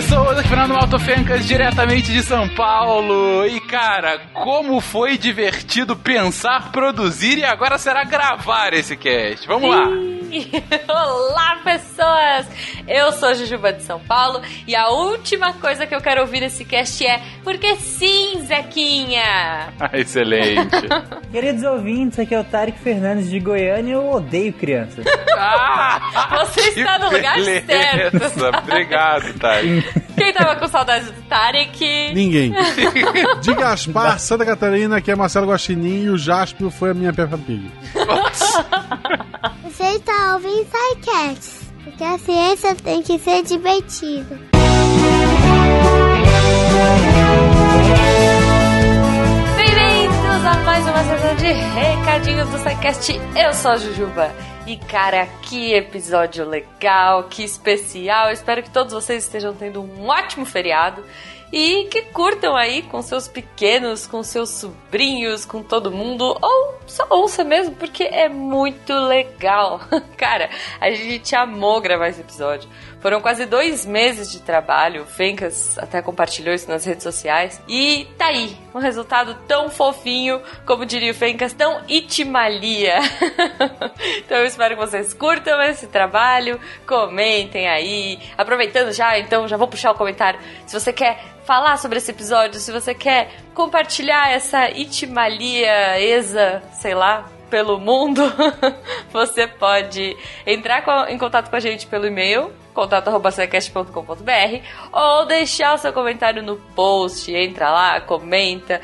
pessoas, aqui Fernando Maltofencas, diretamente de São Paulo. E cara, como foi divertido pensar, produzir e agora será gravar esse cast. Vamos lá. Olá, pessoas! Eu sou Jujuba de São Paulo e a última coisa que eu quero ouvir nesse cast é Porque sim, Zequinha! Excelente. Queridos ouvintes, aqui é o Tarek Fernandes de Goiânia e eu odeio crianças. Ah, Você está no lugar beleza. certo. Obrigado, Tarek. Quem tava com saudade do Tarek? Ninguém. De Gaspar, Santa Catarina, que é Marcelo Guaxinim, e o Jaspio foi a minha Peppa Pig. Você está ouvindo SciCats, porque a ciência tem que ser divertida. Bem-vindos a mais uma sessão de recadinhos do SciCast. Eu sou a Jujuba. E cara, que episódio legal, que especial. Espero que todos vocês estejam tendo um ótimo feriado e que curtam aí com seus pequenos, com seus sobrinhos, com todo mundo, ou só ouça mesmo, porque é muito legal. Cara, a gente amou gravar esse episódio. Foram quase dois meses de trabalho, o Fencas até compartilhou isso nas redes sociais, e tá aí, um resultado tão fofinho, como diria o Fencas, tão itimalia. então eu espero que vocês curtam esse trabalho, comentem aí. Aproveitando já, então já vou puxar o comentário. Se você quer falar sobre esse episódio, se você quer compartilhar essa itimalia, exa, sei lá, pelo mundo, você pode entrar em contato com a gente pelo e-mail contato.com.br ou deixar o seu comentário no post, entra lá, comenta,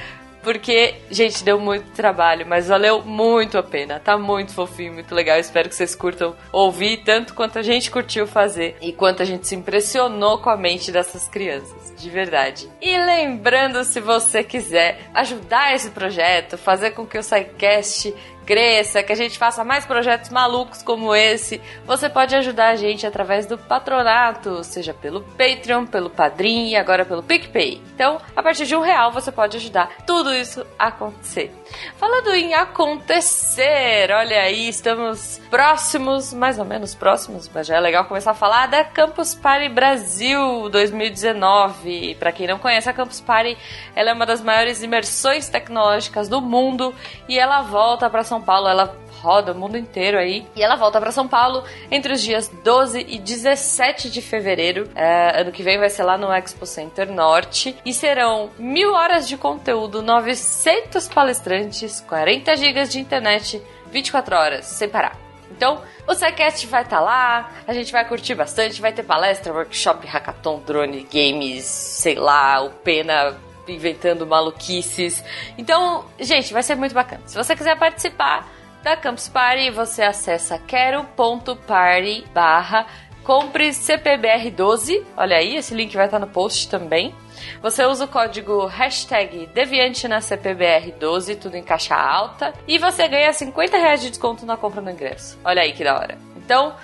porque, gente, deu muito trabalho, mas valeu muito a pena. Tá muito fofinho, muito legal. Espero que vocês curtam ouvir tanto quanto a gente curtiu fazer e quanto a gente se impressionou com a mente dessas crianças, de verdade. E lembrando, se você quiser ajudar esse projeto, fazer com que o SciCast cresça, que a gente faça mais projetos malucos como esse, você pode ajudar a gente através do patronato, seja pelo Patreon, pelo Padrim e agora pelo PicPay. Então, a partir de um real você pode ajudar tudo isso a acontecer. Falando em acontecer, olha aí, estamos próximos, mais ou menos próximos, mas já é legal começar a falar da Campus Party Brasil 2019. Para quem não conhece a Campus Party, ela é uma das maiores imersões tecnológicas do mundo e ela volta para São Paulo, ela roda o mundo inteiro aí. E ela volta para São Paulo entre os dias 12 e 17 de fevereiro. É, ano que vem vai ser lá no Expo Center Norte. E serão mil horas de conteúdo, 900 palestrantes, 40 gigas de internet, 24 horas, sem parar. Então, o SciCast vai estar lá, a gente vai curtir bastante, vai ter palestra, workshop, hackathon, drone, games, sei lá, o Pena inventando maluquices. Então, gente, vai ser muito bacana. Se você quiser participar da Campus Party, você acessa quero.party barra compre CPBR12. Olha aí, esse link vai estar no post também. Você usa o código hashtag Deviante na CPBR12, tudo em caixa alta, e você ganha 50 reais de desconto na compra do ingresso. Olha aí que da hora. Então,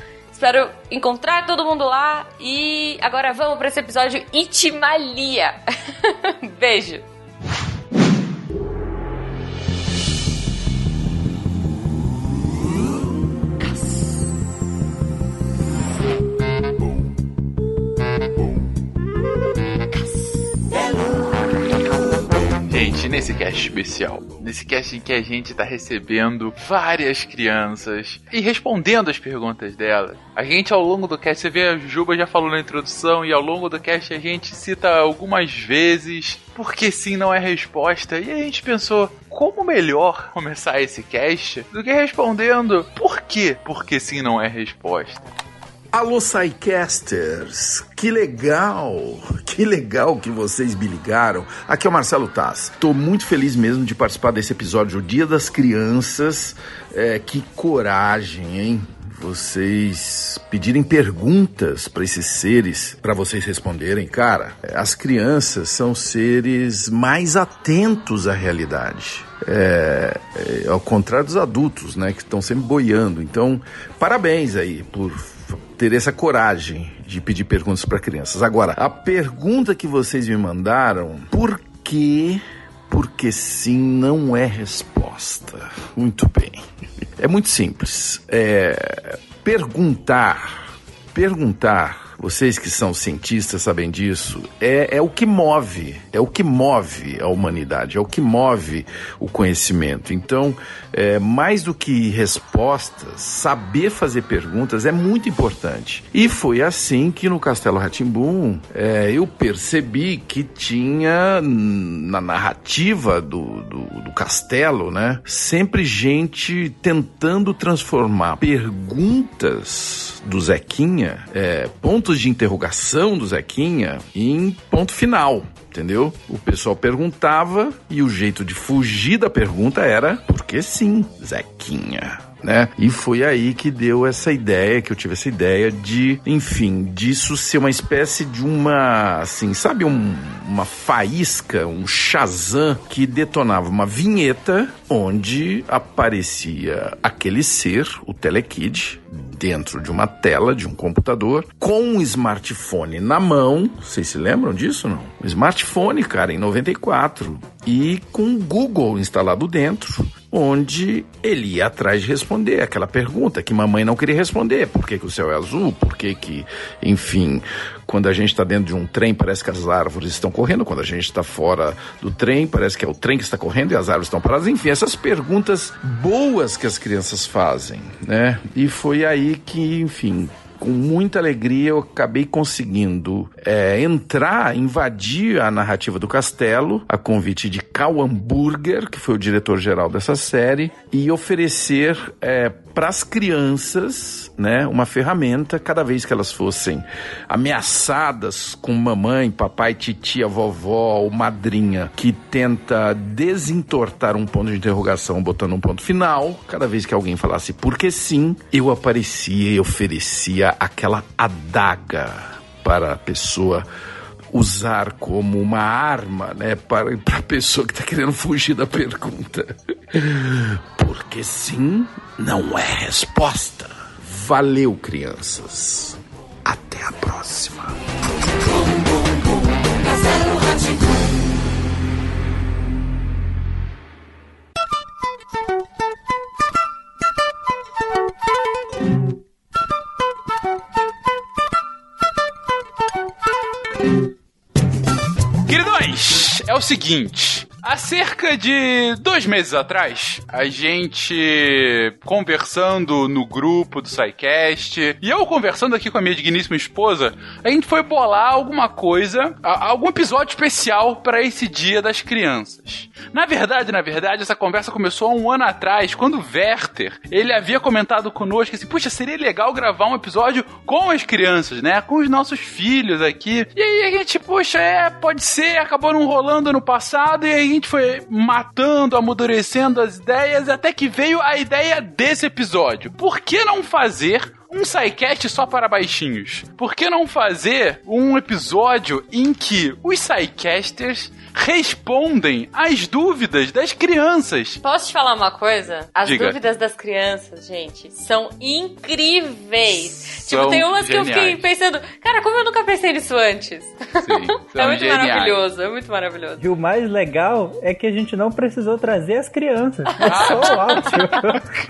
espero encontrar todo mundo lá e agora vamos para esse episódio Itimalia. Beijo! Nesse cast especial, nesse cast em que a gente tá recebendo várias crianças e respondendo as perguntas delas, a gente ao longo do cast, você vê a Juba já falou na introdução e ao longo do cast a gente cita algumas vezes porque sim não é resposta? E a gente pensou como melhor começar esse cast do que respondendo por quê porque sim não é resposta. Alô, Psycasters! Que legal! Que legal que vocês me ligaram. Aqui é o Marcelo Taz. Tô muito feliz mesmo de participar desse episódio, o Dia das Crianças. É, que coragem, hein? Vocês pedirem perguntas para esses seres, para vocês responderem. Cara, as crianças são seres mais atentos à realidade. É, é, ao contrário dos adultos, né, que estão sempre boiando. Então, parabéns aí por ter essa coragem de pedir perguntas para crianças. Agora, a pergunta que vocês me mandaram, por que? Porque sim não é resposta. Muito bem. É muito simples. É, perguntar, perguntar vocês que são cientistas sabem disso, é, é o que move, é o que move a humanidade, é o que move o conhecimento. Então, é, mais do que respostas, saber fazer perguntas é muito importante. E foi assim que no Castelo Ratimbum é, eu percebi que tinha na narrativa do, do, do castelo, né, sempre gente tentando transformar perguntas do Zequinha, é, pontos de interrogação do Zequinha, em ponto final entendeu? O pessoal perguntava e o jeito de fugir da pergunta era porque sim, Zequinha né? E foi aí que deu essa ideia, que eu tive essa ideia de, enfim, disso ser uma espécie de uma, assim, sabe, um, uma faísca, um Shazam que detonava uma vinheta onde aparecia aquele ser, o Telekid, dentro de uma tela de um computador, com um smartphone na mão. Vocês se lembram disso, não? Um smartphone, cara, em 94. E com Google instalado dentro onde ele ia atrás de responder aquela pergunta que mamãe não queria responder. Por que, que o céu é azul? Por que, que enfim, quando a gente está dentro de um trem, parece que as árvores estão correndo. Quando a gente está fora do trem, parece que é o trem que está correndo e as árvores estão paradas. Enfim, essas perguntas boas que as crianças fazem, né? E foi aí que, enfim, com muita alegria eu acabei conseguindo é, entrar, invadir a narrativa do castelo, a convite de Cal Hamburger, que foi o diretor-geral dessa série, e oferecer é, para as crianças né, uma ferramenta cada vez que elas fossem ameaçadas com mamãe, papai, titia, vovó ou madrinha que tenta desentortar um ponto de interrogação botando um ponto final, cada vez que alguém falasse porque sim, eu aparecia e oferecia aquela adaga para a pessoa usar como uma arma, né, para, para a pessoa que está querendo fugir da pergunta. Porque sim não é resposta. Valeu, crianças. Até a próxima. É o seguinte. Há cerca de dois meses atrás, a gente conversando no grupo do SciCast, e eu conversando aqui com a minha digníssima esposa, a gente foi bolar alguma coisa, algum episódio especial para esse Dia das Crianças. Na verdade, na verdade, essa conversa começou há um ano atrás, quando o Werther, ele havia comentado conosco assim, puxa, seria legal gravar um episódio com as crianças, né? Com os nossos filhos aqui. E aí a gente, puxa, é, pode ser, acabou não rolando no passado, e aí foi matando, amadurecendo as ideias, até que veio a ideia desse episódio. Por que não fazer um SciCast só para baixinhos? Por que não fazer um episódio em que os SciCasters respondem às dúvidas das crianças. Posso te falar uma coisa? As Diga. dúvidas das crianças, gente, são incríveis. São tipo, tem umas geniais. que eu fiquei pensando, cara, como eu nunca pensei nisso antes? Sim, é muito geniais. maravilhoso, é muito maravilhoso. E o mais legal é que a gente não precisou trazer as crianças. É só o áudio.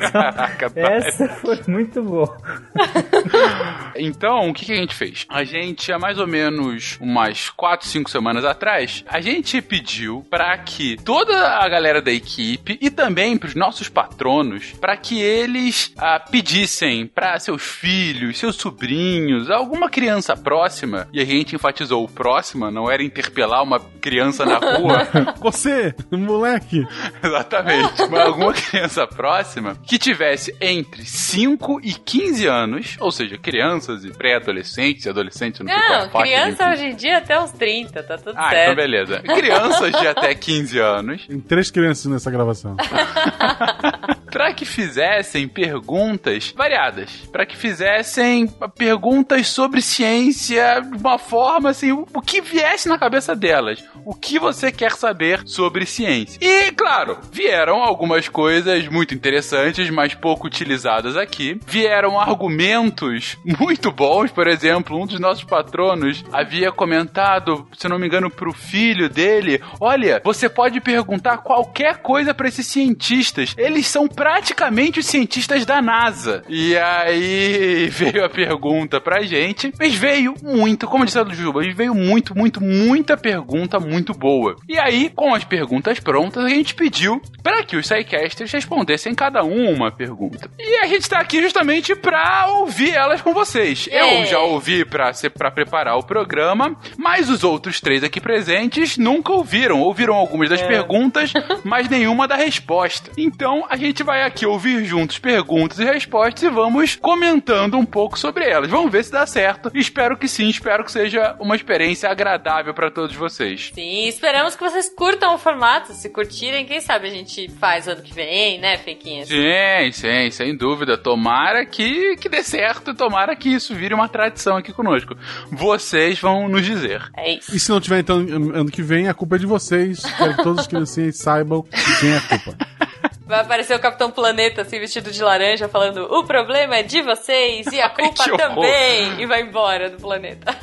Caraca, Essa foi muito boa. então, o que, que a gente fez? A gente, há mais ou menos umas 4, 5 semanas atrás, a gente pediu para que toda a galera da equipe e também para os nossos patronos, para que eles ah, pedissem para seus filhos, seus sobrinhos, alguma criança próxima, e a gente enfatizou o próxima, não era interpelar uma criança na rua. Você, moleque! Exatamente, mas alguma criança próxima que tivesse entre 5 e 15 anos, ou seja, crianças e pré-adolescentes e adolescentes, não, não criança hoje em dia até os 30, tá tudo ah, certo. então beleza crianças de até 15 anos. Tem três crianças nessa gravação. para que fizessem perguntas variadas, para que fizessem perguntas sobre ciência de uma forma assim, o, que viesse na cabeça delas, o que você quer saber sobre ciência. E claro, vieram algumas coisas muito interessantes, mas pouco utilizadas aqui. Vieram argumentos muito bons, por exemplo, um dos nossos patronos havia comentado, se não me engano, pro filho dele, olha, você pode perguntar qualquer coisa para esses cientistas, eles são praticamente os cientistas da NASA. E aí veio a pergunta pra gente, mas veio muito, como disse a Juba, veio muito, muito, muita pergunta muito boa. E aí, com as perguntas prontas, a gente pediu para que os Psycasters respondessem cada um uma pergunta. E a gente tá aqui justamente pra ouvir elas com vocês. Eu já ouvi pra, ser, pra preparar o programa, mas os outros três aqui presentes nunca ouviram. Ouviram algumas das perguntas, mas nenhuma da resposta. Então a gente vai aqui ouvir juntos perguntas e respostas e vamos comentando um pouco sobre elas. Vamos ver se dá certo. Espero que sim, espero que seja uma experiência agradável para todos vocês. Sim, esperamos que vocês curtam o formato. Se curtirem, quem sabe a gente faz ano que vem, né, Fequinha? Sim, sim, sem dúvida. Tomara que, que dê certo, tomara que isso vire uma tradição aqui conosco. Vocês vão nos dizer. É isso. E se não tiver, então, ano que vem, a culpa é de vocês. Quero que todos os criancinhas saibam quem é a culpa. Vai aparecer o Capitão Planeta, assim, vestido de laranja, falando: o problema é de vocês e a culpa horror. também. E vai embora do planeta.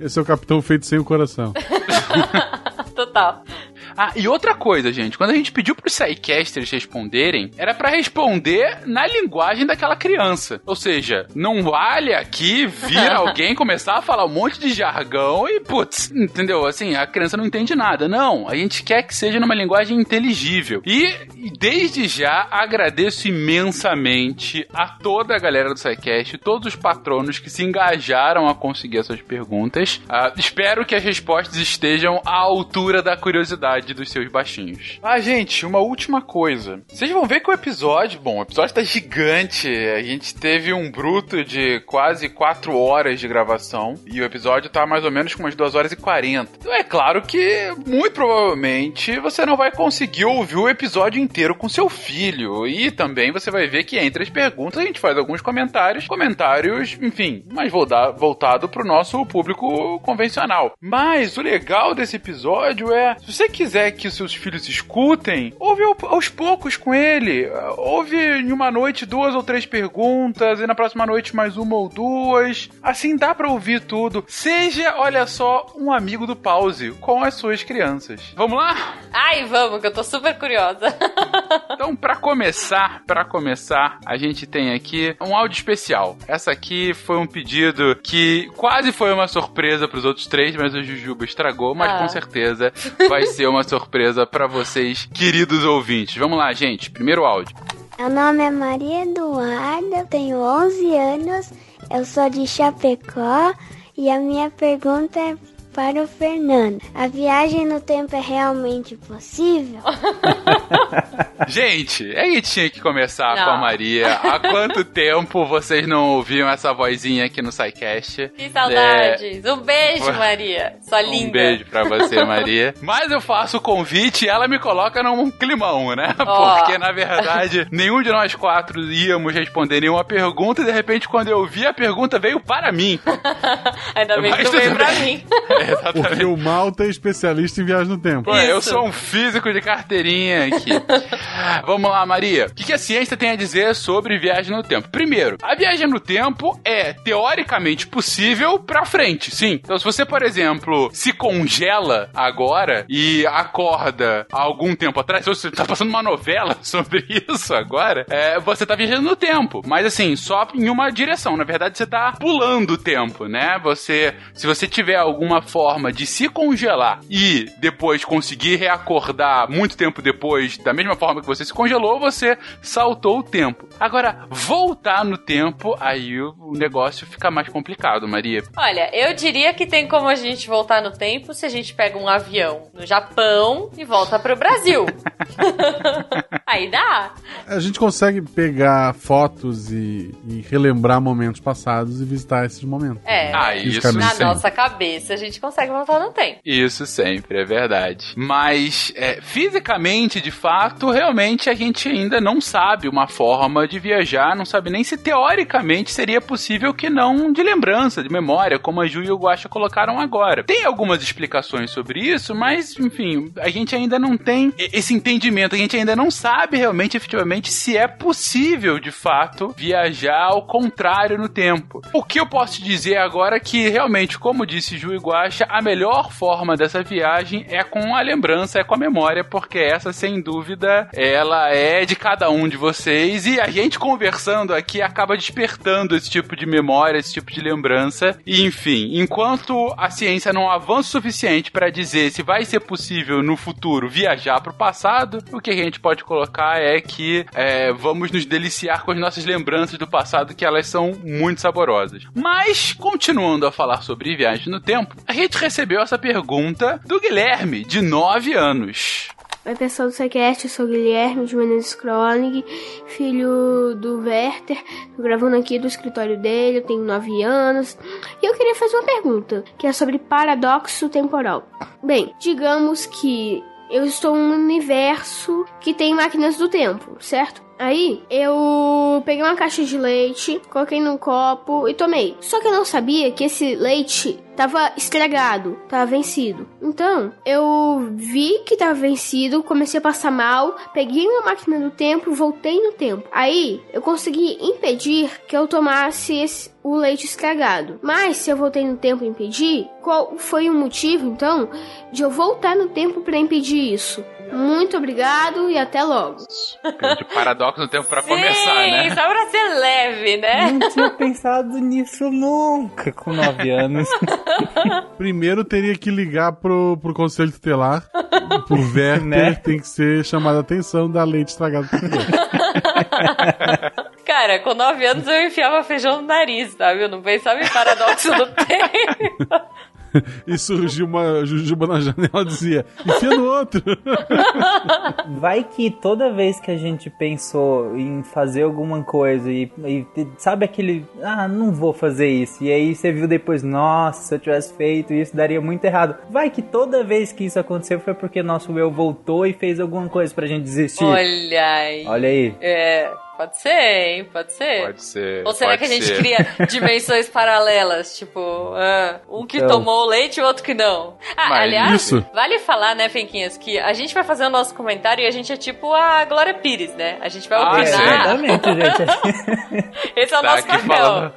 Esse é o capitão feito sem o coração. Total. Ah, e outra coisa, gente, quando a gente pediu pros Psycasters responderem, era pra responder na linguagem daquela criança. Ou seja, não vale aqui vir alguém começar a falar um monte de jargão e, putz, entendeu? Assim, a criança não entende nada. Não, a gente quer que seja numa linguagem inteligível. E, desde já agradeço imensamente a toda a galera do SciCast, todos os patronos que se engajaram a conseguir essas perguntas. Ah, espero que as respostas estejam à altura da curiosidade dos seus baixinhos. Ah, gente, uma última coisa. Vocês vão ver que o episódio, bom, o episódio tá gigante. A gente teve um bruto de quase 4 horas de gravação e o episódio tá mais ou menos com umas 2 horas e 40. Então é claro que, muito provavelmente, você não vai conseguir ouvir o episódio inteiro com seu filho. E também você vai ver que entre as perguntas a gente faz alguns comentários, comentários, enfim, volta- voltado pro nosso público convencional. Mas o legal desse episódio é, se você quiser que os seus filhos escutem, ouve ao- aos poucos com ele. Ouve em uma noite duas ou três perguntas, e na próxima noite mais uma ou duas. Assim dá pra ouvir tudo. Seja, olha só, um amigo do pause com as suas crianças. Vamos lá? Ai, vamos, que eu tô super curiosa. Então, pra começar, para começar, a gente tem aqui um áudio especial. Essa aqui foi um pedido que quase foi uma surpresa pros outros três, mas o Jujuba estragou, mas Ah. com certeza vai ser uma surpresa pra vocês, queridos ouvintes. Vamos lá, gente. Primeiro áudio. Meu nome é Maria Eduarda, eu tenho 11 anos, eu sou de Chapecó e a minha pergunta é para o Fernando. A viagem no tempo é realmente possível? Gente, a gente tinha que começar Não. com a Maria. Há quanto tempo vocês não ouviam essa vozinha aqui no SciCast? Que saudades. Um beijo. Maria. Sua linda. Um beijo pra você, Maria. Mas eu faço o convite e ela me coloca num climão, né? Ó. Porque, na verdade, nenhum de nós quatro íamos responder nenhuma pergunta e, de repente, quando eu vi a pergunta, veio para mim. Ainda bem que Mas não veio pra mim. Exatamente. Porque o Malta é especialista em viagem no tempo. Pô, eu sou um físico de carteirinha aqui. Vamos lá, Maria. O que, a ciência tem a dizer sobre viagem no tempo? Primeiro, a viagem no tempo é teoricamente possível pra frente, sim. Então, se você, por exemplo, se congela agora e acorda algum tempo atrás, ou você tá passando uma novela sobre isso agora, é, você tá viajando no tempo. Mas assim, só em uma direção. Na verdade, você tá pulando o tempo, né? Você, se você tiver alguma forma de se congelar e depois conseguir reacordar muito tempo depois, da mesma forma que você se congelou, você saltou o tempo. Agora, voltar no tempo, aí o negócio fica mais complicado, Maria. Olha, eu diria que tem como a gente voltar no tempo se a gente pega um avião no Japão e volta pro Brasil. Aí dá. A gente consegue pegar fotos e, e relembrar momentos passados e visitar esses momentos. É. Ah, isso. Na sim. nossa cabeça a gente consegue voltar no tempo. Isso sempre, é verdade. Mas, é, fisicamente, de fato, realmente a gente ainda não sabe uma forma de viajar, não sabe nem se teoricamente seria possível que não de lembrança, de memória, como a Ju e o Guaxa colocaram agora. Tem algumas explicações sobre isso, mas, enfim, a gente ainda não tem e- esse entendimento, a gente ainda não sabe realmente, efetivamente, se é possível, de fato, viajar ao contrário no tempo. O que eu posso dizer agora é que, realmente, como disse Ju Iguacha, a melhor forma dessa viagem é com a lembrança, é com a memória, porque essa, sem dúvida, ela é de cada um de vocês e a gente conversando aqui acaba despertando esse tipo de memória, esse tipo de lembrança. E, enfim, enquanto a ciência não avança o suficiente para dizer se vai ser possível no futuro viajar para o passado, o que a gente pode colocar é que é, vamos nos deliciar com as nossas lembranças do passado, que elas são muito saborosas. Mas, continuando a falar sobre viagem no tempo, a gente recebeu essa pergunta do Guilherme, de 9 anos. Oi pessoal do Sequest, eu sou o Guilherme de Menezes Kronig, filho do Werther, tô gravando aqui do escritório dele, eu tenho 9 anos, e eu queria fazer uma pergunta, que é sobre paradoxo temporal. Bem, digamos que eu estou em um universo que tem máquinas do tempo, certo? Aí eu peguei uma caixa de leite, coloquei num copo e tomei. Só que eu não sabia que esse leite tava estragado, tava vencido. Então, eu vi que tava vencido, comecei a passar mal, peguei uma máquina do tempo, voltei no tempo. Aí, eu consegui impedir que eu tomasse esse, o leite estragado. Mas se eu voltei no tempo e impedir, qual foi o motivo então de eu voltar no tempo para impedir isso? Muito obrigado e até logo. De paradoxo no tempo para começar, né? só pra ser leve, né? Não tinha pensado nisso nunca com 9 anos. Primeiro teria que ligar pro, pro Conselho Tutelar. Pro Werther Né? tem que ser chamada a atenção da leite estragada por criança. Cara, com 9 anos eu enfiava feijão no nariz, sabe? Eu não pensava em paradoxo do tempo. E surgiu uma jujuba na janela e dizia: enfia no outro. Vai que toda vez que a gente pensou em fazer alguma coisa e, e sabe aquele, ah, não vou fazer isso. E aí você viu depois, nossa, se eu tivesse feito isso daria muito errado. Vai que toda vez que isso aconteceu foi porque nosso eu voltou e fez alguma coisa pra gente desistir. Olha aí. Olha aí. É, pode ser, hein? Pode ser. Pode ser. Ou será pode que a gente ser. cria dimensões paralelas? Tipo, ah, um que Então. tomou o leite e o outro que não. Ah, Mas aliás, isso- vale falar, né, Fenquinhas, que a gente vai fazer o nosso comentário e a gente é tipo a Glória Pires, né? A gente vai Ah, opinar. Exatamente, gente. Esse é o Tá nosso papel.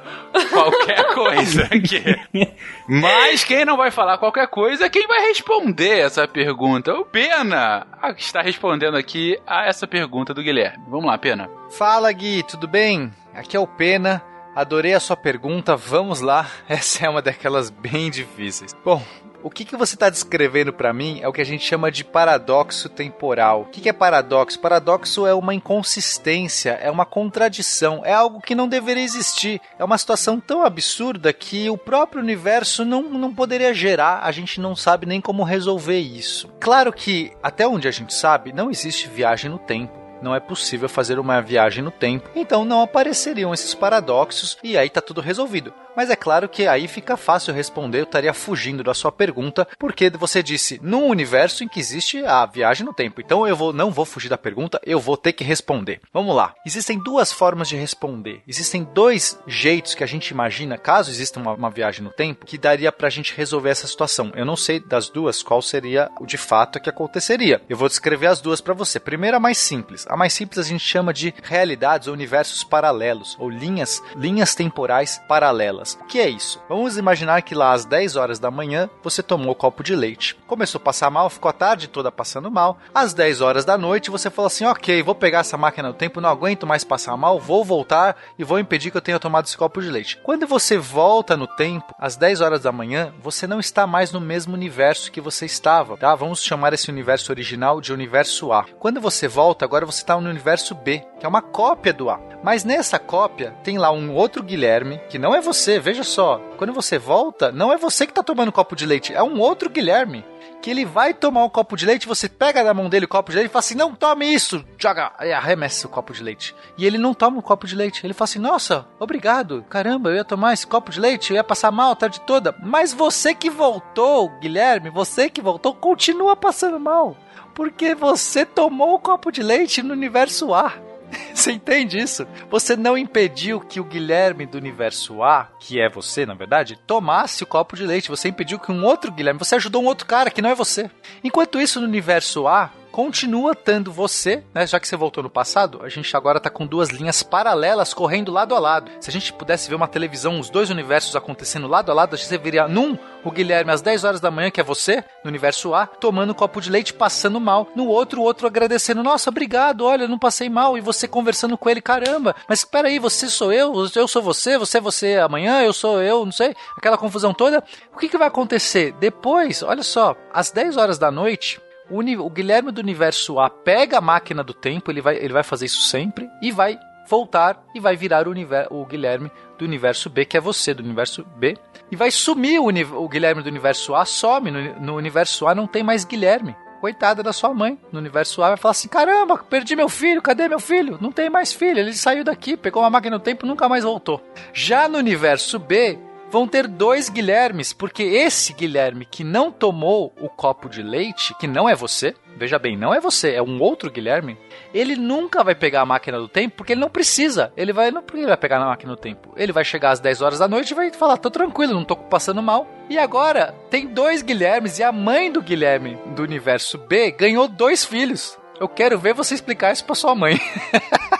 qualquer coisa aqui. Mas quem não vai falar qualquer coisa é quem vai responder essa pergunta. O Pena está respondendo aqui a essa pergunta do Guilherme. Vamos lá, Pena. Fala Gui, tudo bem? Aqui é o Pena. Adorei a sua pergunta, vamos lá. Essa é uma daquelas bem difíceis. Bom, o que, que você está descrevendo para mim é o que a gente chama de paradoxo temporal. O que, que é paradoxo? Paradoxo é uma inconsistência, é uma contradição, é algo que não deveria existir. É uma situação tão absurda que o próprio universo não, não poderia gerar, a gente não sabe nem como resolver isso. Claro que, até onde a gente sabe, não existe viagem no tempo não é possível fazer uma viagem no tempo, então não apareceriam esses paradoxos e aí tá tudo resolvido. Mas é claro que aí fica fácil responder, eu estaria fugindo da sua pergunta, porque você disse num universo em que existe a viagem no tempo. Então eu vou não vou fugir da pergunta, eu vou ter que responder. Vamos lá. Existem duas formas de responder. Existem dois jeitos que a gente imagina, caso exista uma, uma viagem no tempo, que daria pra gente resolver essa situação. Eu não sei das duas qual seria o de fato que aconteceria. Eu vou descrever as duas pra você. Primeiro a mais simples. A mais simples a gente chama de realidades ou universos paralelos ou linhas linhas temporais paralelas. O que é isso? Vamos imaginar que lá às 10 horas da manhã você tomou um copo de leite. Começou a passar mal, ficou a tarde toda passando mal. Às 10 horas da noite você falou assim: "OK, vou pegar essa máquina do tempo, não aguento mais passar mal, vou voltar e vou impedir que eu tenha tomado esse copo de leite". Quando você volta no tempo, às 10 horas da manhã, você não está mais no mesmo universo que você estava, tá? Vamos chamar esse universo original de universo A. Quando você volta, agora você está no universo B, que é uma cópia do A. Mas nessa cópia tem lá um outro Guilherme, que não é você, veja só. Quando você volta, não é você que está tomando copo de leite, é um outro Guilherme. Que ele vai tomar um copo de leite, você pega na mão dele o copo de leite e fala assim: Não tome isso, joga, e arremessa o copo de leite. E ele não toma o copo de leite. Ele fala assim: Nossa, obrigado, caramba, eu ia tomar esse copo de leite, eu ia passar mal a tarde toda. Mas você que voltou, Guilherme, você que voltou, continua passando mal. Porque você tomou o copo de leite no universo A. Você entende isso? Você não impediu que o Guilherme do universo A, que é você, na verdade, tomasse o copo de leite. Você impediu que um outro Guilherme, você ajudou um outro cara que não é você. Enquanto isso, no universo A, continua tendo você, né? Já que você voltou no passado, a gente agora tá com duas linhas paralelas correndo lado a lado. Se a gente pudesse ver uma televisão, os dois universos acontecendo lado a lado, a gente veria num o Guilherme às 10 horas da manhã, que é você, no universo A, tomando um copo de leite, passando mal. No outro, o outro agradecendo, nossa, obrigado, olha, não passei mal. E você conversando com ele, caramba, mas espera aí, você sou eu, eu sou você, você é você amanhã, eu sou eu, não sei. Aquela confusão toda. O que, que vai acontecer? Depois, olha só, às 10 horas da noite, o, o Guilherme do universo A pega a máquina do tempo, ele vai, ele vai fazer isso sempre, e vai voltar e vai virar o, o Guilherme do universo B, que é você do universo B, e vai sumir o, o Guilherme do universo A, some. No, no, universo A não tem mais Guilherme. Coitada da sua mãe. No universo A vai falar assim: caramba, perdi meu filho, cadê meu filho? Não tem mais filho. Ele saiu daqui, pegou uma máquina no tempo nunca mais voltou. Já no universo B, vão ter dois Guilhermes, porque esse Guilherme que não tomou o copo de leite, que não é você, veja bem, não é você, é um outro Guilherme, ele nunca vai pegar a máquina do tempo porque ele não precisa. Ele vai não ele vai pegar a máquina do tempo. Ele vai chegar às 10 horas da noite e vai falar: "Tô tranquilo, não tô passando mal". E agora tem dois Guilhermes e a mãe do Guilherme do universo B ganhou dois filhos. Eu quero ver você explicar isso para sua mãe.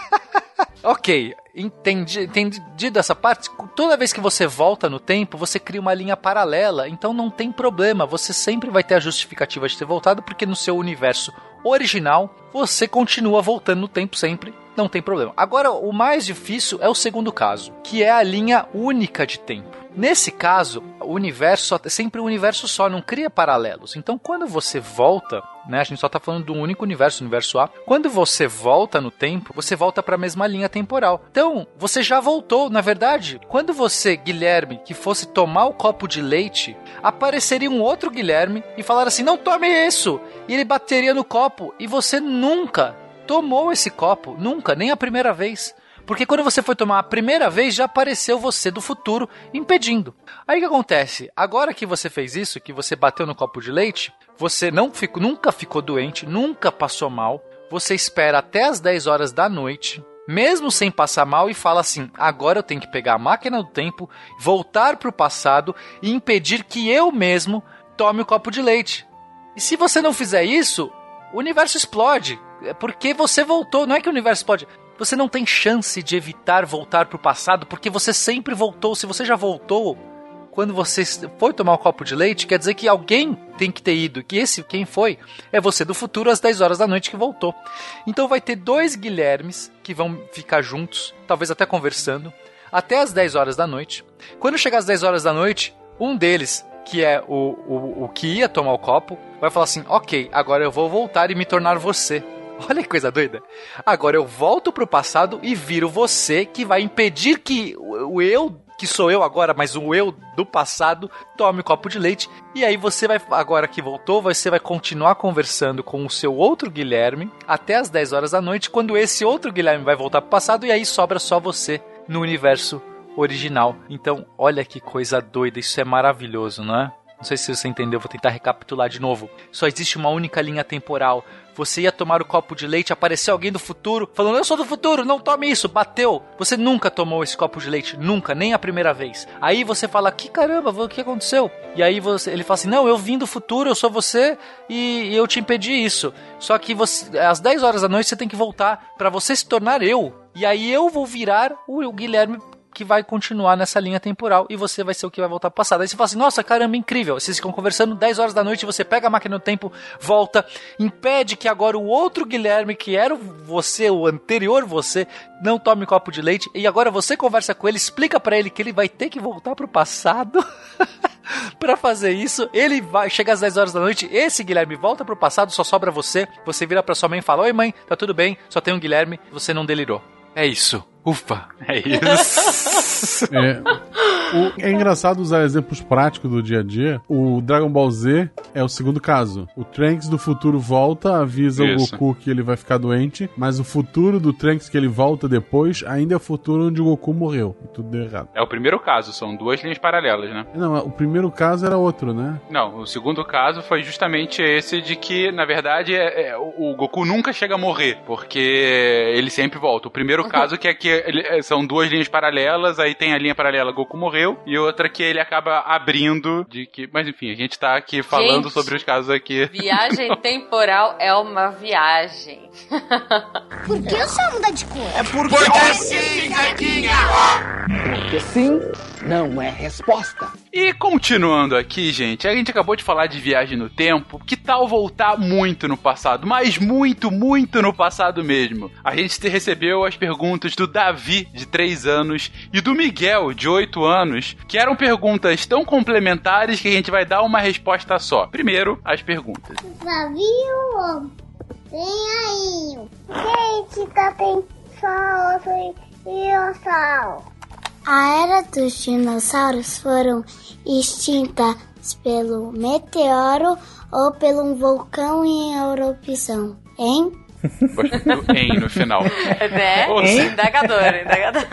ok, entendi, entendido essa parte, toda vez que você volta no tempo, você cria uma linha paralela, então não tem problema, você sempre vai ter a justificativa de ter voltado, porque no seu universo original você continua voltando no tempo sempre, não tem problema. Agora, o mais difícil é o segundo caso, que é a linha única de tempo. Nesse caso, o universo é sempre um universo só, não cria paralelos. Então, quando você volta, né, a gente só está falando um único universo, o universo A. Quando você volta no tempo, você volta para a mesma linha temporal. Então, você já voltou, na verdade. Quando você, Guilherme, que fosse tomar o copo de leite, apareceria um outro Guilherme e falar assim: "Não tome isso". E ele bateria no copo e você nunca tomou esse copo, nunca, nem a primeira vez. Porque quando você foi tomar a primeira vez, já apareceu você do futuro impedindo. Aí o que acontece? Agora que você fez isso, que você bateu no copo de leite, você não ficou, nunca ficou doente, nunca passou mal. Você espera até as 10 horas da noite, mesmo sem passar mal, e fala assim: agora eu tenho que pegar a máquina do tempo, voltar para o passado e impedir que eu mesmo tome o copo de leite. E se você não fizer isso, o universo explode. É porque você voltou. Não é que o universo explode. Você não tem chance de evitar voltar para o passado porque você sempre voltou. Se você já voltou quando você foi tomar um copo de leite, quer dizer que alguém tem que ter ido. Que esse quem foi é você do futuro às 10 horas da noite que voltou. Então vai ter dois Guilhermes que vão ficar juntos, talvez até conversando, até às 10 horas da noite. Quando chegar às 10 horas da noite, um deles que é o, o, o que ia tomar o copo, vai falar assim: Ok, agora eu vou voltar e me tornar você. Olha que coisa doida. Agora eu volto pro passado e viro você que vai impedir que o eu que sou eu agora, mas o eu do passado, tome um copo de leite. E aí você vai, agora que voltou, você vai continuar conversando com o seu outro Guilherme até as 10 horas da noite, quando esse outro Guilherme vai voltar pro passado e aí sobra só você no universo original. Então, olha que coisa doida, isso é maravilhoso, não é? Não sei se você entendeu, vou tentar recapitular de novo. Só existe uma única linha temporal. Você ia tomar o copo de leite, apareceu alguém do futuro falando: Eu sou do futuro, não tome isso, bateu. Você nunca tomou esse copo de leite, nunca, nem a primeira vez. Aí você fala: Que caramba, o que aconteceu? E aí você, ele fala assim: Não, eu vim do futuro, eu sou você e, e eu te impedi isso. Só que você, às 10 horas da noite você tem que voltar para você se tornar eu. E aí eu vou virar o Guilherme que vai continuar nessa linha temporal e você vai ser o que vai voltar pro passado. Aí você fala assim: nossa, caramba, incrível. Vocês ficam conversando 10 horas da noite, você pega a máquina do tempo, volta, impede que agora o outro Guilherme, que era você, o anterior você, não tome copo de leite e agora você conversa com ele, explica para ele que ele vai ter que voltar pro passado. para fazer isso, ele vai chega às 10 horas da noite, esse Guilherme volta pro passado, só sobra você. Você vira para sua mãe e fala: "Oi, mãe, tá tudo bem? Só tem um Guilherme, você não delirou". É isso. Ufa, é isso. é, o, é engraçado usar exemplos práticos do dia a dia. O Dragon Ball Z é o segundo caso. O Trunks do futuro volta, avisa Isso. o Goku que ele vai ficar doente, mas o futuro do Trunks que ele volta depois ainda é o futuro onde o Goku morreu. E tudo deu errado. É o primeiro caso, são duas linhas paralelas, né? Não, o primeiro caso era outro, né? Não, o segundo caso foi justamente esse de que, na verdade, é, é, o Goku nunca chega a morrer, porque ele sempre volta. O primeiro caso que é que ele, é, são duas linhas paralelas, aí tem a linha paralela Goku morreu e outra que ele acaba abrindo de que. Mas enfim, a gente tá aqui falando Gente. sobre os casos aqui. Viagem temporal é uma viagem. Por que o sol muda de cor? É porque, sim, Porque sim não é resposta. E continuando aqui, gente, a gente acabou de falar de viagem no tempo. Que tal voltar muito no passado? Mas muito, muito no passado mesmo. A gente te recebeu as perguntas do Davi, de 3 anos, e do Miguel, de 8 anos, que eram perguntas tão complementares que a gente vai dar uma resposta só. Primeiro, as perguntas. Navio, vem aí. Gente, tá pensando em dinossauro. A era dos dinossauros foram extintas pelo meteoro ou pelo vulcão em erupção, hein? Gosto do em no final. né? Ou seja- Indagador, indagador.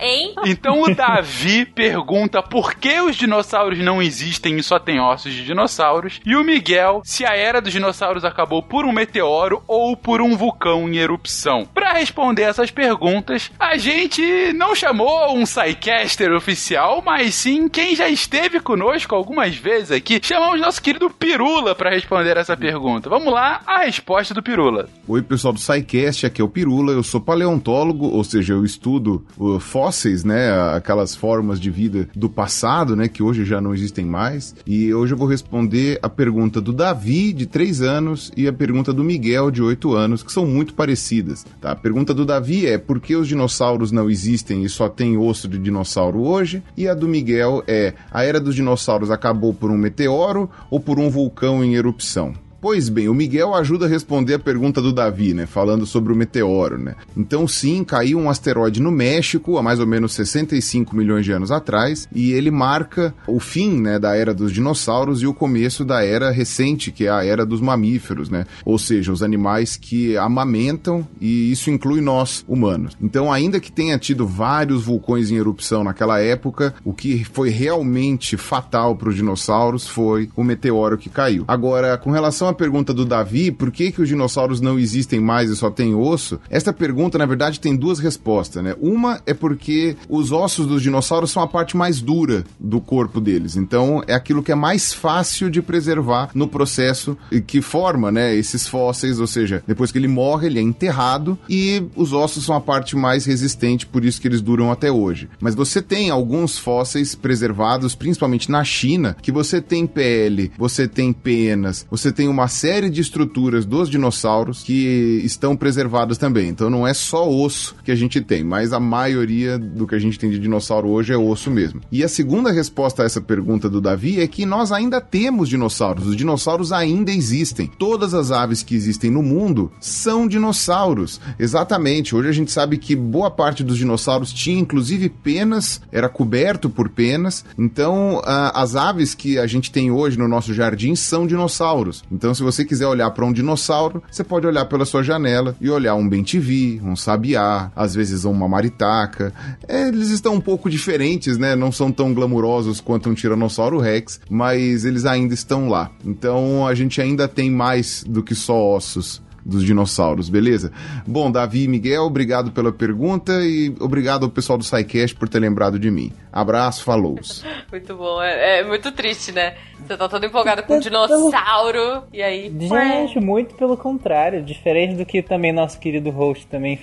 hein? Então o Davi pergunta por que os dinossauros não existem e só tem ossos de dinossauros. E o Miguel se a era dos dinossauros acabou por um meteoro ou por um vulcão em erupção. Para responder essas perguntas, a gente não chamou um Psycaster oficial, mas sim quem já esteve conosco algumas vezes aqui. Chamamos nosso querido Pirula para responder essa pergunta. Vamos lá, a resposta do Pirula. Oi, pessoal do SciCast, aqui é o Pirula, eu sou paleontólogo, ou seja, eu estudo uh, fósseis, né, aquelas formas de vida do passado, né, que hoje já não existem mais, e hoje eu vou responder a pergunta do Davi, de 3 anos, e a pergunta do Miguel, de 8 anos, que são muito parecidas, tá? A pergunta do Davi é por que os dinossauros não existem e só tem osso de dinossauro hoje, e a do Miguel é a era dos dinossauros acabou por um meteoro ou por um vulcão em erupção? Pois bem, o Miguel ajuda a responder a pergunta do Davi, né? Falando sobre o meteoro, né? Então, sim, caiu um asteroide no México há mais ou menos 65 milhões de anos atrás e ele marca o fim, né, da era dos dinossauros e o começo da era recente, que é a era dos mamíferos, né? Ou seja, os animais que amamentam e isso inclui nós, humanos. Então, ainda que tenha tido vários vulcões em erupção naquela época, o que foi realmente fatal para os dinossauros foi o meteoro que caiu. Agora, com relação à pergunta do Davi, por que, que os dinossauros não existem mais e só tem osso? Esta pergunta, na verdade, tem duas respostas, né? Uma é porque os ossos dos dinossauros são a parte mais dura do corpo deles. Então, é aquilo que é mais fácil de preservar no processo que forma, né, esses fósseis, ou seja, depois que ele morre, ele é enterrado e os ossos são a parte mais resistente, por isso que eles duram até hoje. Mas você tem alguns fósseis preservados, principalmente na China, que você tem pele, você tem penas, você tem uma série de estruturas dos dinossauros que estão preservadas também. Então não é só osso que a gente tem, mas a maioria do que a gente tem de dinossauro hoje é osso mesmo. E a segunda resposta a essa pergunta do Davi é que nós ainda temos dinossauros. Os dinossauros ainda existem. Todas as aves que existem no mundo são dinossauros. Exatamente. Hoje a gente sabe que boa parte dos dinossauros tinha inclusive penas, era coberto por penas. Então, as aves que a gente tem hoje no nosso jardim são dinossauros. Então, se você quiser olhar para um dinossauro, você pode olhar pela sua janela e olhar um bentivi, um sabiá, às vezes uma maritaca. É, eles estão um pouco diferentes, né? Não são tão glamurosos quanto um tiranossauro rex, mas eles ainda estão lá. Então, a gente ainda tem mais do que só ossos dos dinossauros, beleza? Bom, Davi e Miguel, obrigado pela pergunta e obrigado ao pessoal do SciCast por ter lembrado de mim. Abraço, falou. Muito bom. É, é muito triste, né? Você tá todo empolgado com um dinossauro e aí. Gente, muito pelo contrário. Diferente do que também nosso querido host também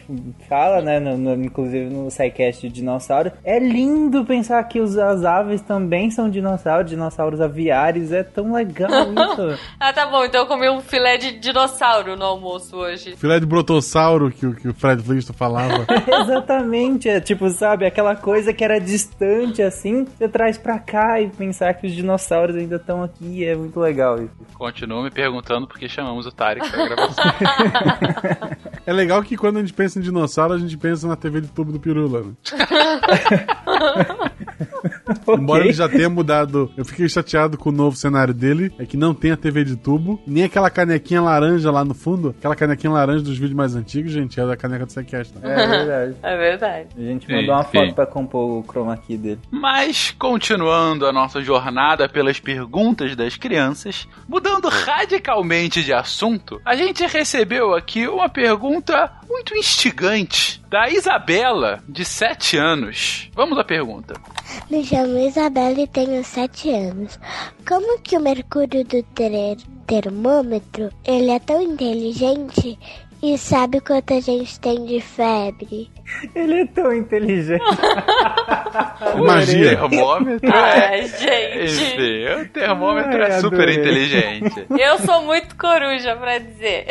fala, né? No, no- inclusive no SciCast de dinossauro. É lindo pensar que os, as aves também são dinossauros, dinossauros aviários. É tão legal isso. Ah, tá bom. Então eu comi um filé de dinossauro no almoço hoje. Filé de brotossauro que, o- que o Fred Flintstone falava. Exatamente. É tipo, sabe, aquela coisa que era distante assim, você traz pra cá e pensar que os dinossauros ainda estão aqui. É muito legal isso. Continua me perguntando por que chamamos o Tarek pra gravação. É legal que quando a gente pensa em dinossauro, a gente pensa na TV de tubo do Pirula, né? Embora ele já tenha mudado, eu fiquei chateado com o novo cenário dele, é que não tem a TV de tubo, nem aquela canequinha laranja lá no fundo, aquela canequinha laranja dos vídeos mais antigos, gente, é da caneca do Sequest. Né? É verdade. É verdade. A gente mandou uma sim. foto pra compor o chroma key dele. Mas, continuando a nossa jornada pelas perguntas das crianças, mudando radicalmente de assunto, a gente recebeu aqui uma pergunta muito instigante da Isabela, de 7 anos. Vamos à pergunta. Me chamo Isabela e tenho 7 anos. Como que o mercúrio do ter termômetro, ele é tão inteligente e sabe quanto a gente tem de febre? Ele é tão inteligente. Magia. Termômetro Ai, é. gente. Enfim, o termômetro Ai, é super adorei. inteligente. Eu sou muito coruja pra dizer.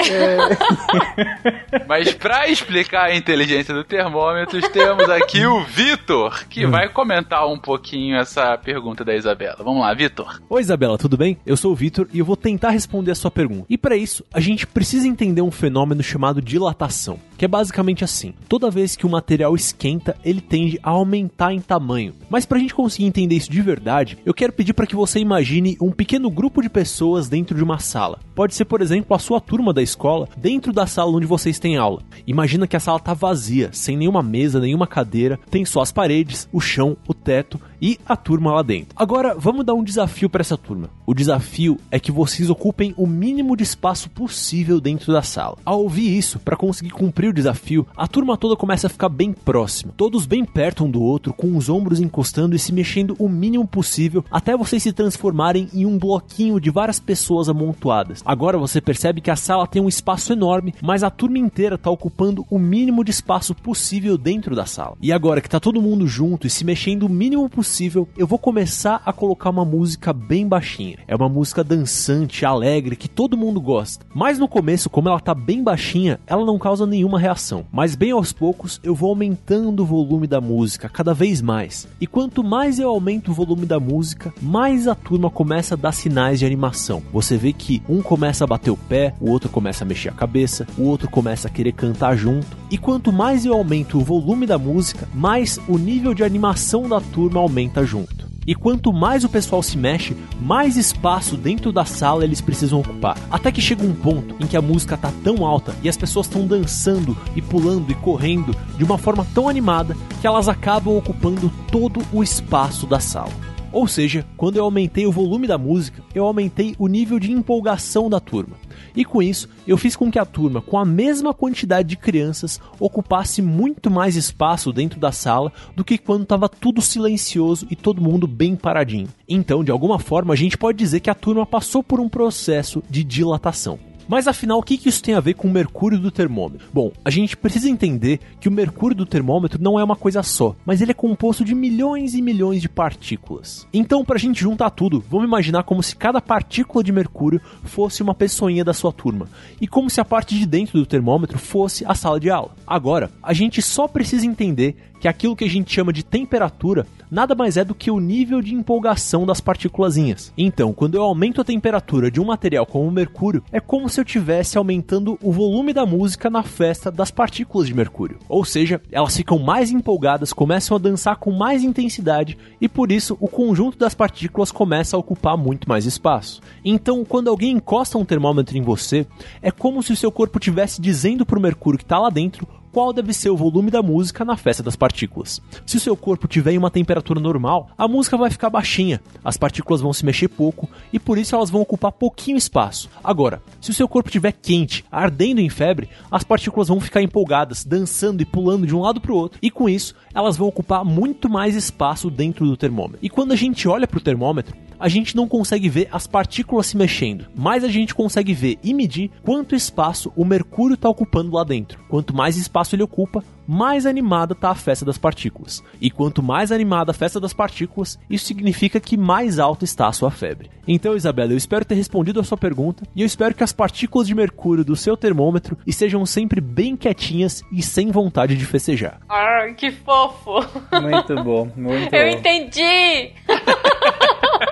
Mas pra explicar a inteligência do termômetro, temos aqui o Vitor, que vai comentar um pouquinho essa pergunta da Isabela. Vamos lá, Vitor. Oi Isabela, tudo bem? Eu sou o Vitor e eu vou tentar responder a sua pergunta. E para isso, a gente precisa entender um fenômeno chamado dilatação, que é basicamente assim: toda vez que o material esquenta, ele tende a aumentar em tamanho. Mas pra gente conseguir entender isso de verdade, eu quero pedir para que você imagine um pequeno grupo de pessoas dentro de uma sala. Pode ser, por exemplo, a sua turma da escola dentro da sala onde vocês têm aula. Imagina que a sala tá vazia, sem nenhuma mesa, nenhuma cadeira, tem só as paredes, o chão, o teto e a turma lá dentro. Agora, vamos dar um desafio para essa turma. O desafio é que vocês ocupem o mínimo de espaço possível dentro da sala. Ao ouvir isso, para conseguir cumprir o desafio, a turma toda começa a ficar bem próxima, todos bem perto um do outro, com os ombros encostando e se mexendo o mínimo possível, até vocês se transformarem em um bloquinho de várias pessoas amontoadas. Agora você percebe que a sala tem um espaço enorme, mas a turma inteira está ocupando o mínimo de espaço possível dentro da sala. E agora que tá todo mundo junto e se mexendo o mínimo possível, eu vou começar a colocar uma música bem baixinha. É uma música dançante, alegre, que todo mundo gosta. Mas no começo, como ela tá bem baixinha, ela não causa nenhuma reação. Mas bem aos poucos, eu vou aumentando o volume da música cada vez mais. E quanto mais eu aumento o volume da música, mais a turma começa a dar sinais de animação. Você vê que um começa a bater o pé, o outro começa a mexer a cabeça, o outro começa a querer cantar junto. E quanto mais eu aumento o volume da música, mais o nível de animação da turma aumenta junto. E quanto mais o pessoal se mexe, mais espaço dentro da sala eles precisam ocupar. Até que chega um ponto em que a música tá tão alta e as pessoas estão dançando e pulando e correndo de uma forma tão animada que elas acabam ocupando todo o espaço da sala. Ou seja, quando eu aumentei o volume da música, eu aumentei o nível de empolgação da turma. E com isso, eu fiz com que a turma, com a mesma quantidade de crianças, ocupasse muito mais espaço dentro da sala do que quando estava tudo silencioso e todo mundo bem paradinho. Então, de alguma forma, a gente pode dizer que a turma passou por um processo de dilatação. Mas afinal, o que isso tem a ver com o mercúrio do termômetro? Bom, a gente precisa entender que o mercúrio do termômetro não é uma coisa só, mas ele é composto de milhões e milhões de partículas. Então, pra gente juntar tudo, vamos imaginar como se cada partícula de mercúrio fosse uma pessoinha da sua turma, e como se a parte de dentro do termômetro fosse a sala de aula. Agora, a gente só precisa entender que aquilo que a gente chama de temperatura nada mais é do que o nível de empolgação das partículazinhas. Então, quando eu aumento a temperatura de um material como o mercúrio, é como se eu estivesse aumentando o volume da música na festa das partículas de mercúrio. Ou seja, elas ficam mais empolgadas, começam a dançar com mais intensidade e por isso o conjunto das partículas começa a ocupar muito mais espaço. Então, quando alguém encosta um termômetro em você, é como se o seu corpo estivesse dizendo para o mercúrio que está lá dentro qual deve ser o volume da música na festa das partículas. Se o seu corpo tiver em uma temperatura normal, a música vai ficar baixinha, as partículas vão se mexer pouco e por isso elas vão ocupar pouquinho espaço. Agora, se o seu corpo estiver quente, ardendo em febre, as partículas vão ficar empolgadas, dançando e pulando de um lado para o outro, e com isso elas vão ocupar muito mais espaço dentro do termômetro. E quando a gente olha para o termômetro, a gente não consegue ver as partículas se mexendo, mas a gente consegue ver e medir quanto espaço o mercúrio está ocupando lá dentro. Quanto mais espaço ele ocupa, mais animada está a festa das partículas. E quanto mais animada a festa das partículas, isso significa que mais alta está a sua febre. Então, Isabela, eu espero ter respondido a sua pergunta e eu espero que as partículas de mercúrio do seu termômetro estejam sempre bem quietinhas e sem vontade de festejar. Ai, que fofo. Muito bom, muito Eu bom. entendi.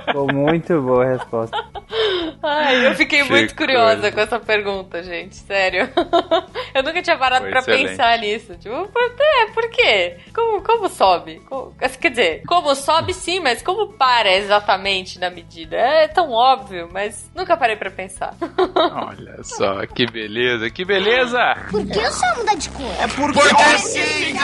Ficou muito boa a resposta. Ai, eu fiquei Que muito curiosa coisa. com essa pergunta, gente. Sério. Eu nunca tinha parado Foi pra excelente. pensar nisso. Tipo, é, por quê? Como, como sobe? Como- quer dizer, como sobe sim, mas como para exatamente na medida? É tão óbvio, mas nunca parei pra pensar. Olha só, que beleza, que beleza! Por que o sol muda de cor? É porque, sim,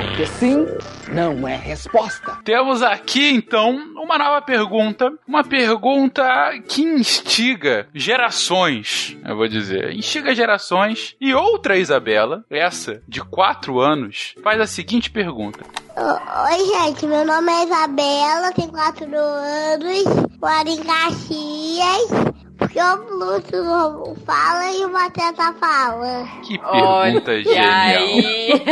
Porque sim não é resposta. Temos aqui então uma nova pergunta, uma pergunta pergunta que instiga gerações, eu vou dizer. Instiga gerações. E outra Isabela, essa, de 4 anos, faz a seguinte pergunta. Oi, gente, meu nome é Isabela, tenho 4 anos, moro em Caxias. Porque o Pluto não fala e o Pateta fala. Que pergunta Olha genial. Aí.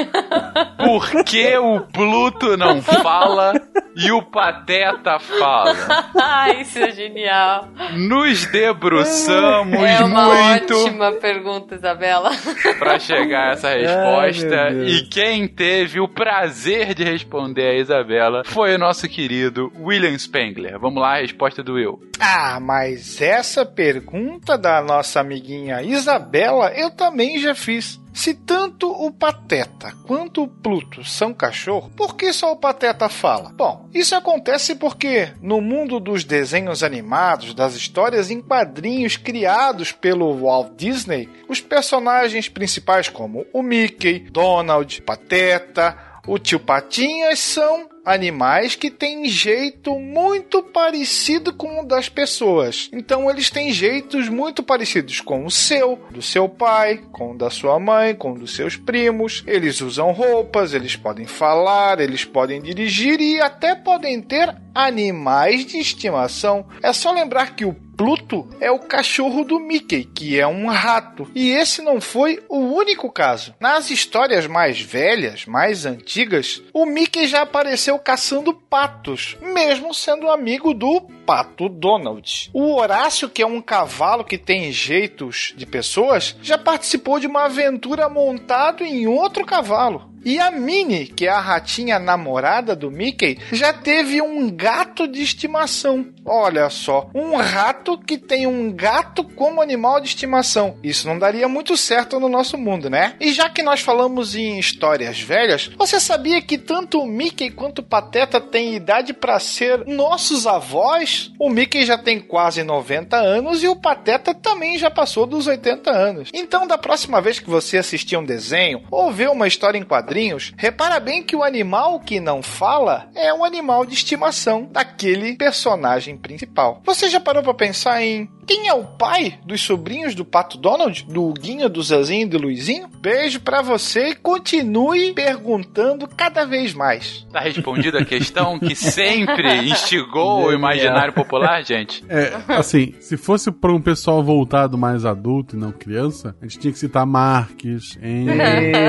Por que o Pluto não fala e o Pateta fala? Isso é genial. Nos debruçamos é uma muito. Ótima pergunta, Isabela. Para chegar a essa resposta. Ai, e quem teve o prazer de responder a Isabela foi o nosso querido William Spengler. Vamos lá, a resposta do Will. Ah, mas essa pergunta pergunta da nossa amiguinha Isabela eu também já fiz. Se tanto o Pateta quanto o Pluto são cachorro, por que só o Pateta fala? Bom, isso acontece porque no mundo dos desenhos animados, das histórias em quadrinhos criados pelo Walt Disney, os personagens principais como o Mickey, Donald, Pateta, o tio Patinhas são animais que têm jeito muito parecido com o das pessoas. Então eles têm jeitos muito parecidos com o seu, do seu pai, com o da sua mãe, com o dos seus primos. Eles usam roupas, eles podem falar, eles podem dirigir e até podem ter animais de estimação. É só lembrar que o Pluto é o cachorro do Mickey, que é um rato. E esse não foi o único caso. Nas histórias mais velhas, mais antigas, o Mickey já apareceu caçando patos, mesmo sendo amigo do pato Donald. O Horácio, que é um cavalo que tem jeitos de pessoas, já participou de uma aventura montado em outro cavalo. E a Minnie, que é a ratinha namorada do Mickey, já teve um gato de estimação. Olha só, um rato que tem um gato como animal de estimação. Isso não daria muito certo no nosso mundo, né? E já que nós falamos em histórias velhas, você sabia que tanto o Mickey quanto o Pateta têm idade para ser nossos avós? O Mickey já tem quase 90 anos e o Pateta também já passou dos 80 anos. Então, da próxima vez que você assistir um desenho ou ver uma história em quadrinhos, quadrinhos, repara bem que o animal que não fala é um animal de estimação daquele personagem principal. Você já parou para pensar em quem é o pai dos sobrinhos do Pato Donald? Do Huguinho, do Zezinho e do Luizinho? Beijo para você e continue perguntando cada vez mais. Tá respondida a questão que sempre instigou o imaginário popular, gente? É, assim, se fosse para um pessoal voltado mais adulto e não criança, a gente tinha que citar Marques, hein?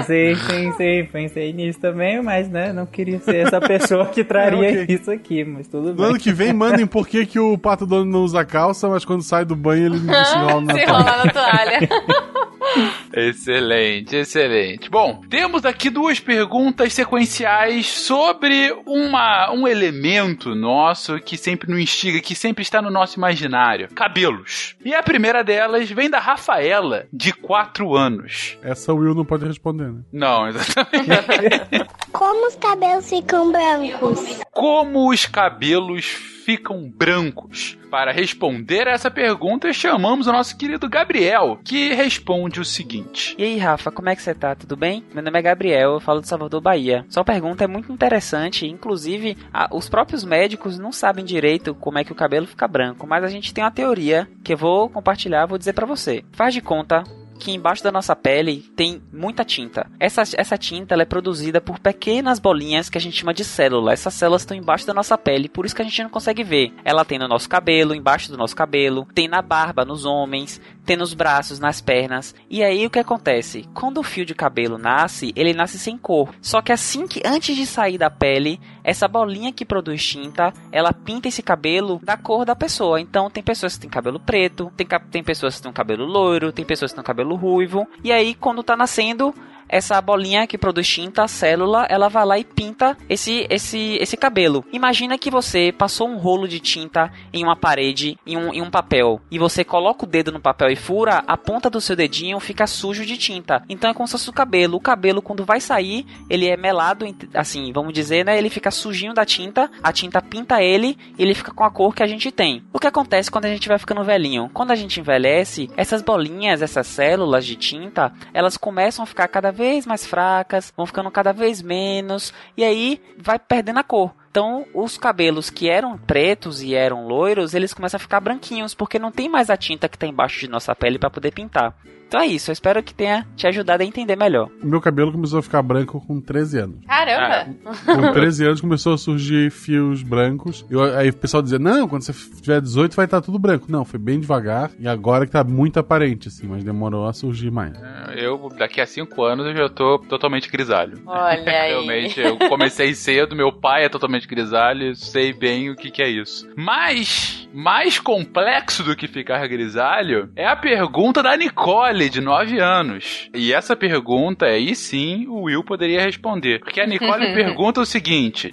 Sim, sim, sim, pensei nisso também, mas né, não queria ser essa pessoa que traria é, okay. isso aqui, mas tudo bem. No ano que vem, mandem por que, que o Pato Donald não usa calça, mas quando sai do banho ele se enrola na, se enrola na toalha. excelente, excelente. Bom, temos aqui duas perguntas sequenciais sobre uma, um elemento nosso que sempre nos instiga, que sempre está no nosso imaginário: cabelos. E a primeira delas vem da Rafaela, de 4 anos. Essa Will não pode responder, né? Não, exatamente. Como os cabelos ficam brancos? Como os cabelos ficam brancos? Para responder a essa pergunta, chamamos o nosso querido Gabriel, que responde o seguinte: E aí, Rafa, como é que você tá? Tudo bem? Meu nome é Gabriel, eu falo de Salvador, Bahia. Sua pergunta é muito interessante, inclusive, a, os próprios médicos não sabem direito como é que o cabelo fica branco, mas a gente tem uma teoria que eu vou compartilhar, vou dizer para você. Faz de conta que embaixo da nossa pele tem muita tinta. Essa, essa tinta é produzida por pequenas bolinhas que a gente chama de célula. Essas células estão embaixo da nossa pele, por isso que a gente não consegue ver. Ela tem no nosso cabelo, embaixo do nosso cabelo, tem na barba nos homens, tem nos braços, nas pernas. E aí o que acontece? Quando o fio de cabelo nasce, ele nasce sem cor. Só que assim que antes de sair da pele, essa bolinha que produz tinta, ela pinta esse cabelo da cor da pessoa. Então tem pessoas que têm cabelo preto, tem, tem pessoas que têm cabelo loiro, tem pessoas que têm cabelo ruivo. E aí quando tá nascendo, essa bolinha que produz tinta, a célula, ela vai lá e pinta esse, esse, esse cabelo. Imagina que você passou um rolo de tinta em uma parede, em um, em um papel, e você coloca o dedo no papel e fura, a ponta do seu dedinho fica sujo de tinta. Então é como se fosse o cabelo. O cabelo, quando vai sair, ele é melado, assim, vamos dizer, né? Ele fica sujinho da tinta, a tinta pinta ele e ele fica com a cor que a gente tem. O que acontece quando a gente vai ficando velhinho? Quando a gente envelhece, essas bolinhas, essas células de tinta, elas começam a ficar cada vez vez mais fracas, vão ficando cada vez menos, e aí vai perdendo a cor. Então, os cabelos que eram pretos e eram loiros, eles começam a ficar branquinhos, porque não tem mais a tinta que está embaixo de nossa pele para poder pintar. Então é isso, eu espero que tenha te ajudado a entender melhor. O meu cabelo começou a ficar branco com 13 anos. Caramba! Ah, com 13 anos começou a surgir fios brancos. Eu, aí o pessoal dizia: Não, quando você tiver 18 vai estar tudo branco. Não, foi bem devagar. E agora que tá muito aparente, assim, mas demorou a surgir mais. É, eu, daqui a 5 anos, eu já tô totalmente grisalho. Olha aí. Realmente, eu comecei cedo, meu pai é totalmente grisalho, sei bem o que, que é isso. Mas, mais complexo do que ficar grisalho é a pergunta da Nicole de 9 anos. E essa pergunta aí sim o Will poderia responder. Porque a Nicole pergunta o seguinte: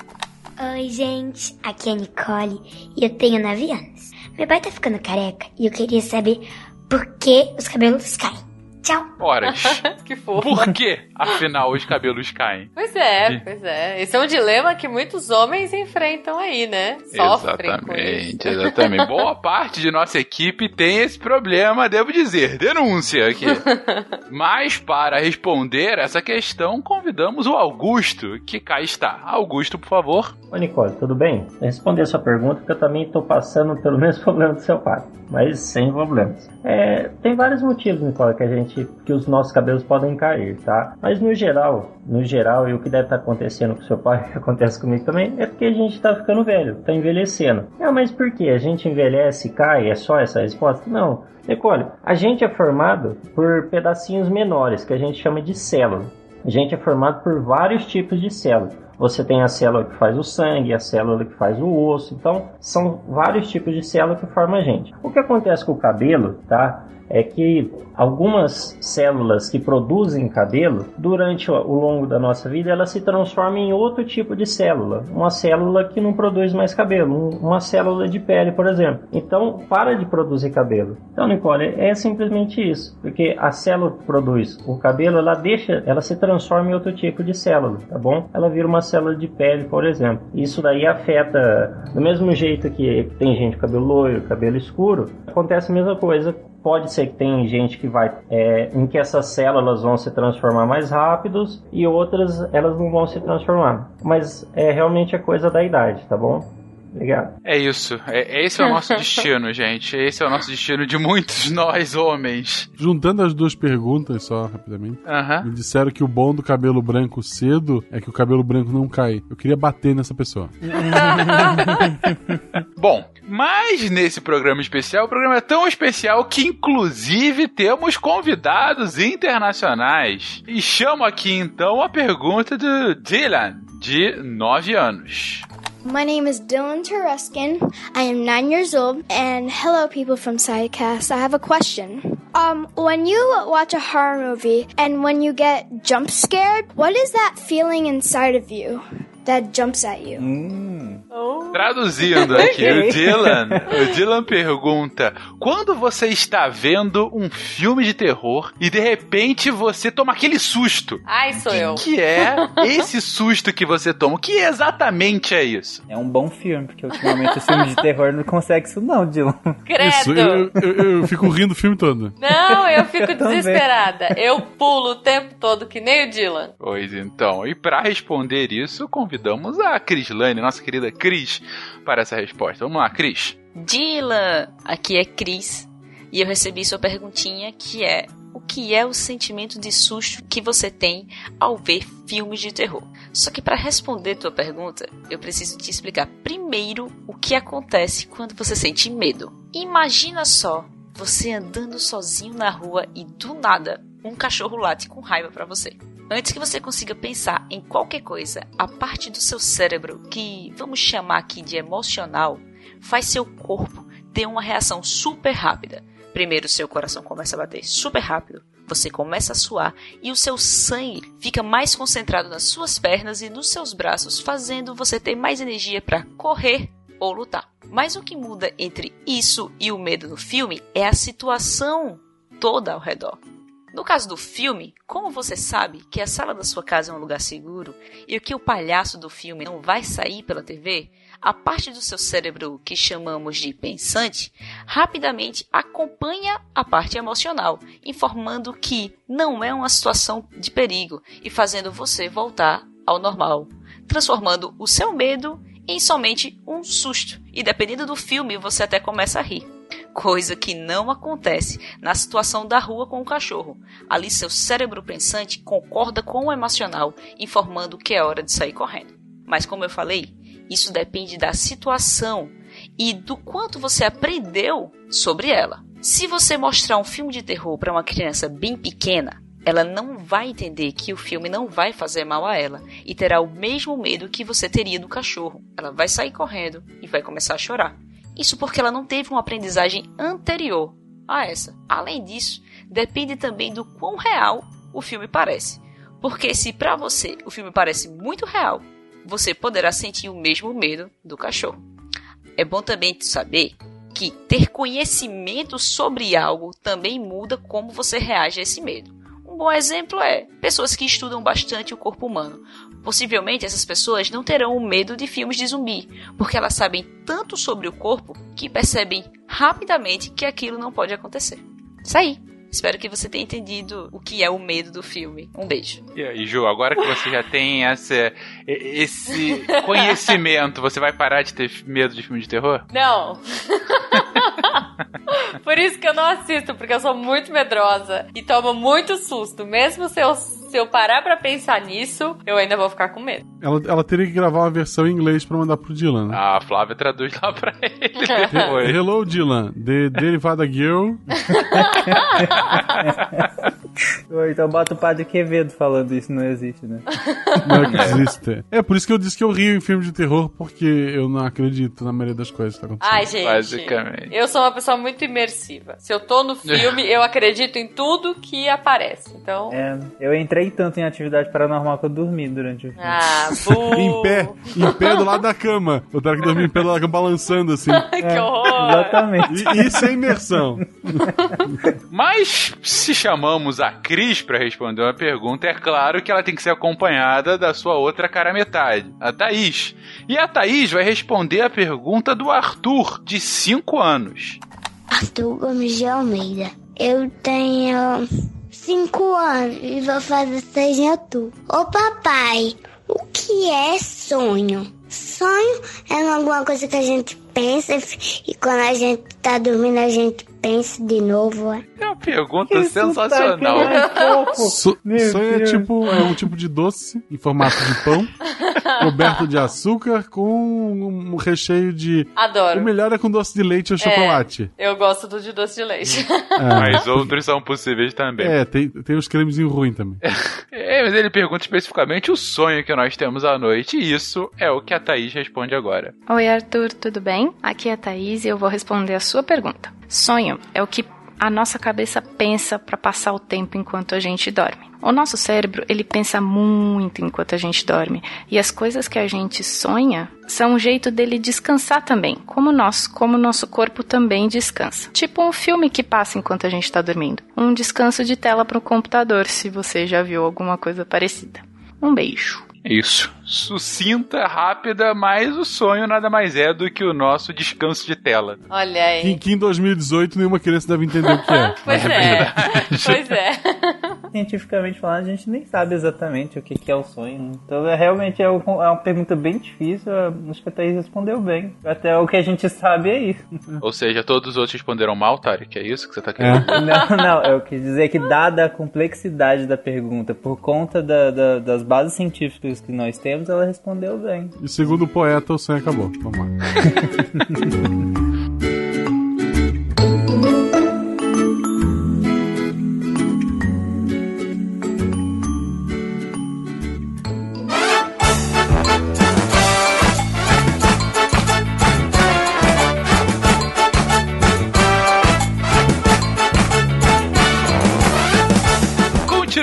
Oi, gente, aqui é a Nicole e eu tenho 9 anos. Meu pai tá ficando careca e eu queria saber por que os cabelos caem. Tchau. Horas. que fofo. Por que, afinal, os cabelos caem? Pois é, pois é. Esse é um dilema que muitos homens enfrentam aí, né? Sofrem exatamente, exatamente. Boa parte de nossa equipe tem esse problema, devo dizer. Denúncia aqui. Mas, para responder essa questão, convidamos o Augusto, que cá está. Augusto, por favor. Oi, Nicole, tudo bem? Responder a sua pergunta, porque eu também estou passando pelo mesmo problema do seu pai, mas sem problemas. É, tem vários motivos, Nicole, que a gente que os nossos cabelos podem cair, tá? Mas no geral, no geral, e o que deve estar acontecendo com seu pai, que acontece comigo também, é porque a gente está ficando velho, está envelhecendo. É, mas por que? A gente envelhece e cai? É só essa resposta? Não. Nicole, a gente é formado por pedacinhos menores, que a gente chama de célula. A gente é formado por vários tipos de células. Você tem a célula que faz o sangue, a célula que faz o osso. Então, são vários tipos de célula que formam a gente. O que acontece com o cabelo, tá? É que algumas células que produzem cabelo, durante o longo da nossa vida, elas se transformam em outro tipo de célula. Uma célula que não produz mais cabelo, uma célula de pele, por exemplo. Então, para de produzir cabelo. Então, Nicole, é simplesmente isso. Porque a célula que produz o cabelo, ela deixa, ela se transforma em outro tipo de célula, tá bom? Ela vira uma célula de pele, por exemplo. Isso daí afeta, do mesmo jeito que tem gente com cabelo loiro, cabelo escuro, acontece a mesma coisa pode ser que tem gente que vai é, em que essas células vão se transformar mais rápidos e outras elas não vão se transformar. Mas é realmente a coisa da idade, tá bom? Obrigado. É isso. É, esse é o nosso destino, gente. Esse é o nosso destino de muitos nós, homens. Juntando as duas perguntas só, rapidamente. Uhum. Me disseram que o bom do cabelo branco cedo é que o cabelo branco não cai. Eu queria bater nessa pessoa. bom, mas nesse programa especial, o programa é tão especial que inclusive temos convidados internacionais. E chamo aqui então a pergunta do Dylan, de 9 anos. My name is Dylan Teruskin. I am nine years old. And hello, people from Sidecast. I have a question. Um, when you watch a horror movie and when you get jump scared, what is that feeling inside of you? that jumps at you. Hum. Oh. Traduzindo aqui, o Dylan, o Dylan pergunta: quando você está vendo um filme de terror e de repente você toma aquele susto? Ai, sou que eu. que é esse susto que você toma? O que exatamente é isso? É um bom filme, porque ultimamente o filme de terror não consegue isso não, Dylan. Credo. Isso, eu, eu, eu, fico rindo o filme todo. Não, eu fico desesperada. Eu pulo o tempo todo que nem o Dylan. Pois então, e para responder isso, convidamos a Cris Lane, nossa querida Cris, para essa resposta. Vamos lá, Cris. Dylan, aqui é Cris. E eu recebi sua perguntinha que é: o que é o sentimento de susto que você tem ao ver filmes de terror? Só que para responder tua pergunta, eu preciso te explicar primeiro o que acontece quando você sente medo. Imagina só você andando sozinho na rua e do nada um cachorro late com raiva para você. Antes que você consiga pensar em qualquer coisa, a parte do seu cérebro que vamos chamar aqui de emocional faz seu corpo ter uma reação super rápida. Primeiro, seu coração começa a bater super rápido, você começa a suar e o seu sangue fica mais concentrado nas suas pernas e nos seus braços, fazendo você ter mais energia para correr ou lutar. Mas o que muda entre isso e o medo no filme é a situação toda ao redor. No caso do filme, como você sabe que a sala da sua casa é um lugar seguro e que o palhaço do filme não vai sair pela TV, a parte do seu cérebro que chamamos de pensante rapidamente acompanha a parte emocional, informando que não é uma situação de perigo e fazendo você voltar ao normal, transformando o seu medo em somente um susto. E dependendo do filme, você até começa a rir. Coisa que não acontece na situação da rua com o cachorro. Ali seu cérebro pensante concorda com o emocional, informando que é hora de sair correndo. Mas como eu falei, isso depende da situação e do quanto você aprendeu sobre ela. Se você mostrar um filme de terror para uma criança bem pequena, ela não vai entender que o filme não vai fazer mal a ela e terá o mesmo medo que você teria do cachorro. Ela vai sair correndo e vai começar a chorar. Isso porque ela não teve uma aprendizagem anterior a essa. Além disso, depende também do quão real o filme parece. Porque se para você o filme parece muito real, você poderá sentir o mesmo medo do cachorro. É bom também saber que ter conhecimento sobre algo também muda como você reage a esse medo. Um bom exemplo é pessoas que estudam bastante o corpo humano. Possivelmente essas pessoas não terão o medo de filmes de zumbi, porque elas sabem tanto sobre o corpo que percebem rapidamente que aquilo não pode acontecer. Isso aí. Espero que você tenha entendido o que é o medo do filme. Um beijo. E aí, Ju, agora que você já tem essa, esse conhecimento, você vai parar de ter medo de filme de terror? Não. Por isso que eu não assisto, porque eu sou muito medrosa e tomo muito susto. Mesmo se eu, se eu parar pra pensar nisso, eu ainda vou ficar com medo. Ela, ela teria que gravar uma versão em inglês pra mandar pro Dylan. Né? Ah, a Flávia traduz lá pra ele depois. Hello, Dylan. The Derivada Girl. então bota o Padre Quevedo falando isso, não existe, né? Não existe. É por isso que eu disse que eu rio em filme de terror, porque eu não acredito na maioria das coisas que tá acontecendo. Ai, gente. Basicamente. Eu sou uma pessoa muito imersiva. Se eu tô no filme, eu acredito em tudo que aparece. Então. É, eu entrei tanto em atividade paranormal que eu dormi durante o filme. Ah, em pé, em pé do lado da cama. Eu tava que dormir em pé do lado da cama balançando assim. que é, horror! Exatamente. E, isso é imersão. Mas se chamamos a Cris para responder uma pergunta, é claro que ela tem que ser acompanhada da sua outra cara metade, a Thaís. E a Thaís vai responder a pergunta do Arthur, de 5 anos. Arthur Gomes de Almeida. Eu tenho 5 anos e vou fazer 6 em outubro. Ô papai, o que é sonho? Sonho é alguma coisa que a gente pensa e quando a gente tá dormindo a gente pensa de novo. É uma pergunta Isso sensacional. Tá so, sonho é tipo é um tipo de doce em formato de pão, coberto de açúcar com um recheio de. Adoro. O melhor é com doce de leite ou é, chocolate. Eu gosto do de doce de leite. É. Mas outros são possíveis também. É, tem, tem os cremezinhos ruins também. É, mas ele pergunta especificamente o sonho que nós temos à noite, e isso é o que a Thaís responde agora. Oi, Arthur, tudo bem? Aqui é a Thaís e eu vou responder a sua pergunta. Sonho é o que a nossa cabeça pensa para passar o tempo enquanto a gente dorme. O nosso cérebro, ele pensa muito enquanto a gente dorme, e as coisas que a gente sonha são um jeito dele descansar também, como nós, como nosso corpo também descansa. Tipo um filme que passa enquanto a gente está dormindo. Um descanso de tela para o computador, se você já viu alguma coisa parecida. Um beijo. Isso. Sucinta, rápida, mas o sonho nada mais é do que o nosso descanso de tela. Olha aí. Que, que em 2018 nenhuma criança deve entender o que é. pois é. é pois é. Cientificamente falando, a gente nem sabe exatamente o que, que é o sonho. Então, é, realmente é, uma pergunta bem difícil. Acho que a Thaís respondeu bem. Até o que a gente sabe é isso. Ou seja, todos os outros responderam mal, Tarek? É isso que você tá querendo? É. Não, não. Eu quis dizer que, dada a complexidade da pergunta, por conta da, da, das bases científicas que nós temos, ela respondeu bem. E segundo o poeta, o sonho acabou. Vamos lá.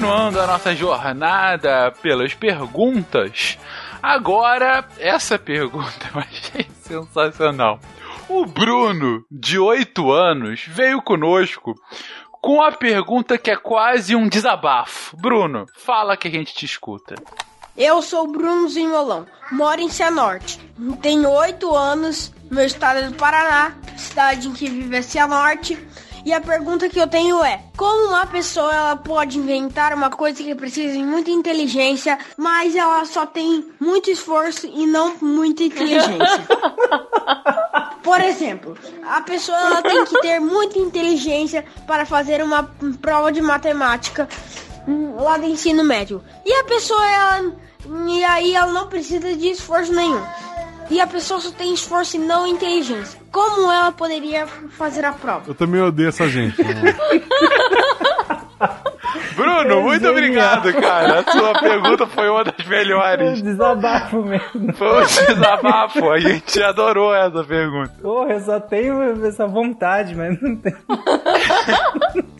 continuando a nossa jornada pelas perguntas, agora essa pergunta eu achei sensacional. O Bruno, de 8 anos, veio conosco com a pergunta que é quase um desabafo. Bruno, fala que a gente te escuta. Eu sou o Bruno Zinholão, moro em Cianorte. Tenho 8 anos, meu estado é do Paraná, cidade em que vive é Cianorte. E a pergunta que eu tenho é: como uma pessoa ela pode inventar uma coisa que precisa de muita inteligência, mas ela só tem muito esforço e não muita inteligência? Por exemplo, a pessoa ela tem que ter muita inteligência para fazer uma prova de matemática hum, lá do ensino médio. E a pessoa ela e aí ela não precisa de esforço nenhum. E a pessoa só tem esforço e não inteligência. Como ela poderia fazer a prova? Eu também odeio essa gente. Bruno, muito obrigado, cara. A sua pergunta foi uma das melhores. Foi um desabafo mesmo. Foi um desabafo. A gente adorou essa pergunta. Porra, eu só tenho essa vontade, mas não tenho.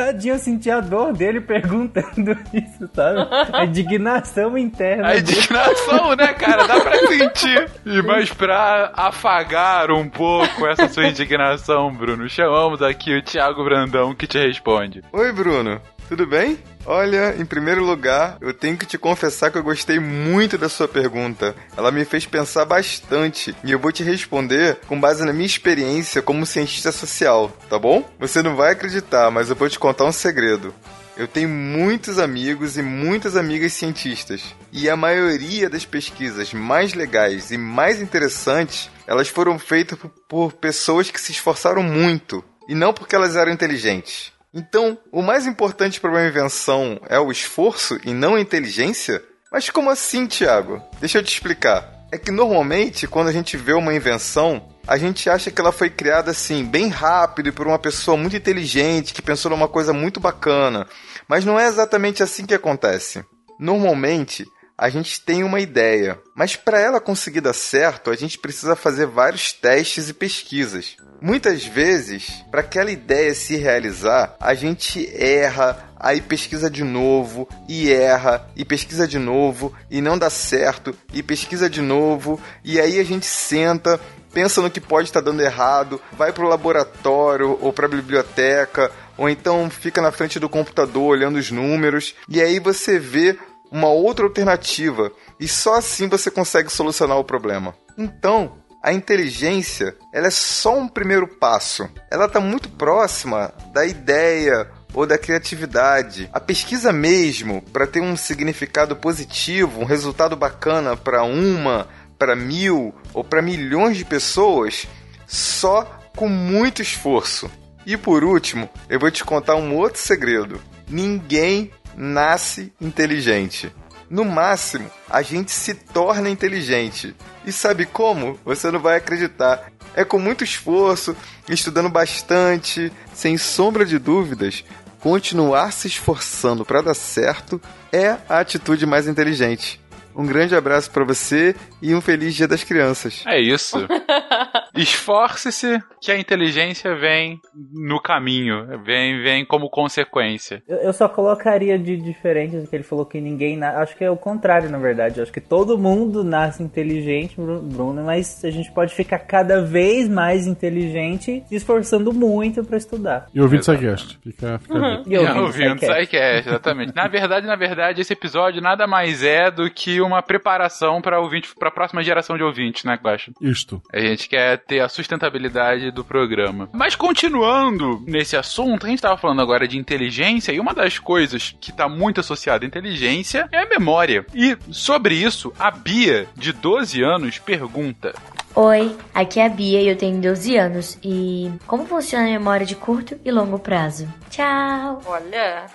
Tadinho, eu senti a dor dele perguntando isso, sabe? A indignação interna. A indignação, né, cara? Dá pra sentir. E mas pra afagar um pouco essa sua indignação, Bruno, chamamos aqui o Thiago Brandão que te responde. Oi, Bruno. Tudo bem? Olha, em primeiro lugar, eu tenho que te confessar que eu gostei muito da sua pergunta. Ela me fez pensar bastante e eu vou te responder com base na minha experiência como cientista social, tá bom? Você não vai acreditar, mas eu vou te contar um segredo. Eu tenho muitos amigos e muitas amigas cientistas, e a maioria das pesquisas mais legais e mais interessantes, elas foram feitas por pessoas que se esforçaram muito, e não porque elas eram inteligentes. Então, o mais importante para uma invenção é o esforço e não a inteligência? Mas como assim, Tiago? Deixa eu te explicar. É que normalmente, quando a gente vê uma invenção, a gente acha que ela foi criada assim, bem rápido, por uma pessoa muito inteligente, que pensou numa coisa muito bacana. Mas não é exatamente assim que acontece. Normalmente, a gente tem uma ideia, mas para ela conseguir dar certo, a gente precisa fazer vários testes e pesquisas. Muitas vezes, para aquela ideia se realizar, a gente erra, aí pesquisa de novo, e erra, e pesquisa de novo, e não dá certo, e pesquisa de novo, e aí a gente senta, pensa no que pode estar dando errado, vai para o laboratório ou para a biblioteca, ou então fica na frente do computador olhando os números, e aí você vê uma outra alternativa e só assim você consegue solucionar o problema. Então, a inteligência, ela é só um primeiro passo. Ela está muito próxima da ideia ou da criatividade. A pesquisa mesmo, para ter um significado positivo, um resultado bacana para uma, para mil ou para milhões de pessoas, só com muito esforço. E por último, eu vou te contar um outro segredo. Ninguém nasce inteligente. No máximo, a gente se torna inteligente. E sabe como? Você não vai acreditar. É com muito esforço, estudando bastante, sem sombra de dúvidas, continuar se esforçando para dar certo é a atitude mais inteligente. Um grande abraço para você e um feliz Dia das Crianças. É isso. Esforce-se que a inteligência vem no caminho, vem, vem como consequência. Eu, eu só colocaria de diferente do que ele falou que ninguém nasce. Acho que é o contrário, na verdade. Acho que todo mundo nasce inteligente, Bruno, mas a gente pode ficar cada vez mais inteligente se esforçando muito para estudar. E ouvindo Psycast. Fica, fica uhum. E ouvindo Psycast, exatamente. na verdade, na verdade, esse episódio nada mais é do que uma preparação para ouvinte, para a próxima geração de ouvintes, né, Guaxa? Isto. A gente quer ter a sustentabilidade do programa. Mas continuando nesse assunto, a gente estava falando agora de inteligência e uma das coisas que está muito associada à inteligência é a memória. E sobre isso, a Bia, de 12 anos, pergunta: Oi, aqui é a Bia e eu tenho 12 anos. E como funciona a memória de curto e longo prazo? Tchau! Olha!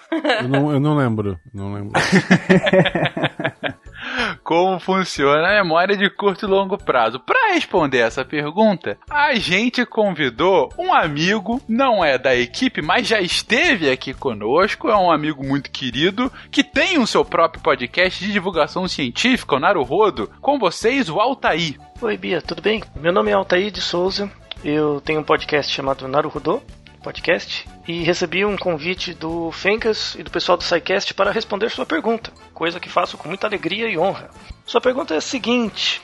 eu, não, eu não lembro, não lembro. como funciona a memória de curto e longo prazo. Para responder essa pergunta, a gente convidou um amigo, não é da equipe, mas já esteve aqui conosco, é um amigo muito querido, que tem o seu próprio podcast de divulgação científica, o Naruhodo. Com vocês, o Altair. Oi, Bia, tudo bem? Meu nome é Altair de Souza, eu tenho um podcast chamado Naruhodo podcast e recebi um convite do Fencas e do pessoal do SciCast para responder sua pergunta, coisa que faço com muita alegria e honra. Sua pergunta é a seguinte: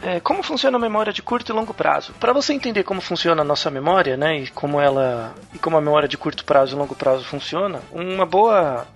é, como funciona a memória de curto e longo prazo? Para você entender como funciona a nossa memória, né, e como ela e como a memória de curto prazo e longo prazo funciona, uma boa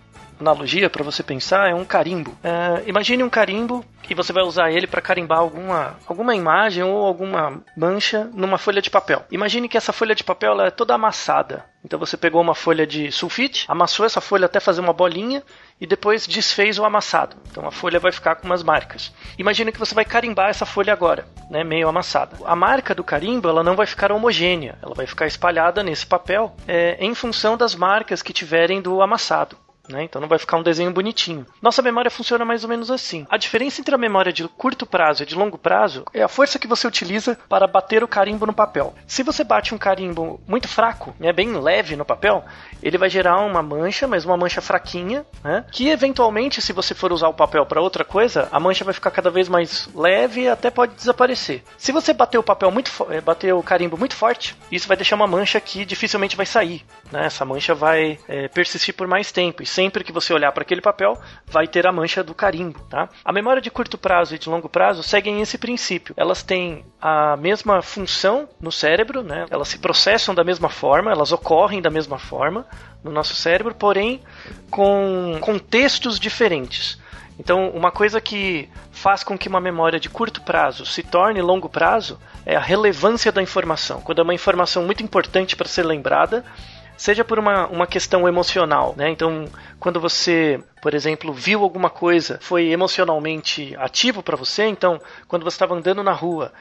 analogia para você pensar é um carimbo. É, imagine um carimbo e você vai usar ele para carimbar alguma, alguma imagem ou alguma mancha numa folha de papel. Imagine que essa folha de papel é toda amassada. Então você pegou uma folha de sulfite, amassou essa folha até fazer uma bolinha e depois desfez o amassado. Então a folha vai ficar com umas marcas. Imagine que você vai carimbar essa folha agora, né, meio amassada. A marca do carimbo ela não vai ficar homogênea, ela vai ficar espalhada nesse papel é, em função das marcas que tiverem do amassado. Né? Então não vai ficar um desenho bonitinho. Nossa memória funciona mais ou menos assim. A diferença entre a memória de curto prazo e de longo prazo é a força que você utiliza para bater o carimbo no papel. Se você bate um carimbo muito fraco, né, bem leve no papel, ele vai gerar uma mancha, mas uma mancha fraquinha, né, que eventualmente, se você for usar o papel para outra coisa, a mancha vai ficar cada vez mais leve e até pode desaparecer. Se você bater o papel muito, eh, bater o carimbo muito forte, isso vai deixar uma mancha que dificilmente vai sair. Né? Essa mancha vai é, persistir por mais tempo sempre que você olhar para aquele papel, vai ter a mancha do carimbo, tá? A memória de curto prazo e de longo prazo seguem esse princípio. Elas têm a mesma função no cérebro, né? Elas se processam da mesma forma, elas ocorrem da mesma forma no nosso cérebro, porém com contextos diferentes. Então, uma coisa que faz com que uma memória de curto prazo se torne longo prazo é a relevância da informação. Quando é uma informação muito importante para ser lembrada, seja por uma, uma questão emocional, né? Então, quando você, por exemplo, viu alguma coisa, foi emocionalmente ativo para você, então, quando você estava andando na rua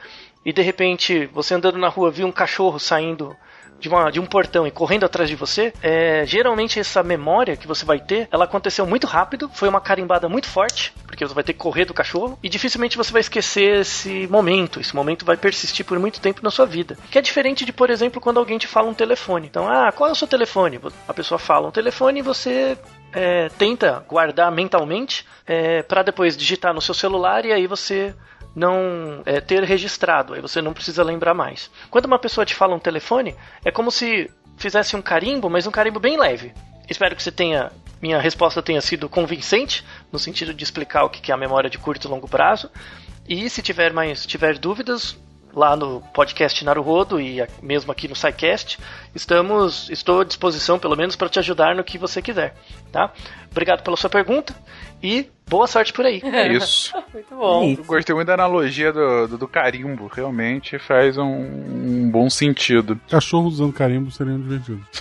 e de repente você andando na rua viu um cachorro saindo de, uma, de um portão e correndo atrás de você, é, geralmente essa memória que você vai ter, ela aconteceu muito rápido, foi uma carimbada muito forte, porque você vai ter que correr do cachorro, e dificilmente você vai esquecer esse momento. Esse momento vai persistir por muito tempo na sua vida. Que é diferente de, por exemplo, quando alguém te fala um telefone. Então, ah, qual é o seu telefone? A pessoa fala um telefone e você é, tenta guardar mentalmente é, para depois digitar no seu celular e aí você não é, ter registrado, aí você não precisa lembrar mais. Quando uma pessoa te fala um telefone, é como se fizesse um carimbo, mas um carimbo bem leve. Espero que você tenha minha resposta tenha sido convincente no sentido de explicar o que é a memória de curto e longo prazo. E se tiver mais tiver dúvidas, lá no podcast Naruhodo e mesmo aqui no SciCast, estamos, estou à disposição, pelo menos, para te ajudar no que você quiser, tá? Obrigado pela sua pergunta e boa sorte por aí. Isso. muito bom. Eu gostei muito da analogia do, do, do carimbo, realmente faz um, um, bom sentido. Cachorros usando carimbo seriam divertidos.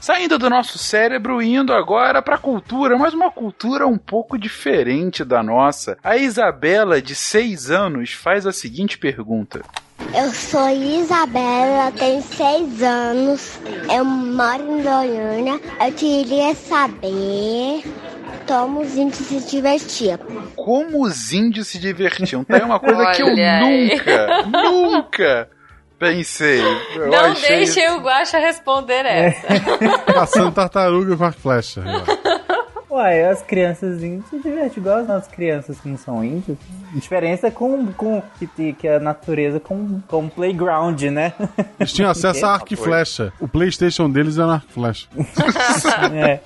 Saindo do nosso cérebro, indo agora para a cultura, mas uma cultura um pouco diferente da nossa. A Isabela, de 6 anos, faz a seguinte pergunta. Eu sou Isabela, tenho 6 anos, eu moro em Goiânia. Eu queria saber como os índios se divertiam. Como os índios se divertiam? Tá é uma coisa que eu nunca, nunca Pensei. Não deixe o Guaxa responder é. essa. Passando tartaruga com a flecha. Uai, as crianças índios se divertem igual as nossas crianças que não são índios. A diferença é com, com que, que a natureza com, com playground, né? Eles tinham acesso a arco e flecha. O Playstation deles era arco e flecha. é.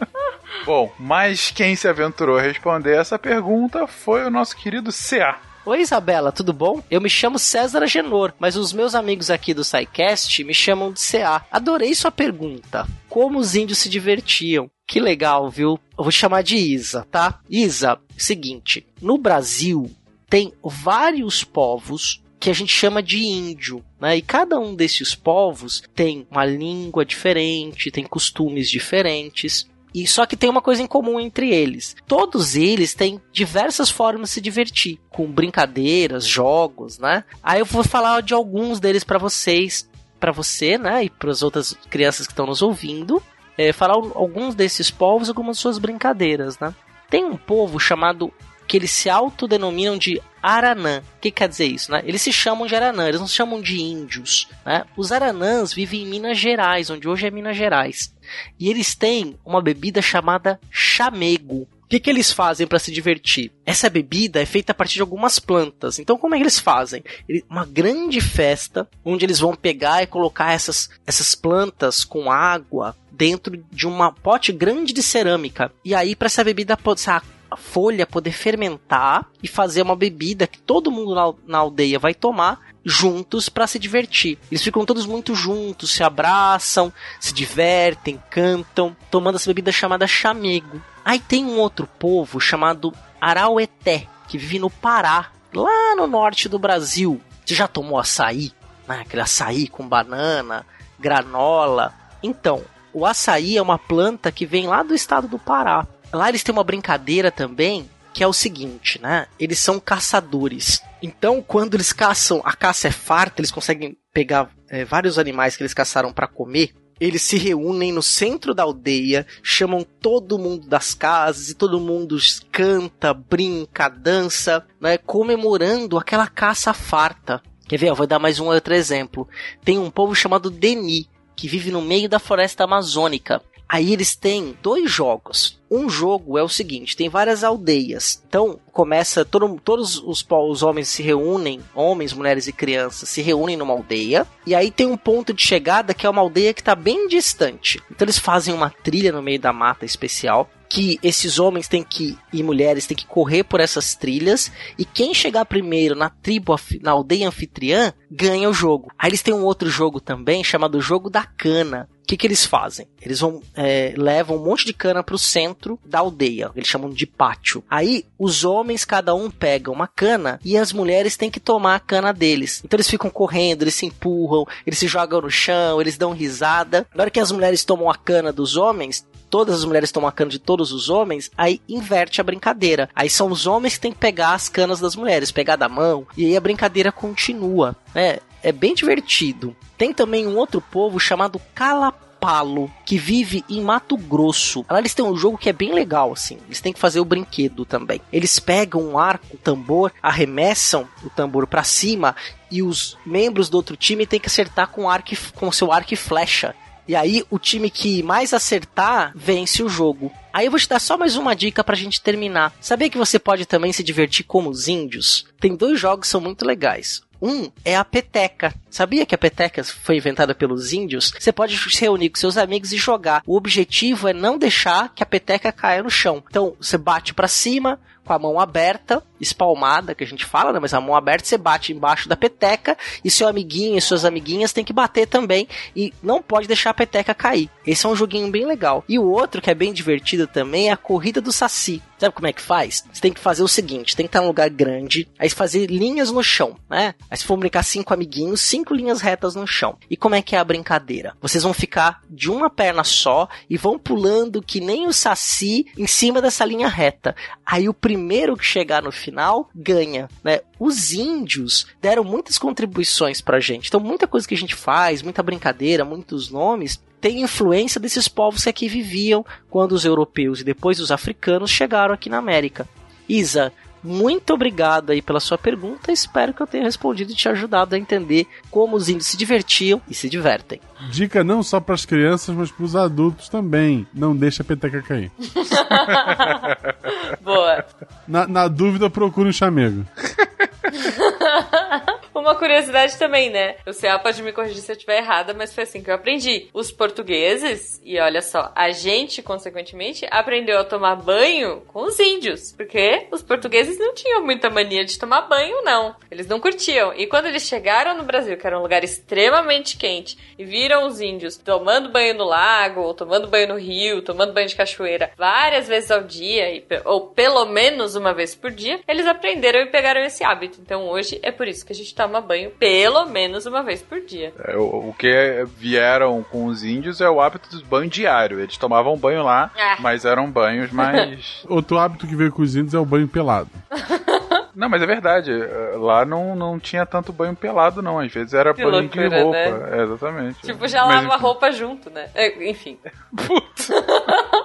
Bom, mas quem se aventurou a responder essa pergunta foi o nosso querido CA. Oi Isabela, tudo bom? Eu me chamo César Agenor, mas os meus amigos aqui do SciCast me chamam de CA. Adorei sua pergunta. Como os índios se divertiam? Que legal, viu? Eu vou chamar de Isa, tá? Isa, seguinte, no Brasil tem vários povos que a gente chama de índio, né? E cada um desses povos tem uma língua diferente, tem costumes diferentes. E só que tem uma coisa em comum entre eles. Todos eles têm diversas formas de se divertir, com brincadeiras, jogos, né? Aí eu vou falar de alguns deles para vocês, para você, né, e para as outras crianças que estão nos ouvindo, é, falar alguns desses povos, algumas suas brincadeiras, né? Tem um povo chamado que eles se autodenominam de Aranã. O que quer dizer isso, né? Eles se chamam de Aranã, eles não se chamam de índios, né? Os Aranãs vivem em Minas Gerais, onde hoje é Minas Gerais. E eles têm uma bebida chamada chamego. O que, que eles fazem para se divertir? Essa bebida é feita a partir de algumas plantas. Então, como é que eles fazem? Uma grande festa onde eles vão pegar e colocar essas, essas plantas com água dentro de uma pote grande de cerâmica. E aí, para essa bebida essa folha poder fermentar e fazer uma bebida que todo mundo na, na aldeia vai tomar juntos para se divertir. Eles ficam todos muito juntos, se abraçam, se divertem, cantam, tomando essa bebida chamada chamego. Aí tem um outro povo chamado Araueté, que vive no Pará, lá no norte do Brasil. Você já tomou açaí? Ah, aquele açaí com banana, granola. Então, o açaí é uma planta que vem lá do estado do Pará. Lá eles têm uma brincadeira também que é o seguinte, né? Eles são caçadores. Então, quando eles caçam, a caça é farta, eles conseguem pegar é, vários animais que eles caçaram para comer. Eles se reúnem no centro da aldeia, chamam todo mundo das casas e todo mundo canta, brinca, dança, né, comemorando aquela caça farta. Quer ver? Eu vou dar mais um outro exemplo. Tem um povo chamado Deni, que vive no meio da floresta amazônica. Aí eles têm dois jogos. Um jogo é o seguinte: tem várias aldeias. Então começa todo, todos os, os homens se reúnem, homens, mulheres e crianças se reúnem numa aldeia. E aí tem um ponto de chegada que é uma aldeia que está bem distante. Então eles fazem uma trilha no meio da mata especial que esses homens têm que e mulheres têm que correr por essas trilhas e quem chegar primeiro na tribo na aldeia anfitriã ganha o jogo. Aí eles têm um outro jogo também chamado jogo da cana. O que, que eles fazem? Eles vão é, levam um monte de cana para o centro da aldeia. Eles chamam de pátio. Aí os homens cada um pega uma cana e as mulheres têm que tomar a cana deles. Então eles ficam correndo, eles se empurram, eles se jogam no chão, eles dão risada. Na hora que as mulheres tomam a cana dos homens, todas as mulheres a cana de todos os homens, aí inverte a brincadeira. Aí são os homens que têm que pegar as canas das mulheres, pegar da mão, e aí a brincadeira continua. É, é bem divertido. Tem também um outro povo chamado Calapalo, que vive em Mato Grosso. Lá eles têm um jogo que é bem legal, assim. Eles têm que fazer o brinquedo também. Eles pegam um arco, um tambor, arremessam o tambor para cima e os membros do outro time têm que acertar com, arco, com seu arco e flecha. E aí o time que mais acertar vence o jogo. Aí eu vou te dar só mais uma dica pra gente terminar. Sabia que você pode também se divertir como os índios? Tem dois jogos que são muito legais. Um é a peteca. Sabia que a peteca foi inventada pelos índios? Você pode se reunir com seus amigos e jogar. O objetivo é não deixar que a peteca caia no chão. Então, você bate para cima, com a mão aberta, espalmada, que a gente fala, né? Mas a mão aberta você bate embaixo da peteca e seu amiguinho e suas amiguinhas tem que bater também e não pode deixar a peteca cair. Esse é um joguinho bem legal. E o outro que é bem divertido também é a corrida do saci. Sabe como é que faz? Você tem que fazer o seguinte: tem que estar num lugar grande, aí fazer linhas no chão, né? Aí se for brincar cinco amiguinhos, cinco linhas retas no chão. E como é que é a brincadeira? Vocês vão ficar de uma perna só e vão pulando que nem o saci em cima dessa linha reta. Aí o primeiro que chegar no final ganha, né? Os índios deram muitas contribuições pra gente. Então muita coisa que a gente faz, muita brincadeira, muitos nomes, tem influência desses povos que aqui viviam quando os europeus e depois os africanos chegaram aqui na América. Isa, muito obrigado aí pela sua pergunta. Espero que eu tenha respondido e te ajudado a entender como os índios se divertiam e se divertem. Dica não só para as crianças, mas para os adultos também. Não deixa a peteca cair. Boa. Na, na dúvida, procure um chamego. Uma curiosidade também, né? O CA pode me corrigir se eu estiver errada, mas foi assim que eu aprendi. Os portugueses, e olha só, a gente, consequentemente, aprendeu a tomar banho com os índios. Porque os portugueses não tinham muita mania de tomar banho, não. Eles não curtiam. E quando eles chegaram no Brasil, que era um lugar extremamente quente, e viram os índios tomando banho no lago, ou tomando banho no rio, tomando banho de cachoeira várias vezes ao dia, ou pelo menos uma vez por dia, eles aprenderam e pegaram esse hábito. Então hoje é por isso que a gente toma banho pelo menos uma vez por dia. É, o, o, que vieram com os índios é o hábito dos banhos diário. Eles tomavam banho lá, é. mas eram banhos mais. Outro hábito que veio com os índios é o banho pelado. Não, mas é verdade. Lá não, não tinha tanto banho pelado, não. Às vezes era que banho loucura, de roupa. Né? É, exatamente. Tipo, já mas, lava a roupa junto, né? É, enfim. Putz.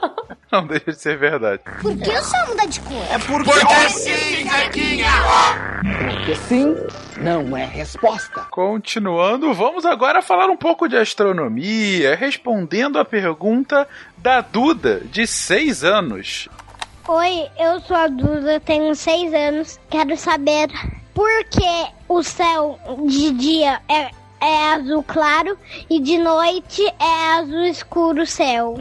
Não deixa de ser verdade. Por que o só muda de cor? É porque, porque sim, Zequinha! Porque sim não é resposta. Continuando, vamos agora falar um pouco de astronomia, respondendo a pergunta da Duda, de 6 anos. Oi, eu sou a Duda, tenho 6 anos. Quero saber por que o céu de dia é, é azul claro e de noite é azul escuro o céu.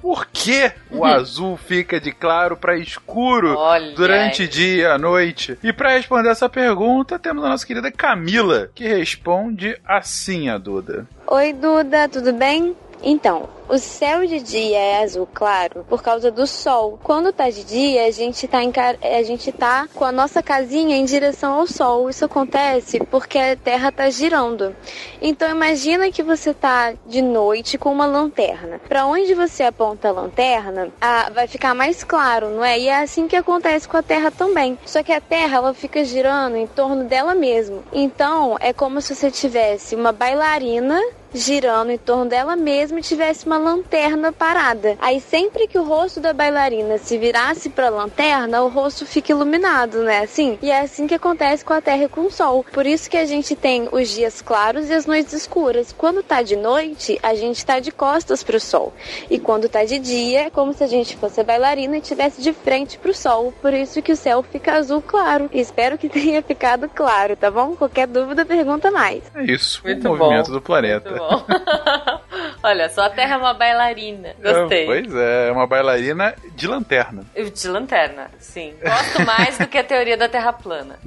Por que o azul fica de claro para escuro Olha durante aí. dia, noite? E para responder essa pergunta, temos a nossa querida Camila, que responde assim a Duda. Oi, Duda, tudo bem? Então, o céu de dia é azul claro por causa do sol. Quando tá de dia, a gente tá, em, a gente tá com a nossa casinha em direção ao sol. Isso acontece porque a Terra tá girando. Então imagina que você tá de noite com uma lanterna. Para onde você aponta a lanterna, ah, vai ficar mais claro, não é? E é assim que acontece com a Terra também. Só que a Terra ela fica girando em torno dela mesma. Então é como se você tivesse uma bailarina girando em torno dela mesma e tivesse uma lanterna parada. Aí sempre que o rosto da bailarina se virasse para a lanterna, o rosto fica iluminado, né? Assim. E é assim que acontece com a Terra e com o Sol. Por isso que a gente tem os dias claros e as noites escuras. Quando tá de noite, a gente tá de costas pro Sol. E quando tá de dia, é como se a gente fosse a bailarina e tivesse de frente pro Sol. Por isso que o céu fica azul claro. E espero que tenha ficado claro, tá bom? Qualquer dúvida, pergunta mais. É isso, Muito o movimento bom, do planeta. Olha, só a Terra uma bailarina. Gostei. Pois é, é uma bailarina de lanterna. Eu De lanterna, sim. Gosto mais do que a teoria da Terra plana.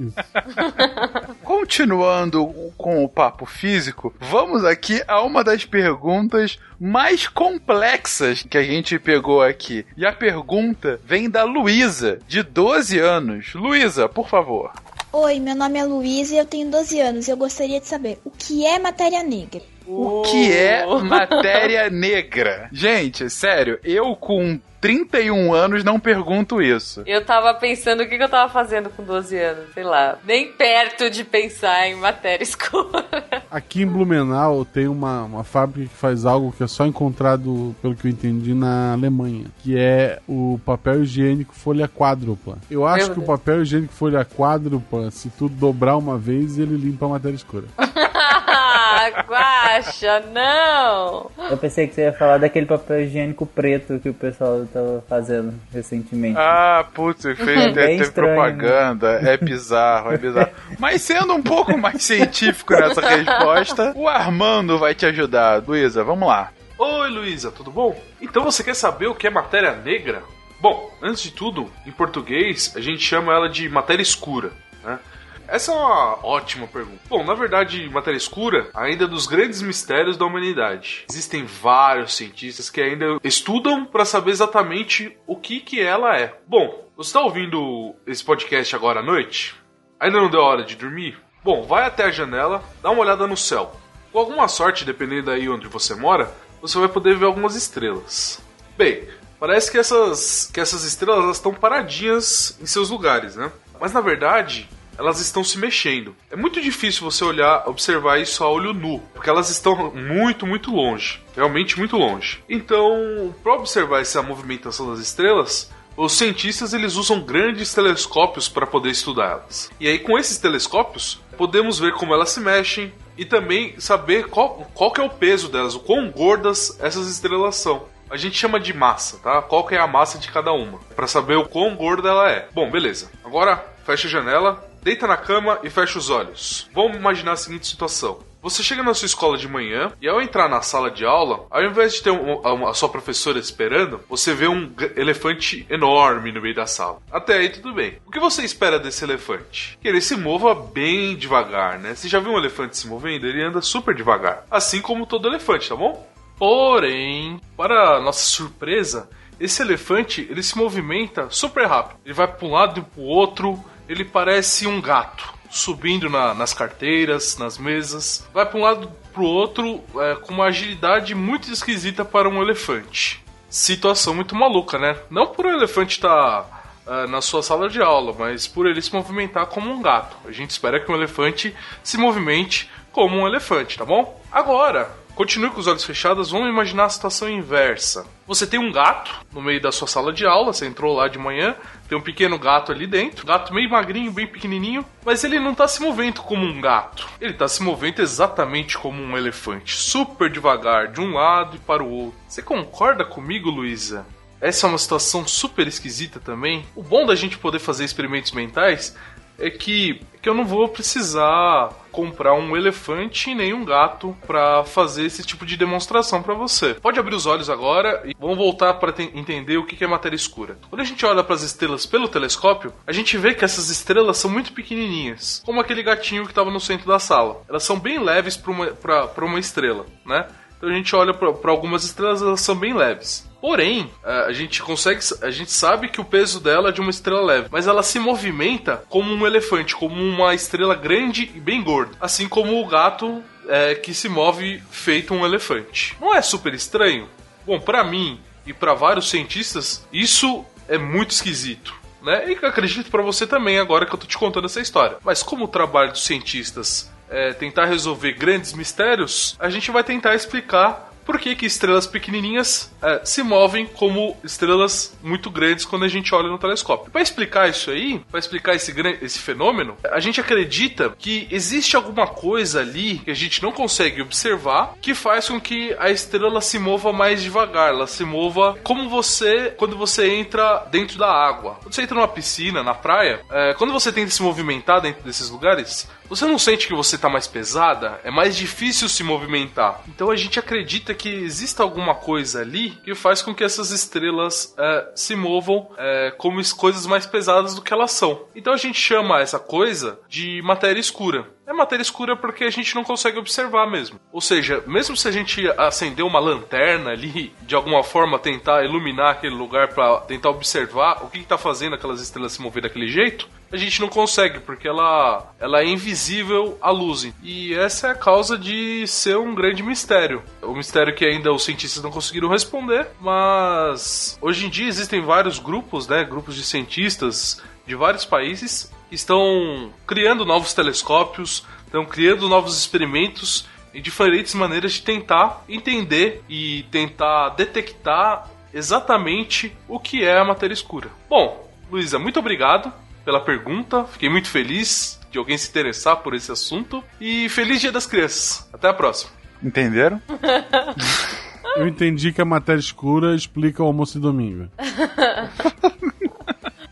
Continuando com o papo físico, vamos aqui a uma das perguntas mais complexas que a gente pegou aqui. E a pergunta vem da Luísa, de 12 anos. Luísa, por favor. Oi, meu nome é Luísa e eu tenho 12 anos. Eu gostaria de saber o que é matéria negra. O que é matéria negra? Gente, sério, eu com 31 anos não pergunto isso. Eu tava pensando o que, que eu tava fazendo com 12 anos, sei lá. Nem perto de pensar em matéria escura. Aqui em Blumenau tem uma, uma fábrica que faz algo que é só encontrado, pelo que eu entendi, na Alemanha, que é o papel higiênico folha quádrupla. Eu acho Meu que o Deus. papel higiênico folha quádrupla, se tu dobrar uma vez, ele limpa a matéria escura. Guaxa, não! Eu pensei que você ia falar daquele papel higiênico preto que o pessoal tava fazendo recentemente. Ah, putz, fez, Bem teve estranho, né? propaganda, é bizarro, é bizarro. Mas sendo um pouco mais científico nessa resposta, o Armando vai te ajudar. Luísa, vamos lá. Oi, Luísa, tudo bom? Então você quer saber o que é matéria negra? Bom, antes de tudo, em português a gente chama ela de matéria escura, né? Essa é uma ótima pergunta. Bom, na verdade, matéria escura ainda é dos grandes mistérios da humanidade. Existem vários cientistas que ainda estudam para saber exatamente o que que ela é. Bom, você está ouvindo esse podcast agora à noite? Ainda não deu hora de dormir? Bom, vai até a janela, dá uma olhada no céu. Com alguma sorte, dependendo aí onde você mora, você vai poder ver algumas estrelas. Bem, parece que essas, que essas estrelas elas estão paradinhas em seus lugares, né? Mas na verdade, elas estão se mexendo. É muito difícil você olhar, observar isso a olho nu, porque elas estão muito, muito longe, realmente muito longe. Então, para observar essa movimentação das estrelas, os cientistas eles usam grandes telescópios para poder estudá-las. E aí com esses telescópios podemos ver como elas se mexem e também saber qual, qual que é o peso delas, o quão gordas essas estrelas são. A gente chama de massa, tá? Qual que é a massa de cada uma, para saber o quão gorda ela é. Bom, beleza. Agora fecha a janela, deita na cama e fecha os olhos. Vamos imaginar a seguinte situação. Você chega na sua escola de manhã e ao entrar na sala de aula, ao invés de ter um- uma- a sua professora esperando, você vê um elefante enorme no meio da sala. Até aí tudo bem. O que você espera desse elefante? Que ele se mova bem devagar, né? Você já viu um elefante se movendo? Ele anda super devagar. Assim como todo elefante, tá bom? Porém, para nossa surpresa, esse elefante ele se movimenta super rápido. Ele vai para um lado e para o outro. Ele parece um gato subindo na- nas carteiras, nas mesas. Vai para um lado para o outro é, com uma agilidade muito esquisita para um elefante. Situação muito maluca, né? Não por o elefante estar ah, na sua sala de aula, mas por ele se movimentar como um gato. A gente espera que um elefante se movimente como um elefante, tá bom? Agora, continue com os olhos fechados, vamos imaginar a situação inversa. Você tem um gato no meio da sua sala de aula, você entrou lá de manhã, tem um pequeno gato ali dentro, gato meio magrinho, bem pequenininho, mas ele não tá se movendo como um gato. Ele tá se movendo exatamente como um elefante, super devagar, de um lado e para o outro. Você concorda comigo, Luísa? Essa é uma situação super esquisita também. O bom da gente poder fazer experimentos mentais é que, que eu não vou precisar comprar um elefante nem um gato para fazer esse tipo de demonstração para você. Pode abrir os olhos agora e vamos voltar para entender o que é matéria escura. Quando a gente olha para as estrelas pelo telescópio, a gente vê que essas estrelas são muito pequenininhas, como aquele gatinho que estava no centro da sala. Elas são bem leves para uma, uma estrela, né? Então a gente olha para algumas estrelas, elas são bem leves. Porém, a gente consegue, a gente sabe que o peso dela é de uma estrela leve, mas ela se movimenta como um elefante, como uma estrela grande e bem gorda, assim como o gato é, que se move feito um elefante. Não é super estranho? Bom, para mim e para vários cientistas, isso é muito esquisito. Né? E acredito para você também agora que eu tô te contando essa história. Mas como o trabalho dos cientistas é tentar resolver grandes mistérios, a gente vai tentar explicar por que, que estrelas pequenininhas é, se movem como estrelas muito grandes quando a gente olha no telescópio. Para explicar isso aí, para explicar esse, esse fenômeno, a gente acredita que existe alguma coisa ali que a gente não consegue observar que faz com que a estrela se mova mais devagar, ela se mova como você quando você entra dentro da água. Quando você entra numa piscina, na praia, é, quando você tenta se movimentar dentro desses lugares, você não sente que você está mais pesada? É mais difícil se movimentar. Então a gente acredita que exista alguma coisa ali que faz com que essas estrelas é, se movam é, como coisas mais pesadas do que elas são. Então a gente chama essa coisa de matéria escura. É matéria escura porque a gente não consegue observar mesmo. Ou seja, mesmo se a gente acender uma lanterna ali, de alguma forma tentar iluminar aquele lugar para tentar observar o que está fazendo aquelas estrelas se mover daquele jeito, a gente não consegue, porque ela, ela é invisível à luz. E essa é a causa de ser um grande mistério. Um mistério que ainda os cientistas não conseguiram responder, mas hoje em dia existem vários grupos, né, grupos de cientistas de vários países estão criando novos telescópios, estão criando novos experimentos e diferentes maneiras de tentar entender e tentar detectar exatamente o que é a matéria escura. Bom, Luísa, muito obrigado pela pergunta. Fiquei muito feliz de alguém se interessar por esse assunto. E feliz Dia das Crianças. Até a próxima. Entenderam? Eu entendi que a matéria escura explica o almoço de domingo.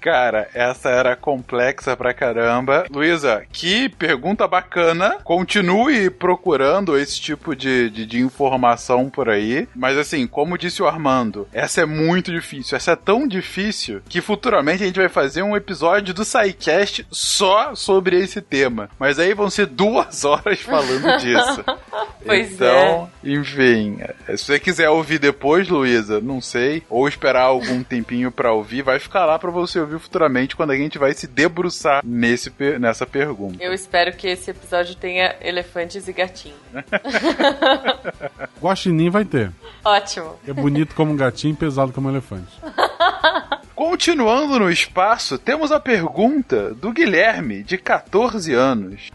Cara, essa era complexa pra caramba. Luísa, que pergunta bacana. Continue procurando esse tipo de, de, de, informação por aí. Mas assim, como disse o Armando, essa é muito difícil. Essa é tão difícil que futuramente a gente vai fazer um episódio do SciCast só sobre esse tema. Mas aí vão ser duas horas falando disso. pois então, é. enfim, se você quiser ouvir depois, Luísa, não sei, ou esperar algum tempinho para ouvir, vai ficar lá para você ouvir ouvir futuramente quando a gente vai se debruçar nesse, nessa pergunta. Eu espero que esse episódio tenha elefantes e gatinhos. Guaxinim vai ter. Ótimo. É bonito como um gatinho e pesado como um elefante. Continuando no espaço, temos a pergunta do Guilherme, de 14 anos.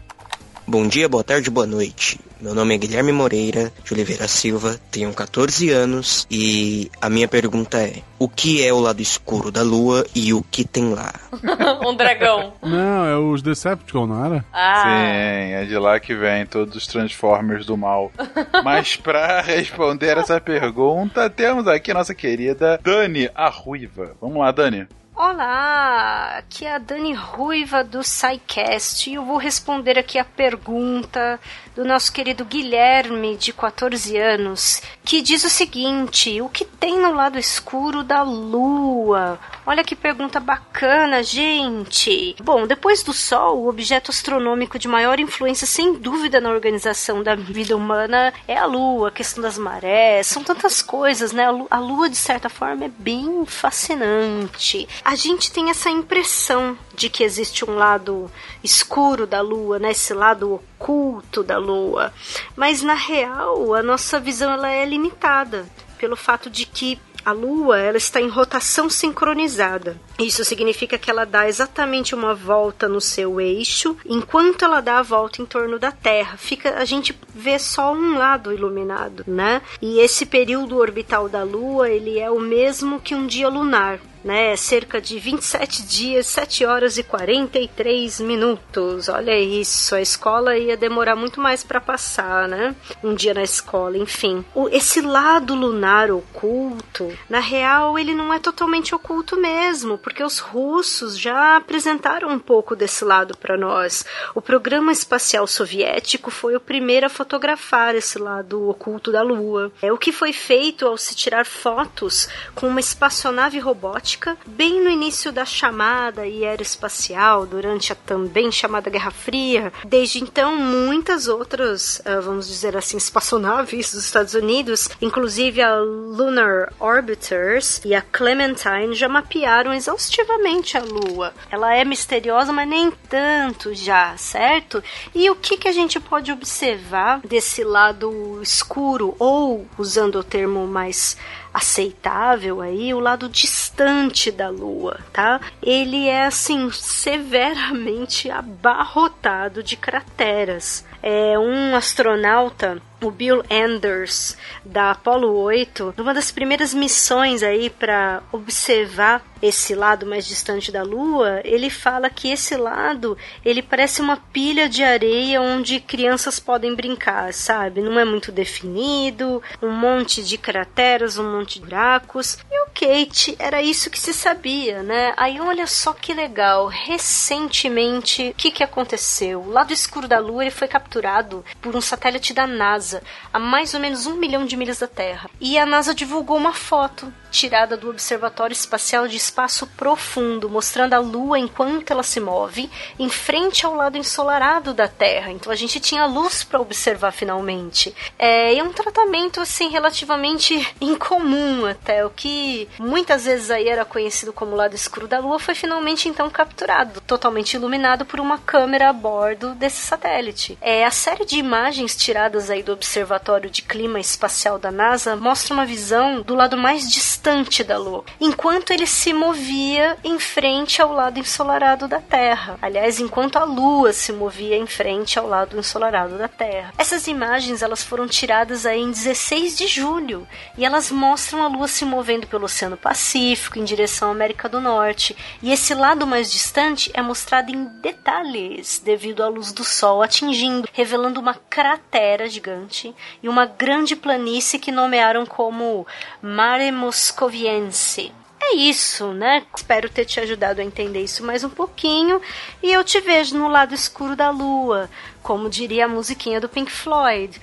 Bom dia, boa tarde, boa noite. Meu nome é Guilherme Moreira de Oliveira Silva, tenho 14 anos e a minha pergunta é: o que é o lado escuro da lua e o que tem lá? um dragão. Não, é os Decepticons, não era? Ah. Sim, é de lá que vem todos os Transformers do mal. Mas para responder essa pergunta, temos aqui a nossa querida Dani, a Ruiva. Vamos lá, Dani. Olá, aqui é a Dani Ruiva do SciCast e eu vou responder aqui a pergunta do nosso querido Guilherme, de 14 anos, que diz o seguinte: o que tem no lado escuro da Lua? Olha que pergunta bacana, gente! Bom, depois do Sol, o objeto astronômico de maior influência, sem dúvida, na organização da vida humana é a Lua, a questão das marés, são tantas coisas, né? A Lua, de certa forma, é bem fascinante a gente tem essa impressão de que existe um lado escuro da lua, né? Esse lado oculto da lua. Mas na real, a nossa visão ela é limitada pelo fato de que a Lua ela está em rotação sincronizada. Isso significa que ela dá exatamente uma volta no seu eixo, enquanto ela dá a volta em torno da Terra. Fica a gente vê só um lado iluminado, né? E esse período orbital da Lua ele é o mesmo que um dia lunar. Né? Cerca de 27 dias, 7 horas e 43 minutos. Olha isso, a escola ia demorar muito mais para passar, né? Um dia na escola, enfim. O, esse lado lunar oculto, na real, ele não é totalmente oculto mesmo, porque os russos já apresentaram um pouco desse lado para nós. O programa espacial soviético foi o primeiro a fotografar esse lado oculto da Lua. É o que foi feito ao se tirar fotos com uma espaçonave robótica bem no início da chamada e era espacial durante a também chamada Guerra Fria. Desde então, muitas outras, ah, vamos dizer assim, espaçonaves dos Estados Unidos, inclusive a Lunar Orbiters e a Clementine, já mapearam exaustivamente a Lua. Ela é misteriosa, mas nem tanto já, certo? E o que, que a gente pode observar desse lado escuro, ou usando o termo mais aceitável aí, o lado distante da Lua, tá? Ele é assim severamente abarrotado de crateras. É um astronauta o Bill Anders da Apollo 8, numa das primeiras missões aí para observar esse lado mais distante da Lua, ele fala que esse lado ele parece uma pilha de areia onde crianças podem brincar, sabe? Não é muito definido, um monte de crateras, um monte de buracos. E o Kate era isso que se sabia, né? Aí olha só que legal, recentemente o que que aconteceu? O lado escuro da Lua ele foi capturado por um satélite da NASA NASA a mais ou menos um milhão de milhas da Terra. E a NASA divulgou uma foto tirada do Observatório Espacial de Espaço Profundo, mostrando a Lua enquanto ela se move em frente ao lado ensolarado da Terra. Então a gente tinha luz para observar finalmente. É, é um tratamento assim relativamente incomum até o que muitas vezes aí era conhecido como lado escuro da Lua foi finalmente então capturado, totalmente iluminado por uma câmera a bordo desse satélite. É a série de imagens tiradas aí do Observatório de Clima Espacial da NASA mostra uma visão do lado mais distante da Lua, enquanto ele se movia em frente ao lado ensolarado da Terra. Aliás, enquanto a Lua se movia em frente ao lado ensolarado da Terra. Essas imagens elas foram tiradas aí em 16 de julho e elas mostram a Lua se movendo pelo Oceano Pacífico em direção à América do Norte. E esse lado mais distante é mostrado em detalhes devido à luz do Sol atingindo, revelando uma cratera gigante e uma grande planície que nomearam como Mare Moscoviense. É isso, né? Espero ter te ajudado a entender isso mais um pouquinho e eu te vejo no lado escuro da lua, como diria a musiquinha do Pink Floyd.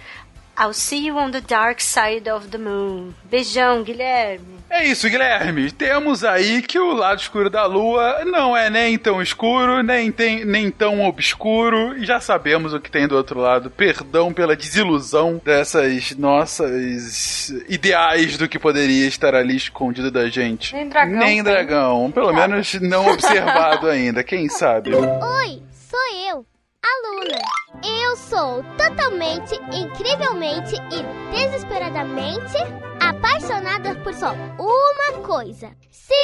I'll see you on the dark side of the moon. Beijão, Guilherme. É isso, Guilherme. Temos aí que o lado escuro da lua não é nem tão escuro, nem, tem, nem tão obscuro. E já sabemos o que tem do outro lado. Perdão pela desilusão dessas nossas ideais do que poderia estar ali escondido da gente. Nem dragão. Nem dragão. Pelo menos não observado ainda. Quem sabe? Oi, sou eu a Luna. Eu sou totalmente, incrivelmente e desesperadamente apaixonada por só uma coisa: ciências!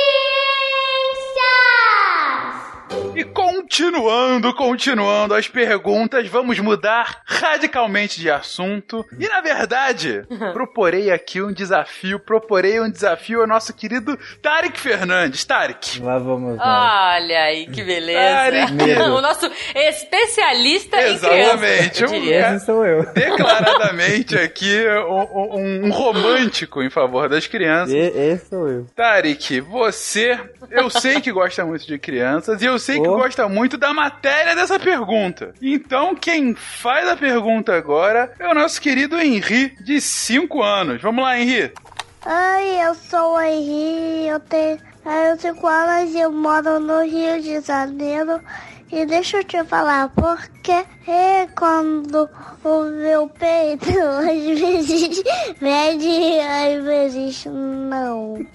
E continuando, continuando as perguntas, vamos mudar radicalmente de assunto. E na verdade, proporei aqui um desafio, proporei um desafio ao nosso querido Tarek Fernandes. Tarek. Lá vamos nós. Olha aí que beleza. Tarek. o nosso especialista Exatamente. em criança. Um, Esse sou eu. Declaradamente aqui um, um, romântico em favor das crianças. Esse sou eu. Tarek, você, eu sei que gosta muito de crianças e eu sei oh. que gosta muito da matéria dessa pergunta. Então, quem faz a pergunta agora é o nosso querido Henri, de 5 anos. Vamos lá, Henri. Oi, eu sou o Henri, eu tenho 5 anos e eu moro no Rio de Janeiro. E deixa eu te falar, porque é quando o meu peito às vezes mede, às vezes não.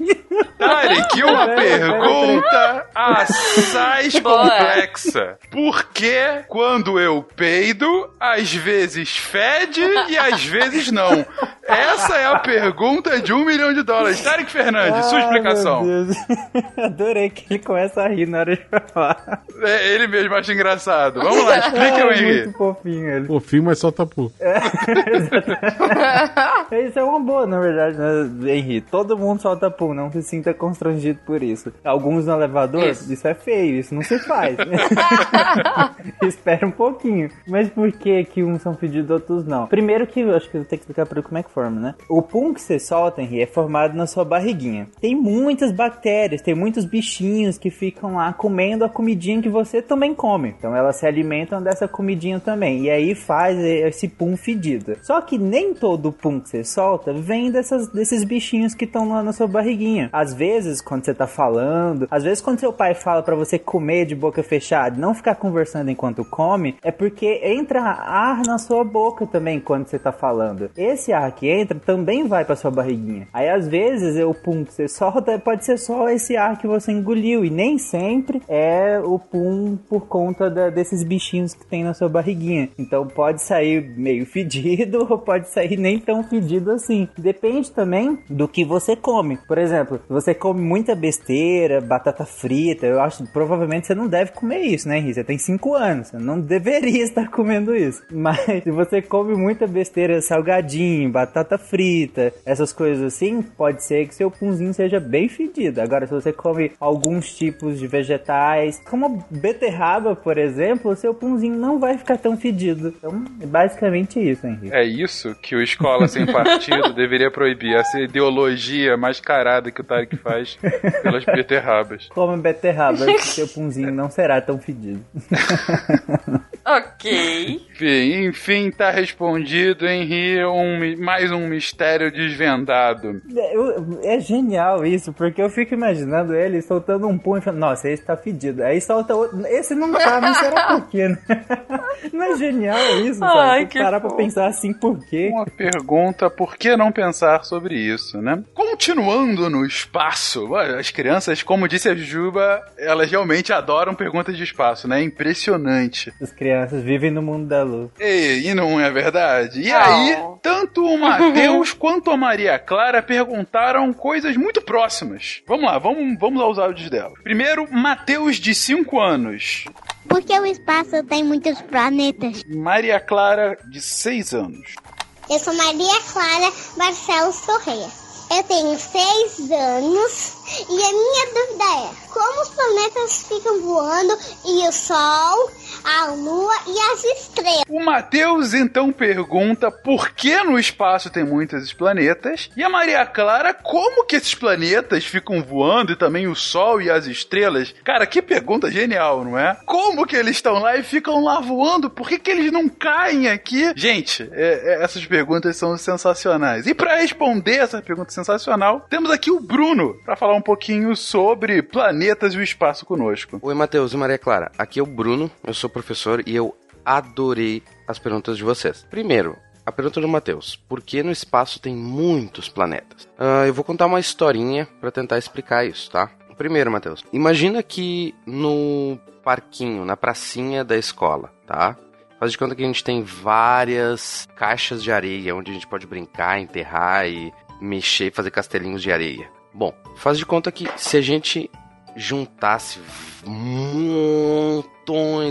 Tarek, uma pergunta assaz complexa. Por que quando eu peido, às vezes fede e às vezes não? Essa é a pergunta de um milhão de dólares. Tarek Fernandes, sua explicação. Adorei que ele começa a rir na hora de falar. É, ele mesmo acha engraçado. Vamos lá, explica o Henrique. Muito fofinho ele. Fofinho, mas só tapu. É, Isso é uma boa, na verdade, né, Henri? Todo mundo solta pum, não se sinta constrangido por isso. Alguns no elevador, isso, isso é feio, isso não se faz. Espera um pouquinho. Mas por que que uns são fedidos e outros não? Primeiro que, eu acho que eu vou ter que explicar pra como é que forma, né? O pum que você solta, Henri, é formado na sua barriguinha. Tem muitas bactérias, tem muitos bichinhos que ficam lá comendo a comidinha que você também come. Então elas se alimentam dessa comidinha também. E aí faz esse pum fedido. Só que nem todo pum que você solta vem dessas, desses bichinhos que estão lá na sua barriguinha. Às vezes, quando você tá falando, às vezes quando seu pai fala para você comer de boca fechada, não ficar conversando enquanto come, é porque entra ar na sua boca também quando você tá falando. Esse ar que entra também vai para sua barriguinha. Aí às vezes o pum que você solta pode ser só esse ar que você engoliu e nem sempre é o pum por conta da, desses bichinhos que tem na sua barriguinha. Então pode sair meio fedido ou pode sair nem tão fedido assim. Depende também do que você come. Por exemplo, você come muita besteira, batata frita, eu acho provavelmente você não deve comer isso, né, Henrique? Você tem 5 anos, você não deveria estar comendo isso. Mas se você come muita besteira, salgadinho, batata frita, essas coisas assim, pode ser que seu punzinho seja bem fedido. Agora, se você come alguns tipos de vegetais, como beterraba, por exemplo, seu punzinho não vai ficar tão fedido. Então, é basicamente isso, Henrique. É isso que o Escola Sem Partido deveria proibir. Essa ideologia mascarada que o Tarek faz pelas beterrabas. Come beterraba, que seu punzinho não será tão fedido. ok. Enfim, enfim, tá respondido, Henri, um, mais um mistério desvendado. É, é, genial isso, porque eu fico imaginando ele soltando um punho e falando, nossa, esse tá fedido. Aí solta outro, esse não tá, mas será por quê? Né? Não é genial isso, Ai, sabe? Que parar pra pensar assim, por quê? Uma pergunta, por que não pensar sobre isso, né? Continuando no espaço, as crianças, como disse a Juba, elas realmente adoram perguntas de espaço, né? Impressionante. As crianças vivem no mundo da luz. E, e não é verdade? E oh. aí, tanto o Matheus quanto a Maria Clara perguntaram coisas muito próximas. Vamos lá, vamos, vamos lá os áudios dela. Primeiro, Matheus, de 5 anos. Porque o espaço tem muitos planetas. Maria Clara, de 6 anos. Eu sou Maria Clara Barcelos Correia. Eu tenho 6 anos e a minha dúvida é: como os planetas ficam voando e o Sol, a Lua e as estrelas? O Matheus então pergunta por que no espaço tem muitos planetas e a Maria Clara como que esses planetas ficam voando e também o Sol e as estrelas. Cara, que pergunta genial, não é? Como que eles estão lá e ficam lá voando? Por que, que eles não caem aqui? Gente, é, é, essas perguntas são sensacionais. E para responder essa pergunta sensacional, temos aqui o Bruno para falar um pouquinho sobre planetas e o espaço conosco. Oi, Matheus e Maria Clara. Aqui é o Bruno, eu sou professor e eu adorei as perguntas de vocês. Primeiro, a pergunta do Matheus: por que no espaço tem muitos planetas? Uh, eu vou contar uma historinha para tentar explicar isso, tá? Primeiro, Matheus, imagina que no parquinho, na pracinha da escola, tá? Faz de conta que a gente tem várias caixas de areia onde a gente pode brincar, enterrar e mexer, fazer castelinhos de areia. Bom, faz de conta que se a gente juntasse montões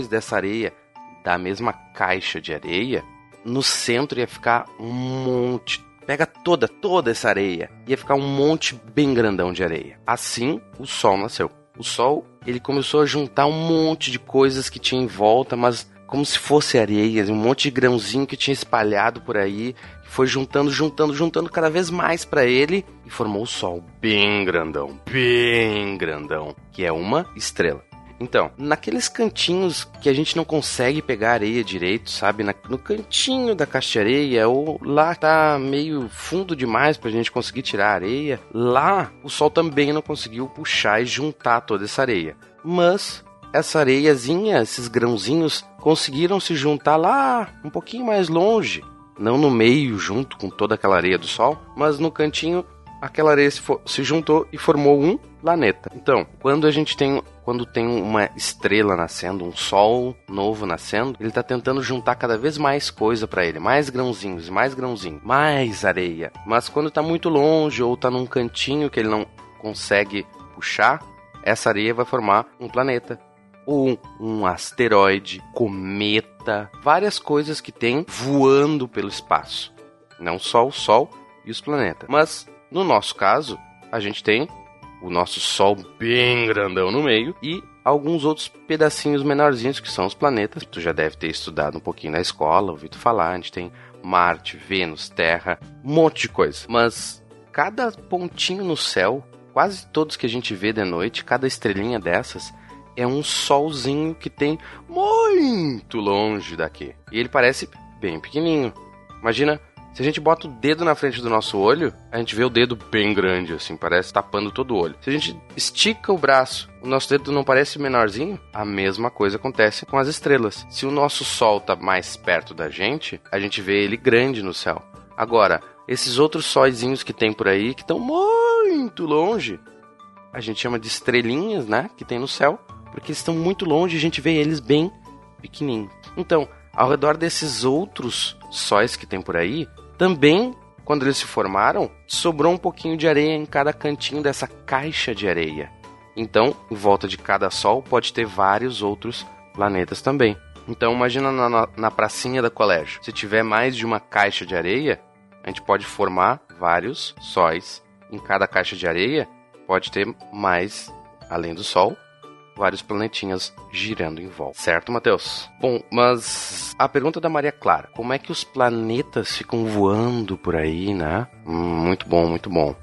dessa areia da mesma caixa de areia, no centro ia ficar um monte. Pega toda, toda essa areia. Ia ficar um monte bem grandão de areia. Assim, o Sol nasceu. O Sol, ele começou a juntar um monte de coisas que tinha em volta, mas como se fosse areia, um monte de grãozinho que tinha espalhado por aí, foi juntando, juntando, juntando cada vez mais para ele e formou o Sol bem grandão, bem grandão, que é uma estrela. Então, naqueles cantinhos que a gente não consegue pegar areia direito, sabe? Na, no cantinho da caixa de areia, ou lá tá meio fundo demais pra gente conseguir tirar a areia, lá o Sol também não conseguiu puxar e juntar toda essa areia. Mas essa areiazinha, esses grãozinhos, conseguiram se juntar lá um pouquinho mais longe. Não no meio, junto com toda aquela areia do Sol, mas no cantinho, aquela areia se, se juntou e formou um planeta. Então, quando a gente tem quando tem uma estrela nascendo, um sol novo nascendo, ele está tentando juntar cada vez mais coisa para ele, mais grãozinhos, mais grãozinhos, mais areia. Mas quando está muito longe ou está num cantinho que ele não consegue puxar, essa areia vai formar um planeta ou um asteroide, cometa, várias coisas que tem voando pelo espaço. Não só o Sol, e os planetas. Mas, no nosso caso, a gente tem o nosso Sol bem grandão no meio e alguns outros pedacinhos menorzinhos que são os planetas. Tu já deve ter estudado um pouquinho na escola, ouvido falar. A gente tem Marte, Vênus, Terra, um monte de coisa. Mas cada pontinho no céu, quase todos que a gente vê de noite, cada estrelinha dessas é um solzinho que tem muito longe daqui. E ele parece bem pequenininho. Imagina se a gente bota o dedo na frente do nosso olho, a gente vê o dedo bem grande, assim, parece tapando todo o olho. Se a gente estica o braço, o nosso dedo não parece menorzinho? A mesma coisa acontece com as estrelas. Se o nosso Sol tá mais perto da gente, a gente vê ele grande no céu. Agora, esses outros sóizinhos que tem por aí, que estão muito longe, a gente chama de estrelinhas, né? Que tem no céu, porque eles estão muito longe e a gente vê eles bem pequenininhos. Então, ao redor desses outros sóis que tem por aí, também, quando eles se formaram, sobrou um pouquinho de areia em cada cantinho dessa caixa de areia. Então, em volta de cada Sol pode ter vários outros planetas também. Então, imagina na, na, na pracinha da colégio. Se tiver mais de uma caixa de areia, a gente pode formar vários sóis. Em cada caixa de areia pode ter mais, além do Sol, vários planetinhas girando em volta. Certo, Matheus? Bom, mas a pergunta da Maria Clara: como é que os planetas ficam voando por aí, né? Hum, muito bom, muito bom.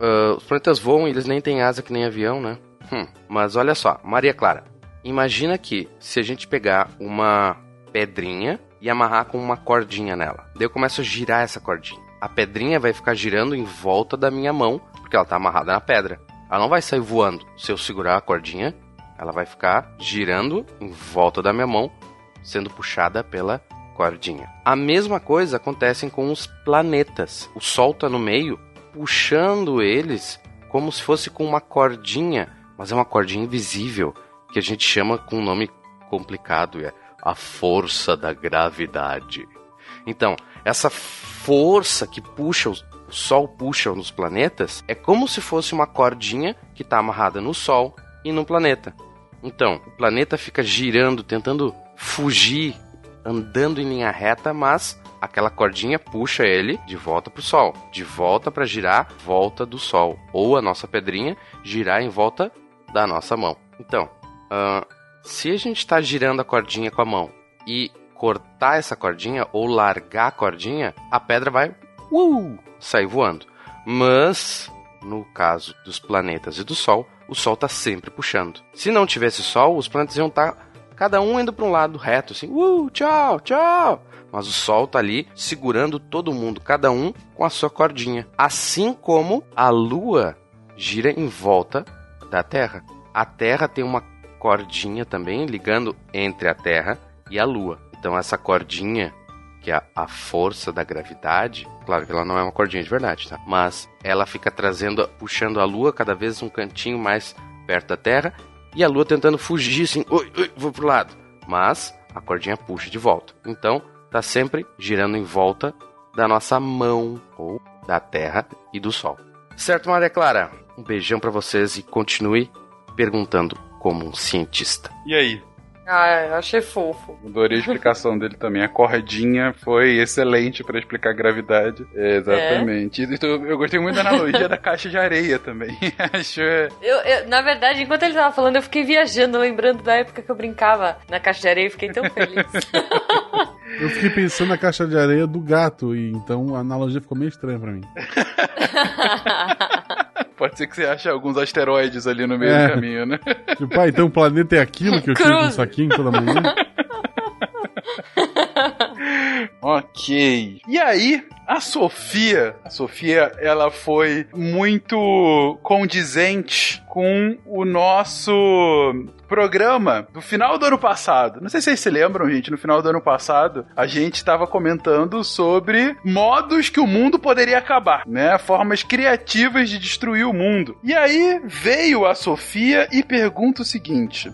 Uh, os planetas voam, eles nem têm asa que nem avião, né? Hum, mas olha só, Maria Clara, imagina que se a gente pegar uma pedrinha e amarrar com uma cordinha nela, daí eu começo a girar essa cordinha. A pedrinha vai ficar girando em volta da minha mão, porque ela está amarrada na pedra. Ela não vai sair voando. Se eu segurar a cordinha, ela vai ficar girando em volta da minha mão, sendo puxada pela cordinha. A mesma coisa acontece com os planetas. O Sol está no meio, puxando eles como se fosse com uma cordinha, mas é uma cordinha invisível que a gente chama com um nome complicado, é a força da gravidade. Então, essa força que puxa o Sol puxa nos planetas é como se fosse uma cordinha que está amarrada no Sol e no planeta. Então, o planeta fica girando, tentando fugir, andando em linha reta, mas aquela cordinha puxa ele de volta para o Sol, de volta para girar volta do Sol, ou a nossa pedrinha girar em volta da nossa mão. Então, uh, se a gente está girando a cordinha com a mão e cortar essa cordinha ou largar a cordinha, a pedra vai uh, sair voando. Mas, no caso dos planetas e do Sol, o Sol está sempre puxando. Se não tivesse Sol, os planetas iam estar tá, cada um indo para um lado reto, assim, uh, tchau, tchau. Mas o Sol está ali segurando todo mundo, cada um com a sua cordinha. Assim como a Lua gira em volta da Terra. A Terra tem uma cordinha também ligando entre a Terra e a Lua. Então essa cordinha que é a força da gravidade, claro que ela não é uma cordinha de verdade, tá? Mas ela fica trazendo, puxando a Lua cada vez um cantinho mais perto da Terra e a Lua tentando fugir assim, oi, oi, vou pro lado. Mas a cordinha puxa de volta. Então tá sempre girando em volta da nossa mão ou da Terra e do Sol. Certo, Maria Clara? Um beijão para vocês e continue perguntando como um cientista. E aí, ah, eu achei fofo. Adorei a explicação dele também. A cordinha foi excelente para explicar a gravidade. É, exatamente. É. Eu gostei muito da analogia da caixa de areia também. Acho. Eu, eu, na verdade, enquanto ele tava falando, eu fiquei viajando, lembrando da época que eu brincava na caixa de areia e fiquei tão feliz. eu fiquei pensando na caixa de areia do gato, e então a analogia ficou meio estranha para mim. Pode ser que você ache alguns asteroides ali no meio é. do caminho, né? Tipo, ah, então o planeta é aquilo que eu tiro um saquinho toda manhã? ok. E aí, a Sofia, a Sofia, ela foi muito condizente com o nosso programa do final do ano passado. Não sei se vocês se lembram, gente, no final do ano passado, a gente estava comentando sobre modos que o mundo poderia acabar, né? Formas criativas de destruir o mundo. E aí veio a Sofia e pergunta o seguinte: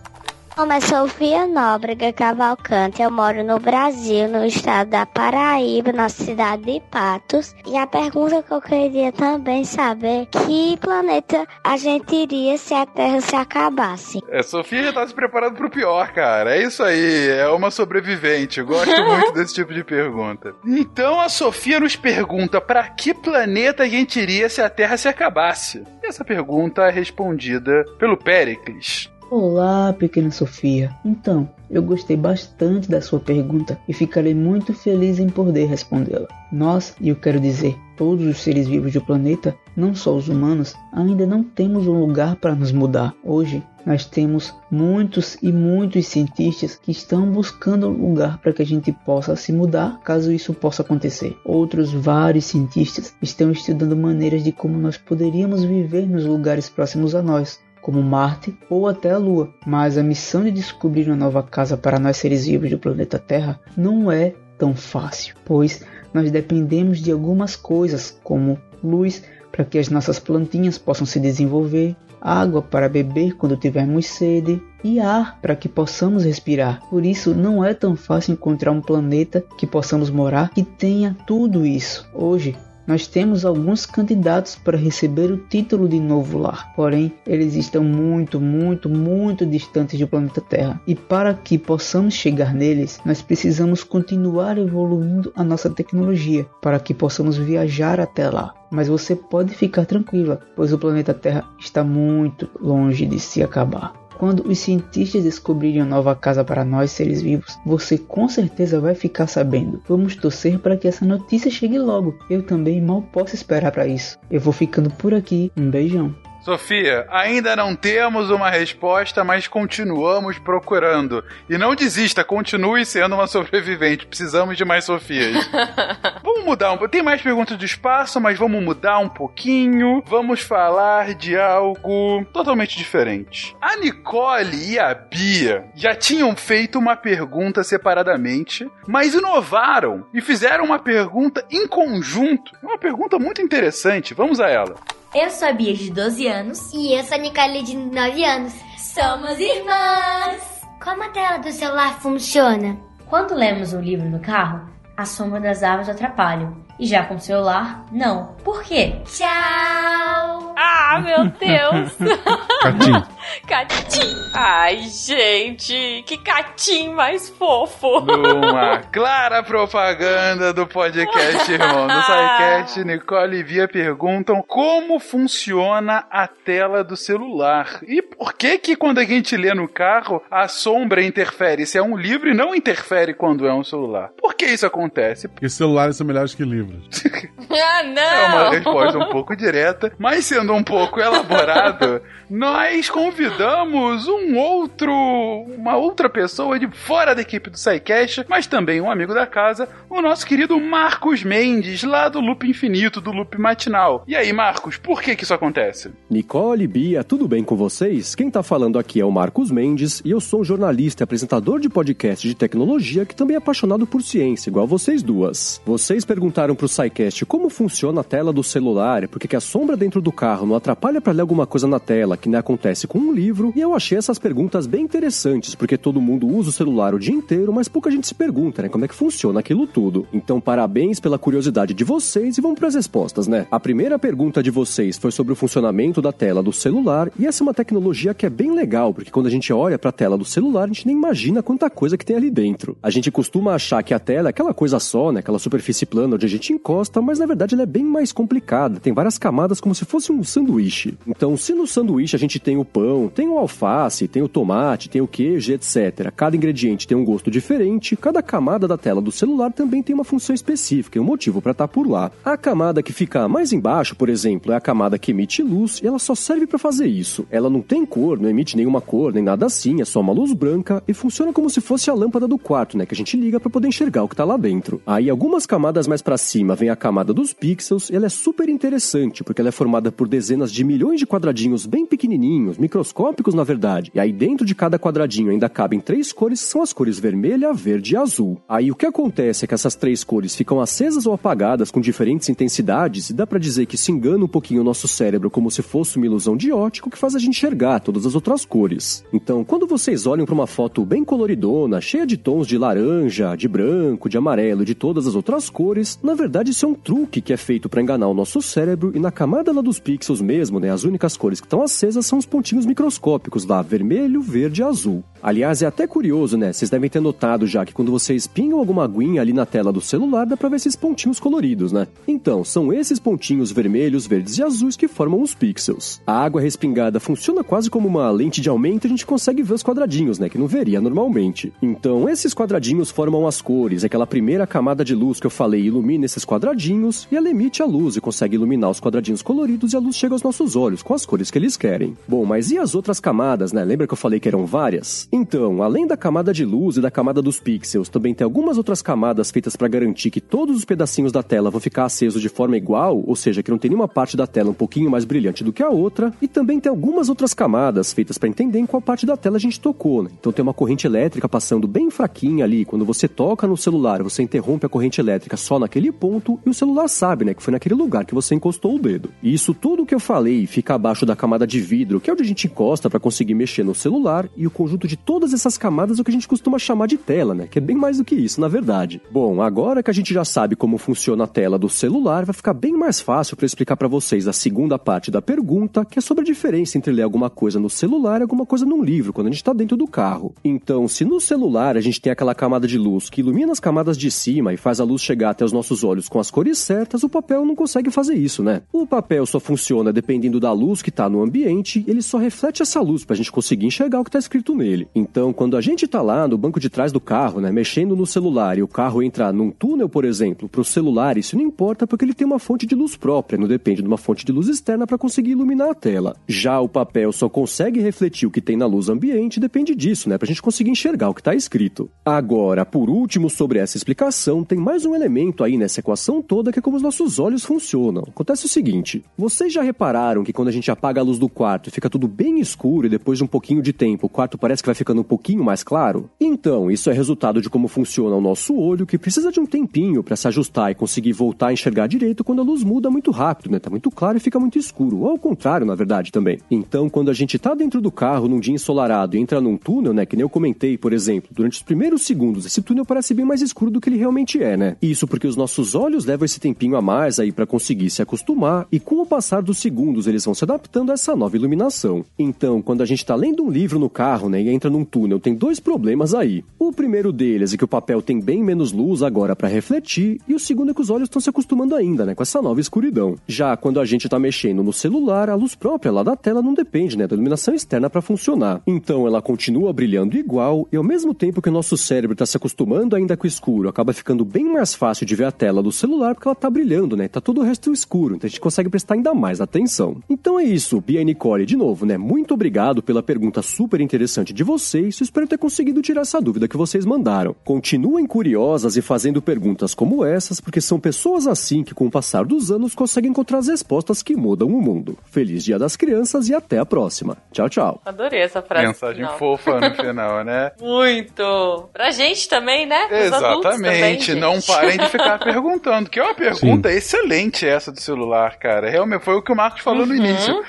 nome é Sofia Nóbrega Cavalcante. Eu moro no Brasil, no estado da Paraíba, na cidade de Patos. E a pergunta que eu queria também saber: que planeta a gente iria se a Terra se acabasse? É, Sofia já tá se preparando pro pior, cara. É isso aí, é uma sobrevivente. Eu gosto muito desse tipo de pergunta. Então a Sofia nos pergunta: para que planeta a gente iria se a Terra se acabasse? E essa pergunta é respondida pelo Pericles. Olá, pequena Sofia. Então, eu gostei bastante da sua pergunta e ficarei muito feliz em poder respondê-la. Nós, e eu quero dizer, todos os seres vivos do planeta, não só os humanos, ainda não temos um lugar para nos mudar. Hoje, nós temos muitos e muitos cientistas que estão buscando um lugar para que a gente possa se mudar, caso isso possa acontecer. Outros vários cientistas estão estudando maneiras de como nós poderíamos viver nos lugares próximos a nós, como Marte ou até a Lua. Mas a missão de descobrir uma nova casa para nós seres vivos do planeta Terra não é tão fácil, pois nós dependemos de algumas coisas, como luz para que as nossas plantinhas possam se desenvolver, água para beber quando tivermos sede e ar para que possamos respirar. Por isso, não é tão fácil encontrar um planeta que possamos morar que tenha tudo isso. Hoje, nós temos alguns candidatos para receber o título de novo lar, porém eles estão muito, muito, muito distantes do planeta Terra. E para que possamos chegar neles, nós precisamos continuar evoluindo a nossa tecnologia para que possamos viajar até lá. Mas você pode ficar tranquila, pois o planeta Terra está muito longe de se acabar. Quando os cientistas descobrirem uma nova casa para nós seres vivos, você com certeza vai ficar sabendo. Vamos torcer para que essa notícia chegue logo. Eu também mal posso esperar para isso. Eu vou ficando por aqui. Um beijão. Sofia, ainda não temos uma resposta, mas continuamos procurando. E não desista, continue sendo uma sobrevivente. Precisamos de mais Sofias. vamos mudar um pouco. Tem mais perguntas do espaço, mas vamos mudar um pouquinho. Vamos falar de algo totalmente diferente. A Nicole e a Bia já tinham feito uma pergunta separadamente, mas inovaram e fizeram uma pergunta em conjunto. Uma pergunta muito interessante. Vamos a ela. Eu sou a Bia, de 12 anos. E eu sou a Nicole, de 9 anos. Somos irmãs! Como a tela do celular funciona? Quando lemos um livro no carro, a sombra das árvores atrapalham. E já com o celular, não. Por quê? Tchau! Ah, meu Deus! Catim. Catim. Ai, gente, que catim mais fofo. Numa clara propaganda do podcast, irmão. No SciCast, Nicole e Bia perguntam como funciona a tela do celular. E por que que quando a gente lê no carro, a sombra interfere? Se é um livro e não interfere quando é um celular. Por que isso acontece? Porque celulares são melhores que livros. ah, não! É uma resposta um pouco direta, mas sendo um pouco elaborado, nós convidamos um outro, uma outra pessoa de fora da equipe do SciCast, mas também um amigo da casa, o nosso querido Marcos Mendes, lá do Loop Infinito, do Loop Matinal. E aí, Marcos, por que que isso acontece? Nicole, Bia, tudo bem com vocês? Quem tá falando aqui é o Marcos Mendes e eu sou um jornalista e apresentador de podcast de tecnologia que também é apaixonado por ciência, igual vocês duas. Vocês perguntaram pro SciCast como funciona a tela do celular, porque que a sombra dentro do carro não atrapalha para ler alguma coisa na tela, que nem acontece com um livro, e eu achei essas perguntas bem interessantes, porque todo mundo usa o celular o dia inteiro, mas pouca gente se pergunta, né, como é que funciona aquilo tudo. Então, parabéns pela curiosidade de vocês e vamos para as respostas, né? A primeira pergunta de vocês foi sobre o funcionamento da tela do celular, e essa é uma tecnologia que é bem legal, porque quando a gente olha para a tela do celular, a gente nem imagina quanta coisa que tem ali dentro. A gente costuma achar que a tela é aquela coisa só, né, aquela superfície plana onde a gente encosta, mas na verdade ela é bem mais complicada, tem várias camadas como se fosse um sanduíche. Então, se no sanduíche a gente tem o pão, tem o alface, tem o tomate, tem o queijo, etc. Cada ingrediente tem um gosto diferente, cada camada da tela do celular também tem uma função específica e um motivo para estar por lá. A camada que fica mais embaixo, por exemplo, é a camada que emite luz e ela só serve para fazer isso. Ela não tem cor, não emite nenhuma cor, nem nada assim, é só uma luz branca e funciona como se fosse a lâmpada do quarto, né, que a gente liga para poder enxergar o que tá lá dentro. Aí algumas camadas mais para cima vem a camada dos pixels e ela é super interessante porque ela é formada por dezenas de milhões de quadradinhos bem pequenininhos, microscópicos, na verdade. E aí dentro de cada quadradinho ainda cabem três cores, que são as cores vermelha, verde e azul. Aí o que acontece é que essas três cores ficam acesas ou apagadas com diferentes intensidades, e dá para dizer que se engana um pouquinho o nosso cérebro como se fosse uma ilusão de ótico que faz a gente enxergar todas as outras cores. Então, quando vocês olham para uma foto bem coloridona, cheia de tons de laranja, de branco, de amarelo e de todas as outras cores, na verdade isso é um truque que é feito para enganar o nosso cérebro e na camada lá dos pixels mesmo, né, as únicas cores que estão acesas são os pontinhos microscópicos lá, vermelho, verde e azul. Aliás, é até curioso, né? Vocês devem ter notado já que quando vocês pingam alguma aguinha ali na tela do celular, dá pra ver esses pontinhos coloridos, né? Então, são esses pontinhos vermelhos, verdes e azuis que formam os pixels. A água respingada funciona quase como uma lente de aumento e a gente consegue ver os quadradinhos, né? Que não veria normalmente. Então, esses quadradinhos formam as cores. Aquela primeira camada de luz que eu falei ilumina esses quadradinhos e ela emite a luz e consegue iluminar os quadradinhos coloridos e a luz chega aos nossos olhos com as cores que eles querem. Bom, mas e as outras camadas, né? Lembra que eu falei que eram várias? Então, além da camada de luz e da camada dos pixels, também tem algumas outras camadas feitas para garantir que todos os pedacinhos da tela vão ficar acesos de forma igual, ou seja, que não tem nenhuma parte da tela um pouquinho mais brilhante do que a outra, e também tem algumas outras camadas feitas para entender em qual parte da tela a gente tocou, né? Então tem uma corrente elétrica passando bem fraquinha ali, quando você toca no celular, você interrompe a corrente elétrica só naquele ponto e o celular sabe, né, que foi naquele lugar que você encostou o dedo. E isso tudo que eu falei fica abaixo da camada de vidro, que é onde a gente encosta para conseguir mexer no celular, e o conjunto de todas essas camadas é o que a gente costuma chamar de tela, né? Que é bem mais do que isso, na verdade. Bom, agora que a gente já sabe como funciona a tela do celular, vai ficar bem mais fácil para explicar para vocês a segunda parte da pergunta, que é sobre a diferença entre ler alguma coisa no celular e alguma coisa num livro, quando a gente está dentro do carro. Então, se no celular a gente tem aquela camada de luz que ilumina as camadas de cima e faz a luz chegar até os nossos olhos com as cores certas, o papel não consegue fazer isso, né? O papel só funciona dependendo da luz que está no ambiente, ele só reflete essa luz para a gente conseguir enxergar o que está escrito nele. Então, quando a gente está lá no banco de trás do carro, né, mexendo no celular e o carro entra num túnel, por exemplo, para o celular, isso não importa porque ele tem uma fonte de luz própria, não depende de uma fonte de luz externa para conseguir iluminar a tela. Já o papel só consegue refletir o que tem na luz ambiente, depende disso, né, para a gente conseguir enxergar o que está escrito. Agora, por último, sobre essa explicação, tem mais um elemento aí nessa equação toda que é como os nossos olhos funcionam. Acontece o seguinte: vocês já repararam que quando a gente apaga a luz do quarto fica tudo bem escuro e depois de um pouquinho de tempo o quarto parece que vai ficando um pouquinho mais claro? Então, isso é resultado de como funciona o nosso olho, que precisa de um tempinho para se ajustar e conseguir voltar a enxergar direito quando a luz muda muito rápido, né? Tá muito claro e fica muito escuro, ou ao contrário, na verdade, também. Então, quando a gente tá dentro do carro num dia ensolarado e entra num túnel, né, que nem eu comentei, por exemplo, durante os primeiros segundos, esse túnel parece bem mais escuro do que ele realmente é, né? Isso porque os nossos olhos levam esse tempinho a mais aí para conseguir se acostumar e com o passar dos segundos eles vão se adaptando a essa nova iluminação. Então, quando a gente tá lendo um livro no carro, né, e entra num túnel, tem dois problemas aí. O primeiro deles é que o papel tem bem menos luz agora para refletir, e o segundo é que os olhos estão se acostumando ainda, né, com essa nova escuridão. Já quando a gente tá mexendo no celular, a luz própria lá da tela não depende, né, da iluminação externa para funcionar. Então, ela continua brilhando igual, e ao mesmo tempo que o nosso cérebro está se acostumando ainda com o escuro, acaba ficando bem mais fácil de ver a tela do celular porque ela tá brilhando, né? Tá todo o resto escuro, então a gente consegue prestar ainda mais atenção. Então é isso, e Nicole, de novo, né? Muito obrigado pela pergunta super interessante de vocês. Espero ter conseguido tirar essa dúvida que vocês mandaram. Continuem curiosas e fazendo perguntas como essas, porque são pessoas assim que, com o passar dos anos, conseguem encontrar as respostas que mudam o mundo. Feliz Dia das Crianças e até a próxima. Tchau, tchau. Adorei essa frase. Mensagem final. fofa no final, né? Muito. Pra gente também, né? Os Exatamente. Também, não parem de ficar perguntando, que é uma pergunta Sim. excelente essa do celular, cara. Realmente foi o que o Marcos falou uhum. no início.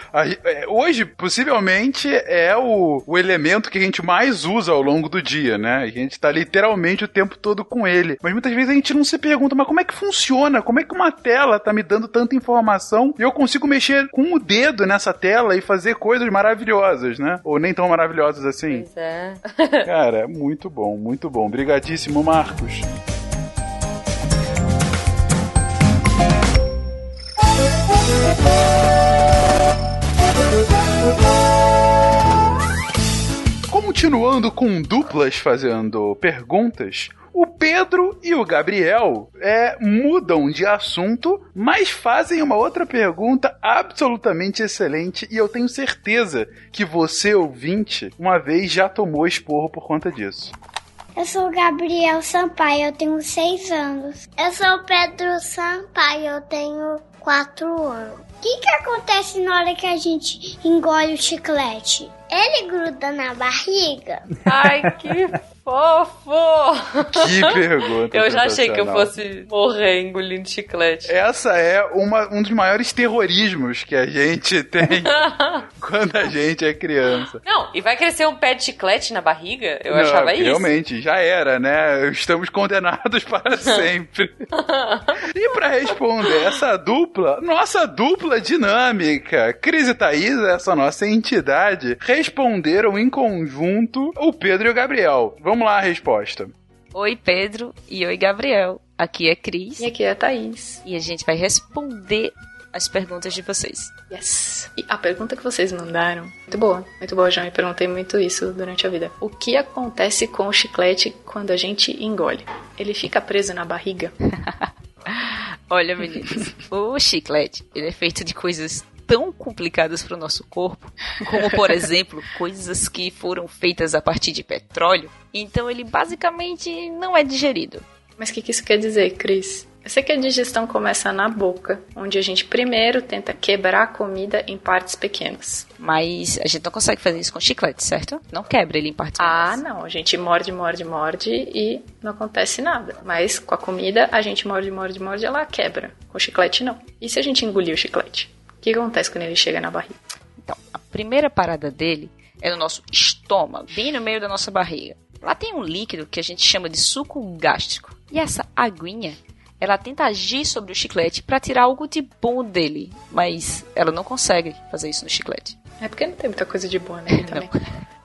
É, hoje, possivelmente, é o, o elemento que a gente mais usa ao longo do dia, né? A gente tá literalmente o tempo todo com ele. Mas muitas vezes a gente não se pergunta, mas como é que funciona? Como é que uma tela tá me dando tanta informação e eu consigo mexer com o dedo nessa tela e fazer coisas maravilhosas, né? Ou nem tão maravilhosas assim. Pois é. Cara, muito bom, muito bom. Obrigadíssimo, Marcos. Continuando com duplas fazendo perguntas, o Pedro e o Gabriel é, mudam de assunto, mas fazem uma outra pergunta absolutamente excelente e eu tenho certeza que você, ouvinte, uma vez já tomou esporro por conta disso. Eu sou o Gabriel Sampaio, eu tenho seis anos. Eu sou o Pedro Sampaio, eu tenho quatro anos. O que, que acontece na hora que a gente engole o chiclete? Ele gruda na barriga? Ai, que fofo! Que pergunta. Eu já achei que eu fosse morrer engolindo chiclete. Essa é uma, um dos maiores terrorismos que a gente tem quando a gente é criança. Não, e vai crescer um pé de chiclete na barriga? Eu Não, achava isso. Realmente, já era, né? Estamos condenados para sempre. e para responder essa dupla, nossa dupla dinâmica, Cris e Thaís, essa nossa entidade, responderam em conjunto o Pedro e o Gabriel. Vamos lá a resposta. Oi, Pedro. E oi, Gabriel. Aqui é Cris. E aqui é a Thaís. E a gente vai responder as perguntas de vocês. Yes. E a pergunta que vocês mandaram, muito boa. Muito boa, já me perguntei muito isso durante a vida. O que acontece com o chiclete quando a gente engole? Ele fica preso na barriga? Olha, meninos, o chiclete, ele é feito de coisas tão complicadas para o nosso corpo, como por exemplo, coisas que foram feitas a partir de petróleo. Então ele basicamente não é digerido. Mas o que, que isso quer dizer, Cris? Eu sei que a digestão começa na boca, onde a gente primeiro tenta quebrar a comida em partes pequenas. Mas a gente não consegue fazer isso com chiclete, certo? Não quebra ele em partes Ah, não. A gente morde, morde, morde e não acontece nada. Mas com a comida, a gente morde, morde, morde e ela quebra. Com o chiclete, não. E se a gente engolir o chiclete? O que acontece quando ele chega na barriga? Então, a primeira parada dele é no nosso estômago, bem no meio da nossa barriga. Lá tem um líquido que a gente chama de suco gástrico. E essa aguinha, ela tenta agir sobre o chiclete para tirar algo de bom dele, mas ela não consegue fazer isso no chiclete. É porque não tem muita coisa de boa nele também.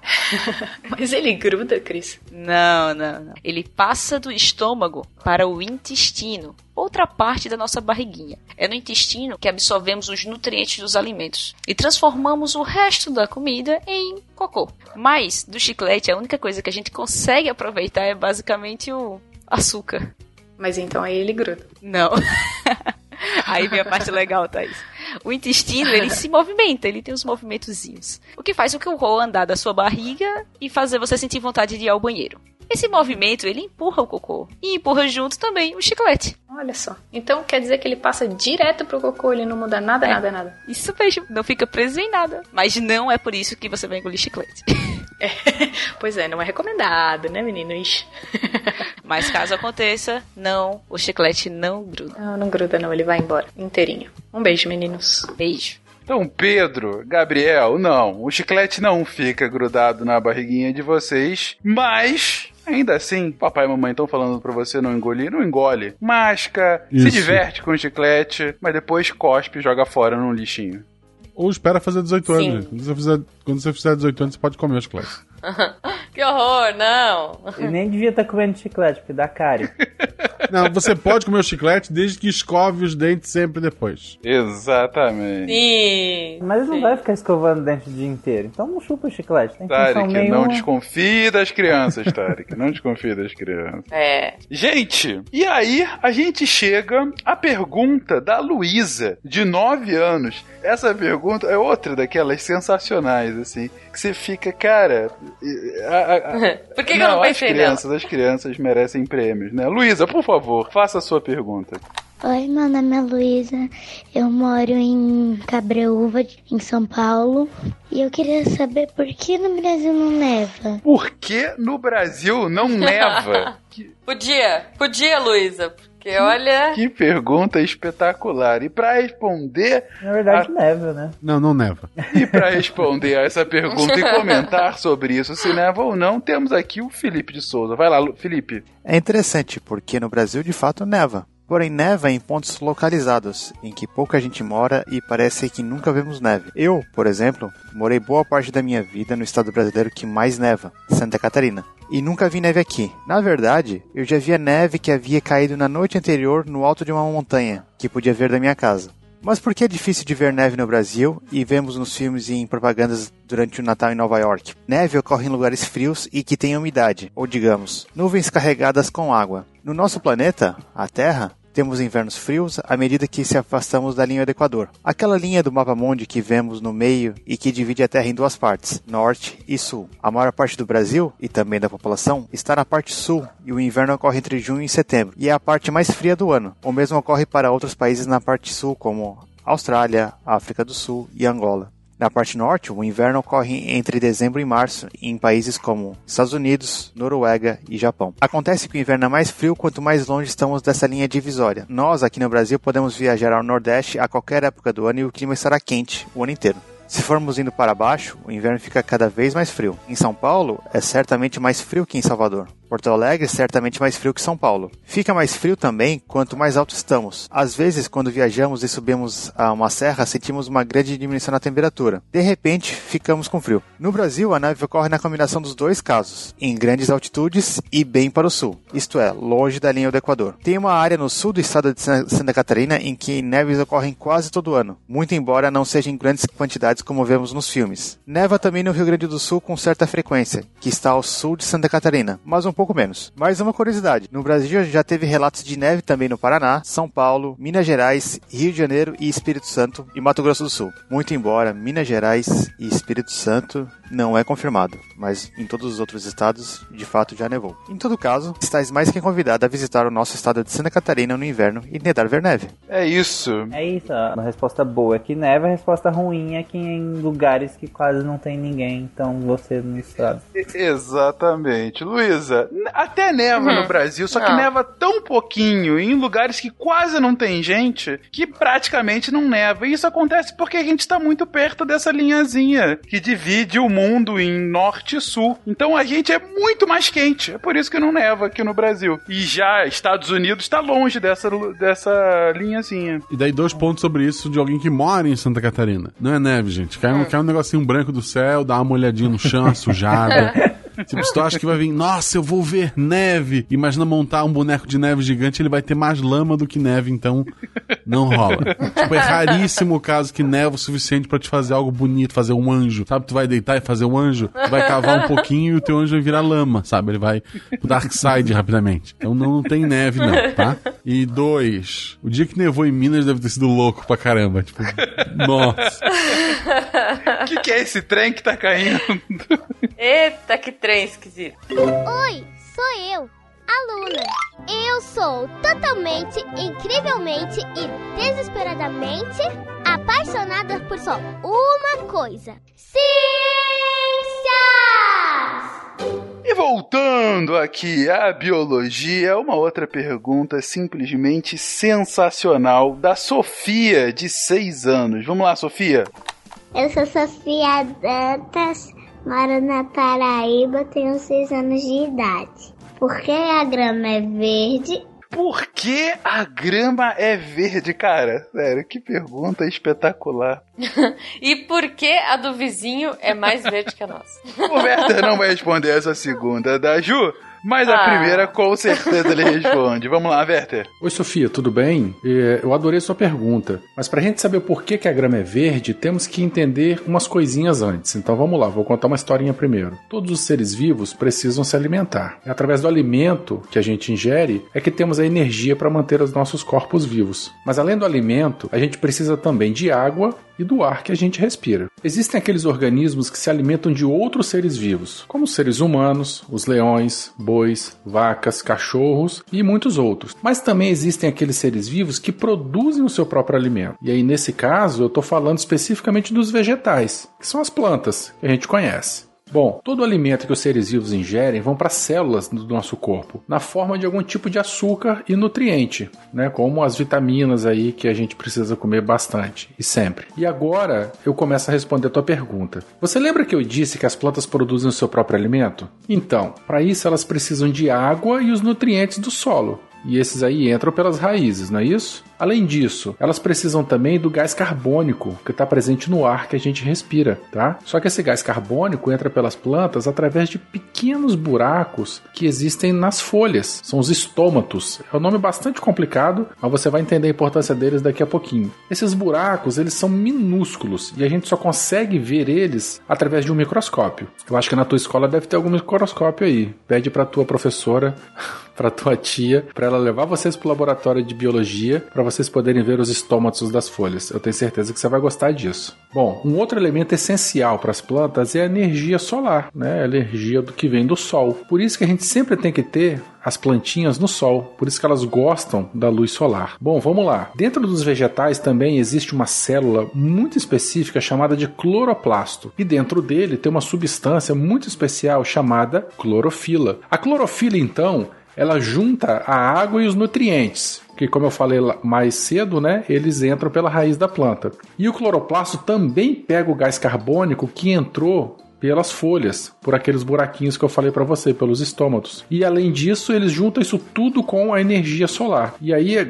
Mas ele gruda, Cris? Não, não, não. Ele passa do estômago para o intestino, outra parte da nossa barriguinha. É no intestino que absorvemos os nutrientes dos alimentos e transformamos o resto da comida em cocô. Mas do chiclete, a única coisa que a gente consegue aproveitar é basicamente o açúcar. Mas então aí ele gruda. Não. Aí vem a parte legal, Thaís. O intestino, ele se movimenta, ele tem os movimentozinhos. O que faz o que o cocô andar da sua barriga e fazer você sentir vontade de ir ao banheiro. Esse movimento, ele empurra o cocô. E empurra junto também o chiclete. Olha só. Então quer dizer que ele passa direto pro cocô, ele não muda nada, É. nada, nada. Isso mesmo, não fica preso em nada. Mas não é por isso que você vai engolir chiclete. Pois é, não é recomendado, né, meninos? Mas caso aconteça, não, o chiclete não gruda. Não, não gruda não, ele vai embora, inteirinho. Um beijo, meninos. Beijo. Então, Pedro, Gabriel, não, o chiclete não fica grudado na barriguinha de vocês, mas ainda assim, papai e mamãe estão falando pra você não engolir, não engole. Masca, se Isso. diverte com o chiclete, mas depois cospe e joga fora num lixinho. Ou espera fazer 18 Sim. anos. Quando você, fizer, quando você fizer 18 anos, você pode comer o chiclete. que horror, não. E nem devia estar comendo chiclete, porque dá cárie. Não, você pode comer o chiclete desde que escove os dentes sempre depois. Exatamente. Sim. Mas ele não vai ficar escovando o dente o dia inteiro. Então não chupa o chiclete. Tem Tarek, nenhuma. não desconfie das crianças, Tarek. não desconfie das crianças. É. Gente, e aí a gente chega à pergunta da Luísa, de 9 anos. Essa pergunta é outra daquelas sensacionais, assim, que você fica, cara. a- a- a- Por que que eu não as pensei crianças, as crianças merecem prêmios, né? Luísa, por favor, faça a sua pergunta. Oi, meu nome é Luísa. Eu moro em Cabreúva, em São Paulo. E eu queria saber por que no Brasil não neva. Por que no Brasil não neva? Podia, podia, Luísa. Porque olha. que pergunta espetacular. E pra responder. Na verdade, neva, né? Não, não neva. E para responder a essa pergunta e comentar sobre isso, se neva ou não, temos aqui o Felipe de Souza. Vai lá, Felipe. É interessante, porque no Brasil de fato neva. Porém, neva em pontos localizados, em que pouca gente mora e parece que nunca vemos neve. Eu, por exemplo, morei boa parte da minha vida no estado brasileiro que mais neva, Santa Catarina. E nunca vi neve aqui. Na verdade, eu já via neve que havia caído na noite anterior no alto de uma montanha, que podia ver da minha casa. Mas por que é difícil de ver neve no Brasil e vemos nos filmes e em propagandas durante o Natal em Nova York? Neve ocorre em lugares frios e que têm umidade, ou digamos, nuvens carregadas com água. No nosso planeta, a Terra, temos invernos frios à medida que se afastamos da linha do Equador. Aquela linha do mapa mundi que vemos no meio e que divide a Terra em duas partes, norte e sul. A maior parte do Brasil, e também da população, está na parte sul e o inverno ocorre entre junho e setembro, e é a parte mais fria do ano. O mesmo ocorre para outros países na parte sul, como Austrália, África do Sul e Angola. Na parte norte, o inverno ocorre entre dezembro e março em países como Estados Unidos, Noruega e Japão. Acontece que o inverno é mais frio quanto mais longe estamos dessa linha divisória. Nós, aqui no Brasil, podemos viajar ao Nordeste a qualquer época do ano e o clima estará quente o ano inteiro. Se formos indo para baixo, o inverno fica cada vez mais frio. Em São Paulo, é certamente mais frio que em Salvador. Porto Alegre certamente mais frio que São Paulo. Fica mais frio também quanto mais alto estamos. Às vezes, quando viajamos e subimos a uma serra, sentimos uma grande diminuição na temperatura. De repente, ficamos com frio. No Brasil, a neve ocorre na combinação dos dois casos, em grandes altitudes e bem para o sul, isto é, longe da linha do Equador. Tem uma área no sul do estado de Santa Catarina em que neves ocorrem quase todo ano, muito embora não sejam em grandes quantidades como vemos nos filmes. Neva também no Rio Grande do Sul com certa frequência, que está ao sul de Santa Catarina, mas um pouco pouco menos. Mais uma curiosidade: no Brasil já teve relatos de neve também no Paraná, São Paulo, Minas Gerais, Rio de Janeiro e Espírito Santo e Mato Grosso do Sul. Muito embora Minas Gerais e Espírito Santo não é confirmado, mas em todos os outros estados de fato já nevou. Em todo caso, estás mais que convidado a visitar o nosso estado de Santa Catarina no inverno e nedar ver neve. É isso. É isso. A resposta boa é que neve, a resposta ruim é que em lugares que quase não tem ninguém, então você não sabe. Exatamente. Luísa, até neva uhum. no Brasil, só que não. neva tão pouquinho em lugares que quase não tem gente que praticamente não neva. E isso acontece porque a gente está muito perto dessa linhazinha que divide o mundo em norte e sul. Então a gente é muito mais quente. É por isso que não neva aqui no Brasil. E já Estados Unidos está longe dessa, dessa linhazinha. E daí dois pontos sobre isso de alguém que mora em Santa Catarina. Não é neve, gente. Cai, hum. cai um negocinho branco do céu, dá uma olhadinha no chão, sujada. Tipo, se tu acha que vai vir, nossa, eu vou ver neve. Imagina montar um boneco de neve gigante, ele vai ter mais lama do que neve, então não rola. tipo, é raríssimo o caso que neva o suficiente para te fazer algo bonito, fazer um anjo. Sabe, tu vai deitar e fazer um anjo, vai cavar um pouquinho e o teu anjo vai virar lama, sabe? Ele vai pro Dark Side rapidamente. Então não, não tem neve, não, tá? E dois, o dia que nevou em Minas deve ter sido louco pra caramba. Tipo, nossa. O que, que é esse trem que tá caindo? Eita, que trem esquisito. Oi, sou eu, a Luna. Eu sou totalmente, incrivelmente e desesperadamente apaixonada por só uma coisa: ciências! E voltando aqui à biologia, uma outra pergunta simplesmente sensacional da Sofia, de 6 anos. Vamos lá, Sofia. Eu sou Sofia Dantas, moro na Paraíba, tenho 6 anos de idade. Por que a grama é verde? Por que a grama é verde, cara? Sério, que pergunta espetacular. e por que a do vizinho é mais verde que a nossa? o Werther não vai responder essa segunda da Ju. Mas a ah. primeira, com certeza, ele responde. Vamos lá, Werther. Oi, Sofia, tudo bem? É, eu adorei sua pergunta. Mas pra gente saber por que, que a grama é verde, temos que entender umas coisinhas antes. Então vamos lá, vou contar uma historinha primeiro. Todos os seres vivos precisam se alimentar. É através do alimento que a gente ingere é que temos a energia para manter os nossos corpos vivos. Mas além do alimento, a gente precisa também de água e do ar que a gente respira. Existem aqueles organismos que se alimentam de outros seres vivos, como os seres humanos, os leões, bois, vacas, cachorros e muitos outros. Mas também existem aqueles seres vivos que produzem o seu próprio alimento. E aí, nesse caso, eu estou falando especificamente dos vegetais, que são as plantas que a gente conhece. Bom, todo alimento que os seres vivos ingerem vão para as células do nosso corpo, na forma de algum tipo de açúcar e nutriente, né, como as vitaminas aí que a gente precisa comer bastante e sempre. E agora eu começo a responder a tua pergunta. Você lembra que eu disse que as plantas produzem o seu próprio alimento? Então, para isso elas precisam de água e os nutrientes do solo e esses aí entram pelas raízes, não é isso? Além disso, elas precisam também do gás carbônico que está presente no ar que a gente respira, tá? Só que esse gás carbônico entra pelas plantas através de pequenos buracos que existem nas folhas. São os estômatos. É um nome bastante complicado, mas você vai entender a importância deles daqui a pouquinho. Esses buracos, eles são minúsculos e a gente só consegue ver eles através de um microscópio. Eu acho que na tua escola deve ter algum microscópio aí. Pede para tua professora para tua tia, para ela levar vocês pro laboratório de biologia, para vocês poderem ver os estômatos das folhas. Eu tenho certeza que você vai gostar disso. Bom, um outro elemento essencial para as plantas é a energia solar, né? A energia do que vem do sol. Por isso que a gente sempre tem que ter as plantinhas no sol, por isso que elas gostam da luz solar. Bom, vamos lá. Dentro dos vegetais também existe uma célula muito específica chamada de cloroplasto, e dentro dele tem uma substância muito especial chamada clorofila. A clorofila, então, ela junta a água e os nutrientes, que como eu falei mais cedo, né, eles entram pela raiz da planta. E o cloroplasto também pega o gás carbônico que entrou pelas folhas, por aqueles buraquinhos que eu falei para você, pelos estômatos. E além disso, eles juntam isso tudo com a energia solar. E aí é,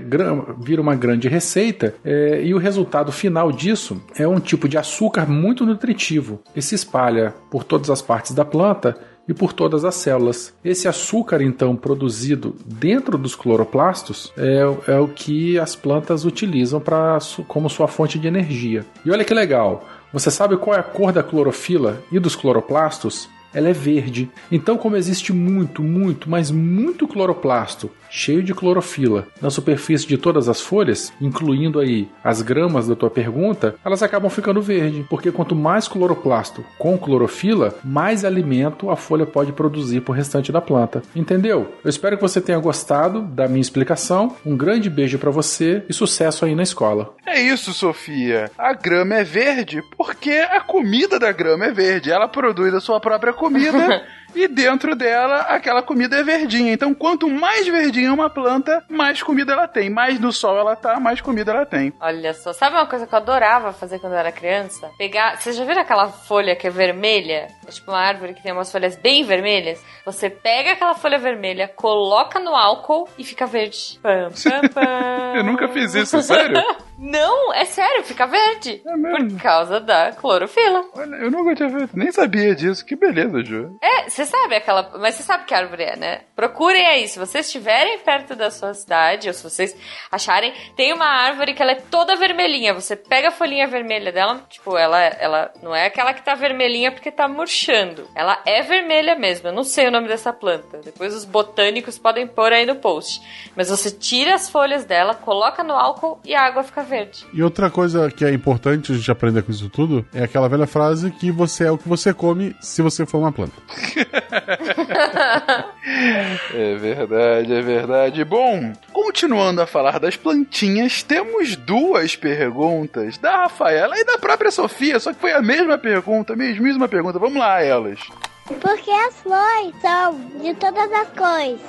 vira uma grande receita, é, e o resultado final disso é um tipo de açúcar muito nutritivo, que se espalha por todas as partes da planta e por todas as células. Esse açúcar, então, produzido dentro dos cloroplastos é, é o que as plantas utilizam pra, como sua fonte de energia. E olha que legal! Você sabe qual é a cor da clorofila e dos cloroplastos? Ela é verde. Então, como existe muito, muito, mas muito cloroplasto cheio de clorofila na superfície de todas as folhas, incluindo aí as gramas da tua pergunta, elas acabam ficando verde, porque quanto mais cloroplasto com clorofila, mais alimento a folha pode produzir para o restante da planta. Entendeu? Eu espero que você tenha gostado da minha explicação. Um grande beijo para você e sucesso aí na escola. É isso, Sofia. A grama é verde porque a comida da grama é verde. Ela produz a sua própria comida. e dentro dela aquela comida é verdinha. Então, quanto mais verdinha uma planta, mais comida ela tem. Mais no sol ela tá, mais comida ela tem. Olha só, sabe uma coisa que eu adorava fazer quando eu era criança? Pegar. Vocês já viram aquela folha que é vermelha? É tipo uma árvore que tem umas folhas bem vermelhas. Você pega aquela folha vermelha, coloca no álcool e fica verde. Pam, pam, pam. eu nunca fiz isso, sério? Não, é sério, fica verde. É mesmo? Por causa da clorofila. Olha, eu nunca tinha feito, nem sabia disso. Que beleza, Ju. É, você sabe aquela. Mas você sabe que árvore é, né? Procurem aí. Se vocês estiverem perto da sua cidade, ou se vocês acharem, tem uma árvore que ela é toda vermelhinha. Você pega a folhinha vermelha dela, tipo, ela, ela não é aquela que tá vermelhinha porque tá murchando. Ela é vermelha mesmo. Eu não sei o nome dessa planta. Depois os botânicos podem pôr aí no post. Mas você tira as folhas dela, coloca no álcool e a água fica verde. E outra coisa que é importante a gente aprender com isso tudo é aquela velha frase que você é o que você come se você for uma planta. é verdade, é verdade. Bom, continuando a falar das plantinhas, temos duas perguntas da Rafaela e da própria Sofia, só que foi a mesma pergunta, mesmíssima pergunta. Vamos lá, elas. Por que as flores são de todas as cores?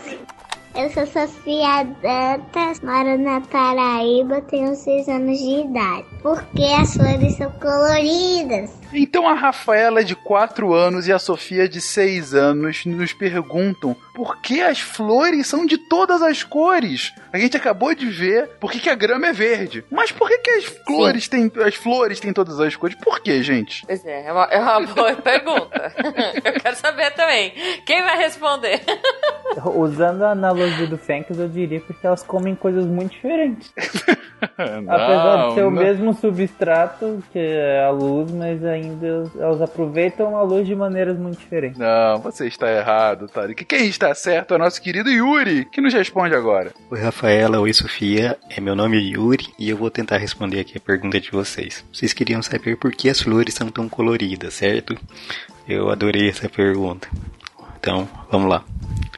Eu sou Sofia Dantas, moro na Paraíba, tenho 6 anos de idade. Por que as flores são coloridas? Então a Rafaela de 4 anos e a Sofia de 6 anos nos perguntam por que as flores são de todas as cores. A gente acabou de ver por que, que a grama é verde. Mas por que, que as flores têm as flores têm todas as cores? Por que, gente? Pois é, é uma, é uma boa pergunta. Eu quero saber também. Quem vai responder? Usando a analogia do Fênix, eu diria porque elas comem coisas muito diferentes. não, Apesar de ser não. o mesmo substrato que é a luz, mas ainda elas aproveitam a luz de maneiras muito diferentes. Não, você está errado, Tarek. Quem está certo é o nosso querido Yuri, que nos responde agora. Oi, Rafaela. Oi, Sofia. É meu nome é Yuri e eu vou tentar responder aqui a pergunta de vocês. Vocês queriam saber por que as flores são tão coloridas, certo? Eu adorei essa pergunta. Então, vamos lá.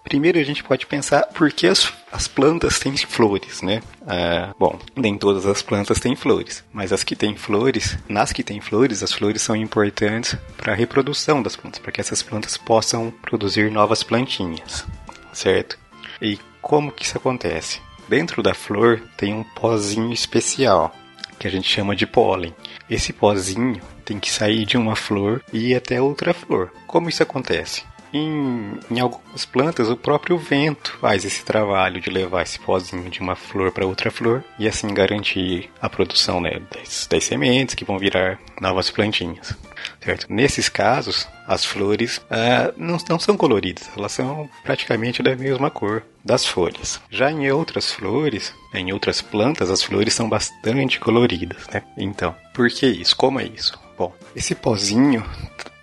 Primeiro a gente pode pensar por que as, as plantas têm flores, né? Ah, bom, nem todas as plantas têm flores, mas as que têm flores, nas que têm flores, as flores são importantes para a reprodução das plantas, para que essas plantas possam produzir novas plantinhas, certo? E como que isso acontece? Dentro da flor tem um pozinho especial que a gente chama de pólen. Esse pozinho tem que sair de uma flor e ir até outra flor. Como isso acontece? Em, em, algumas plantas, o próprio vento faz esse trabalho de levar esse pozinho de uma flor para outra flor e assim garantir a produção né, das, das, sementes que vão virar novas plantinhas. Certo? Nesses casos, as flores ah, não, não são coloridas, elas são praticamente da mesma cor das folhas. Já em outras flores, em outras plantas, as flores são bastante coloridas. Né? Então, por que isso? Como é isso? Bom, esse pozinho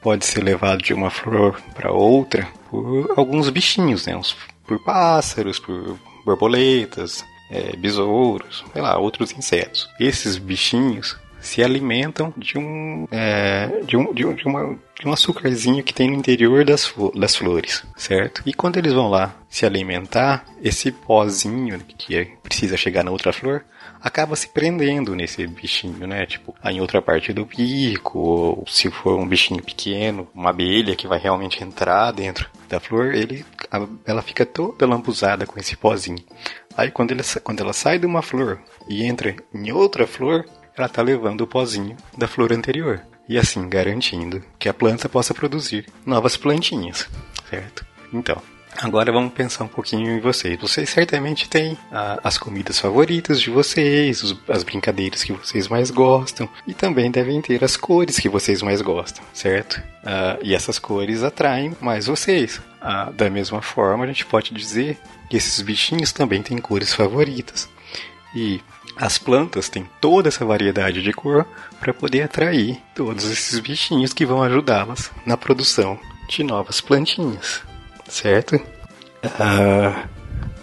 pode ser levado de uma flor para outra por alguns bichinhos, né? Por pássaros, por borboletas, é, besouros, sei lá, outros insetos. Esses bichinhos se alimentam de um, é, de, um, de, um, de, uma, de um açúcarzinho que tem no interior das, das flores, certo? E quando eles vão lá se alimentar, esse pozinho que é, precisa chegar na outra flor acaba se prendendo nesse bichinho, né? Tipo, em outra parte do bico, ou se for um bichinho pequeno, uma abelha que vai realmente entrar dentro da flor, ele, ela fica toda lambuzada com esse pozinho. Aí quando, ele, quando ela sai de uma flor e entra em outra flor, ela está levando o pozinho da flor anterior. E assim garantindo que a planta possa produzir novas plantinhas, certo? Então, Agora vamos pensar um pouquinho em vocês. Vocês certamente têm ah, as comidas favoritas de vocês, os, as brincadeiras que vocês mais gostam e também devem ter as cores que vocês mais gostam, certo? Ah, e essas cores atraem mais vocês. Ah, da mesma forma, a gente pode dizer que esses bichinhos também têm cores favoritas. E as plantas têm toda essa variedade de cor para poder atrair todos esses bichinhos que vão ajudá-las na produção de novas plantinhas, certo? Ah,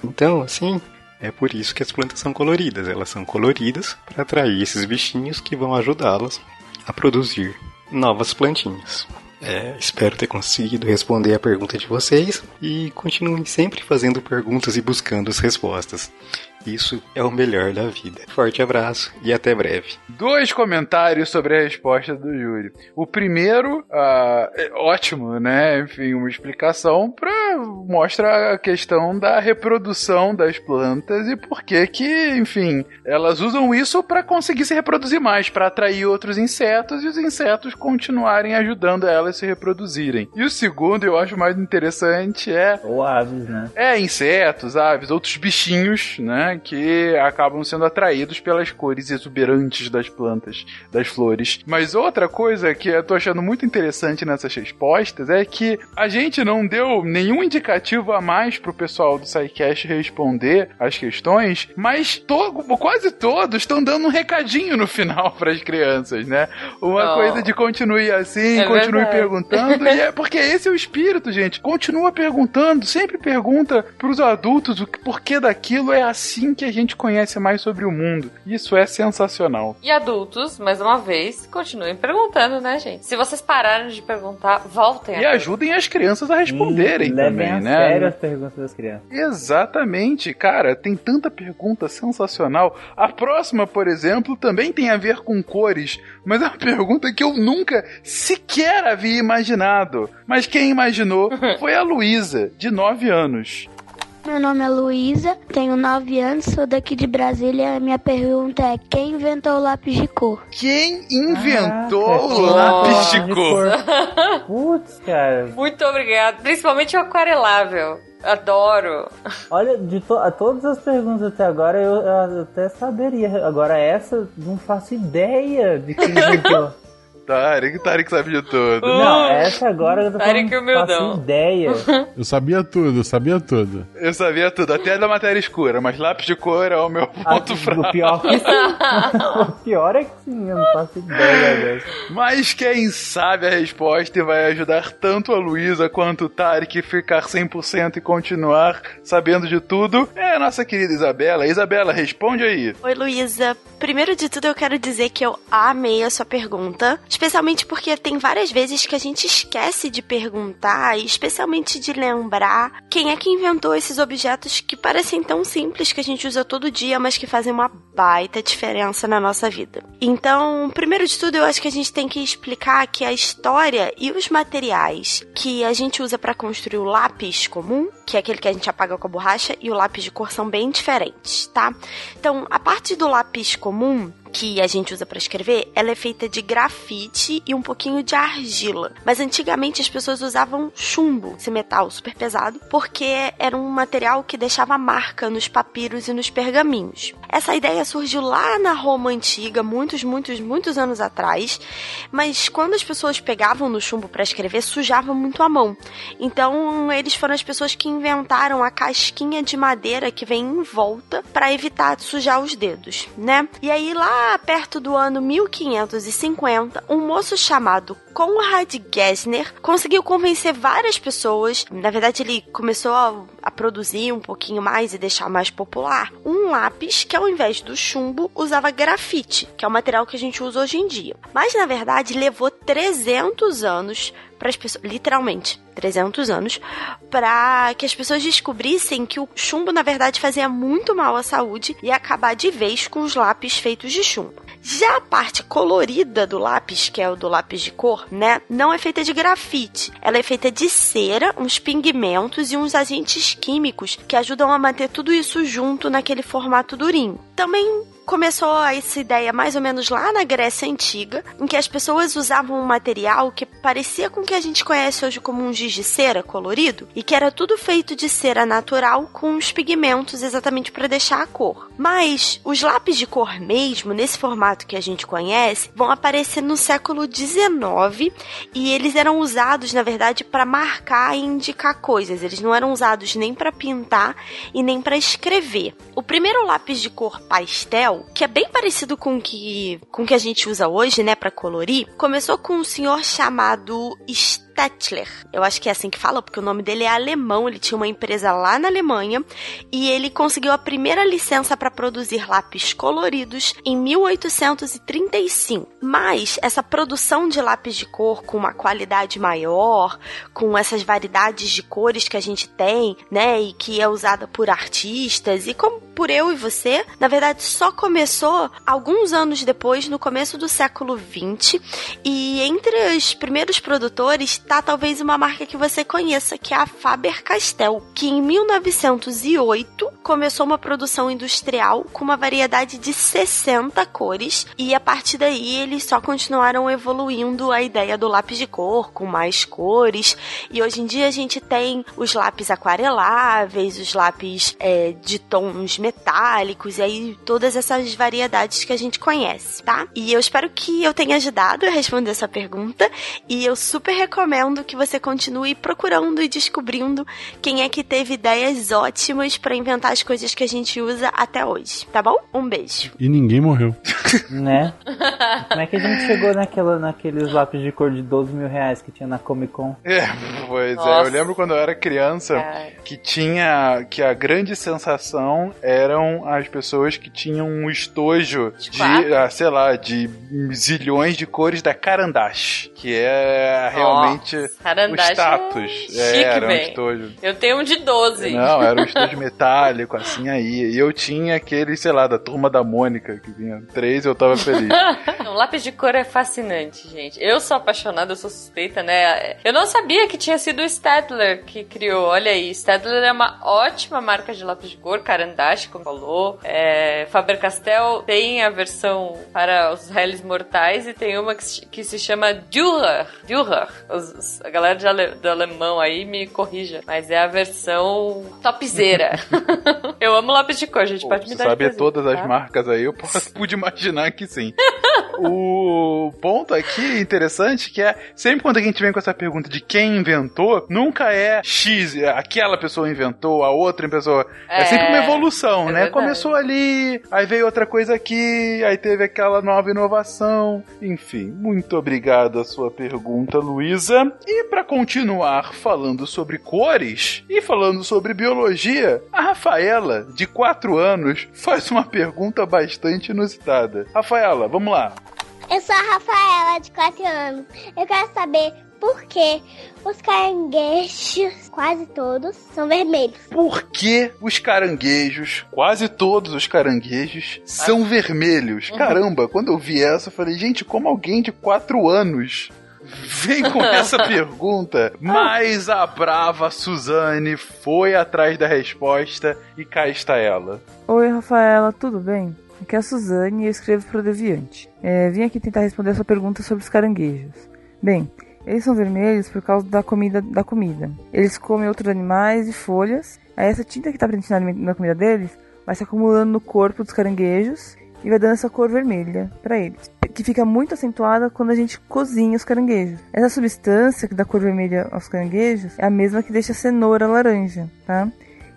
então, assim, é por isso que as plantas são coloridas. Elas são coloridas para atrair esses bichinhos que vão ajudá-las a produzir novas plantinhas. É, espero ter conseguido responder a pergunta de vocês e continuem sempre fazendo perguntas e buscando as respostas. Isso é o melhor da vida. Forte abraço e até breve. Dois comentários sobre a resposta do Yuri. O primeiro, uh, é ótimo, né? Enfim, uma explicação para mostra a questão da reprodução das plantas e por que que, enfim, elas usam isso para conseguir se reproduzir mais, para atrair outros insetos e os insetos continuarem ajudando elas a se reproduzirem. E o segundo, eu acho mais interessante é ou aves, né? É, insetos, aves, outros bichinhos, né? Que acabam sendo atraídos pelas cores exuberantes das plantas, das flores. Mas outra coisa que eu tô achando muito interessante nessas respostas é que a gente não deu nenhum indicativo a mais pro pessoal do SciCast responder as questões, mas to quase todos estão dando um recadinho no final para as crianças, né? Uma oh. coisa de continue assim, é continue verdade. perguntando, e é porque esse é o espírito, gente. Continua perguntando, sempre pergunta pros adultos o porquê daquilo é assim assim que a gente conhece mais sobre o mundo. Isso é sensacional. E adultos, mais uma vez, continuem perguntando, né, gente? Se vocês pararam de perguntar, voltem. E ajudem as crianças a responderem hum, também, a né? Sério as perguntas das crianças. Exatamente, cara. Tem tanta pergunta sensacional. A próxima, por exemplo, também tem a ver com cores, mas é uma pergunta que eu nunca sequer havia imaginado. Mas quem imaginou foi a Luísa, de 9 anos. Meu nome é Luísa, tenho 9 anos, sou daqui de Brasília. Minha pergunta é: quem inventou o lápis de cor? Quem inventou o lápis de cor? Putz, cara. Muito obrigado. Principalmente o aquarelável. Adoro. Olha, de to todas as perguntas até agora eu, eu, até saberia. Agora essa, não faço ideia de quem inventou. Tarek, Tarek sabe de tudo. Não, essa agora eu tô Tarek falando, faço ideia. Eu sabia tudo, eu sabia tudo. Eu sabia tudo, até da matéria escura, mas lápis de cor é o meu ah, ponto ah, fraco. O pior, que sim. o pior é que sim, eu não faço ideia dessa. Mas quem sabe a resposta e vai ajudar tanto a Luísa quanto o Tarek a ficar 100% e continuar sabendo de tudo é a nossa querida Isabela. Isabela, responde aí. Oi, Luísa. Primeiro de tudo, eu quero dizer que eu amei a sua pergunta Especialmente porque tem várias vezes que a gente esquece de perguntar e especialmente de lembrar quem é que inventou esses objetos que parecem tão simples que a gente usa todo dia, mas que fazem uma baita diferença na nossa vida. Então, primeiro de tudo, eu acho que a gente tem que explicar que a história e os materiais que a gente usa para construir o lápis comum, que é aquele que a gente apaga com a borracha, e o lápis de cor são bem diferentes, tá? Então, a parte do lápis comum, que a gente usa para escrever, ela é feita de grafite e um pouquinho de argila. Mas antigamente as pessoas usavam chumbo, esse metal super pesado, porque era um material que deixava marca nos papiros e nos pergaminhos. Essa ideia surgiu lá na Roma antiga, muitos, muitos, muitos anos atrás, mas quando as pessoas pegavam no chumbo para escrever, sujava muito a mão. Então, eles foram as pessoas que inventaram a casquinha de madeira que vem em volta para evitar sujar os dedos, né? E aí lá perto do ano 1550, um moço chamado Conrad Gessner conseguiu convencer várias pessoas. Na verdade, ele começou a, a, produzir um pouquinho mais e deixar mais popular um lápis que, ao invés do chumbo, usava grafite, que é o material que a gente usa hoje em dia. Mas na verdade, levou 300 anos para as pessoas, literalmente, 300 anos, para que as pessoas descobrissem que o chumbo na verdade fazia muito mal à saúde e acabar de vez com os lápis feitos de chumbo. Já a parte colorida do lápis, que é o do lápis de cor, né, não é feita de grafite. Ela é feita de cera, uns pigmentos e uns agentes químicos que ajudam a manter tudo isso junto naquele formato durinho. Também começou essa ideia mais ou menos lá na Grécia Antiga, em que as pessoas usavam um material que parecia com o que a gente conhece hoje como um giz de cera colorido, e que era tudo feito de cera natural com os pigmentos exatamente para deixar a cor. Mas os lápis de cor mesmo, nesse formato que a gente conhece, vão aparecer no século XIX e eles eram usados, na verdade, para marcar e indicar coisas. Eles não eram usados nem para pintar e nem para escrever. O primeiro lápis de cor pastel que é bem parecido com que, com que a gente usa hoje, né, para colorir, começou com um senhor chamado Stettler. Eu acho que é assim que fala, porque o nome dele é alemão. Ele tinha uma empresa lá na Alemanha e ele conseguiu a primeira licença para produzir lápis coloridos em 1835. Mas essa produção de lápis de cor com uma qualidade maior, com essas variedades de cores que a gente tem, né, e que é usada por artistas e como por eu e você, na verdade só começou alguns anos depois, no começo do século 20, e entre os primeiros produtores tá talvez uma marca que você conheça, que é a Faber-Castell, que em 1908 começou uma produção industrial com uma variedade de 60 cores e a partir daí eles só continuaram evoluindo a ideia do lápis de cor com mais cores e hoje em dia a gente tem os lápis aquareláveis, os lápis é, de tons metálicos e aí todas essas variedades que a gente conhece, tá? E eu espero que eu tenha ajudado a responder essa pergunta e eu super recomendo recomendo que você continue procurando e descobrindo quem é que teve ideias ótimas para inventar as coisas que a gente usa até hoje, tá bom? Um beijo. E ninguém morreu. né? Como é que a gente chegou naquela, naqueles lápis de cor de 12 mil reais que tinha na Comic Con? É, pois Nossa. é. Eu lembro quando eu era criança é. que tinha. que a grande sensação eram as pessoas que tinham um estojo de, de ah, sei lá, de zilhões de cores da Carandache. Que é realmente realmente o status. É, chique, era um estojo. Eu tenho um de 12. Não, era um estojo metálico, assim aí. E eu tinha aquele, sei lá, da turma da Mônica, que vinha três e eu tava feliz. o lápis de cor é fascinante, gente. Eu sou apaixonada, eu sou suspeita, né? Eu não sabia que tinha sido o Stadler que criou. Olha aí, Stadler é uma ótima marca de lápis de cor, Carandache, como falou. É, Faber-Castell tem a versão para os réis mortais e tem uma que, que se chama Dürer. Dürer. Os a galera de ale, do alemão aí me corrija, mas é a versão topzera. eu amo lápis de cor, gente. Pô, pode me dar saber todas tá? as marcas aí, eu posso, pude imaginar que sim. o ponto aqui interessante que é sempre quando a gente vem com essa pergunta de quem inventou, nunca é X, aquela pessoa inventou, a outra pessoa. É, é sempre uma evolução, é né? Verdade. Começou ali, aí veio outra coisa aqui, aí teve aquela nova inovação. Enfim, muito obrigado a sua pergunta, Luísa. E para continuar falando sobre cores e falando sobre biologia, a Rafaela, de 4 anos, faz uma pergunta bastante inusitada. Rafaela, vamos lá. Eu sou a Rafaela, de 4 anos. Eu quero saber por que os caranguejos, quase todos, são vermelhos. Por que os caranguejos, quase todos os caranguejos, são vermelhos? Uhum. Caramba, quando eu vi essa, eu falei, gente, como alguém de 4 anos vem com essa pergunta, mas a brava Suzane foi atrás da resposta e cá está ela. Oi, Rafaela, tudo bem? Aqui é a Suzane e eu escrevo para o Deviante. É, vim aqui tentar responder a sua pergunta sobre os caranguejos. Bem, eles são vermelhos por causa da comida da comida. Eles comem outros animais e folhas. Aí essa tinta que está presente na comida deles vai se acumulando no corpo dos caranguejos e vai dando essa cor vermelha para eles que fica muito acentuada quando a gente cozinha os caranguejos. Essa substância que dá cor vermelha aos caranguejos é a mesma que deixa a cenoura laranja, tá?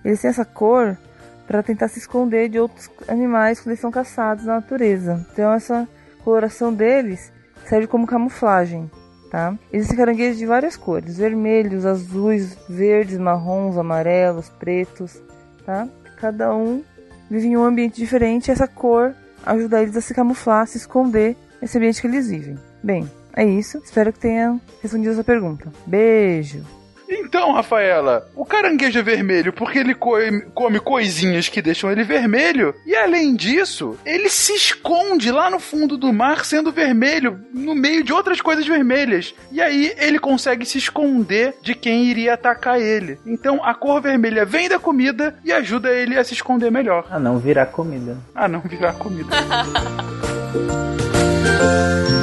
Eles têm essa cor para tentar se esconder de outros animais quando eles são caçados na natureza. Então essa coloração deles serve como camuflagem, tá? Existem caranguejos de várias cores: vermelhos, azuis, verdes, marrons, amarelos, pretos, tá? Cada um vive em um ambiente diferente essa cor ajuda eles a se camuflar, se esconder nesse ambiente que eles vivem. Bem, é isso. Espero que tenha respondido essa pergunta. Beijo! Então, Rafaela, o caranguejo é vermelho porque ele come, come coisinhas que deixam ele vermelho. E além disso, ele se esconde lá no fundo do mar sendo vermelho, no meio de outras coisas vermelhas. E aí ele consegue se esconder de quem iria atacar ele. Então a cor vermelha vem da comida e ajuda ele a se esconder melhor. A não virar comida. A não virar comida.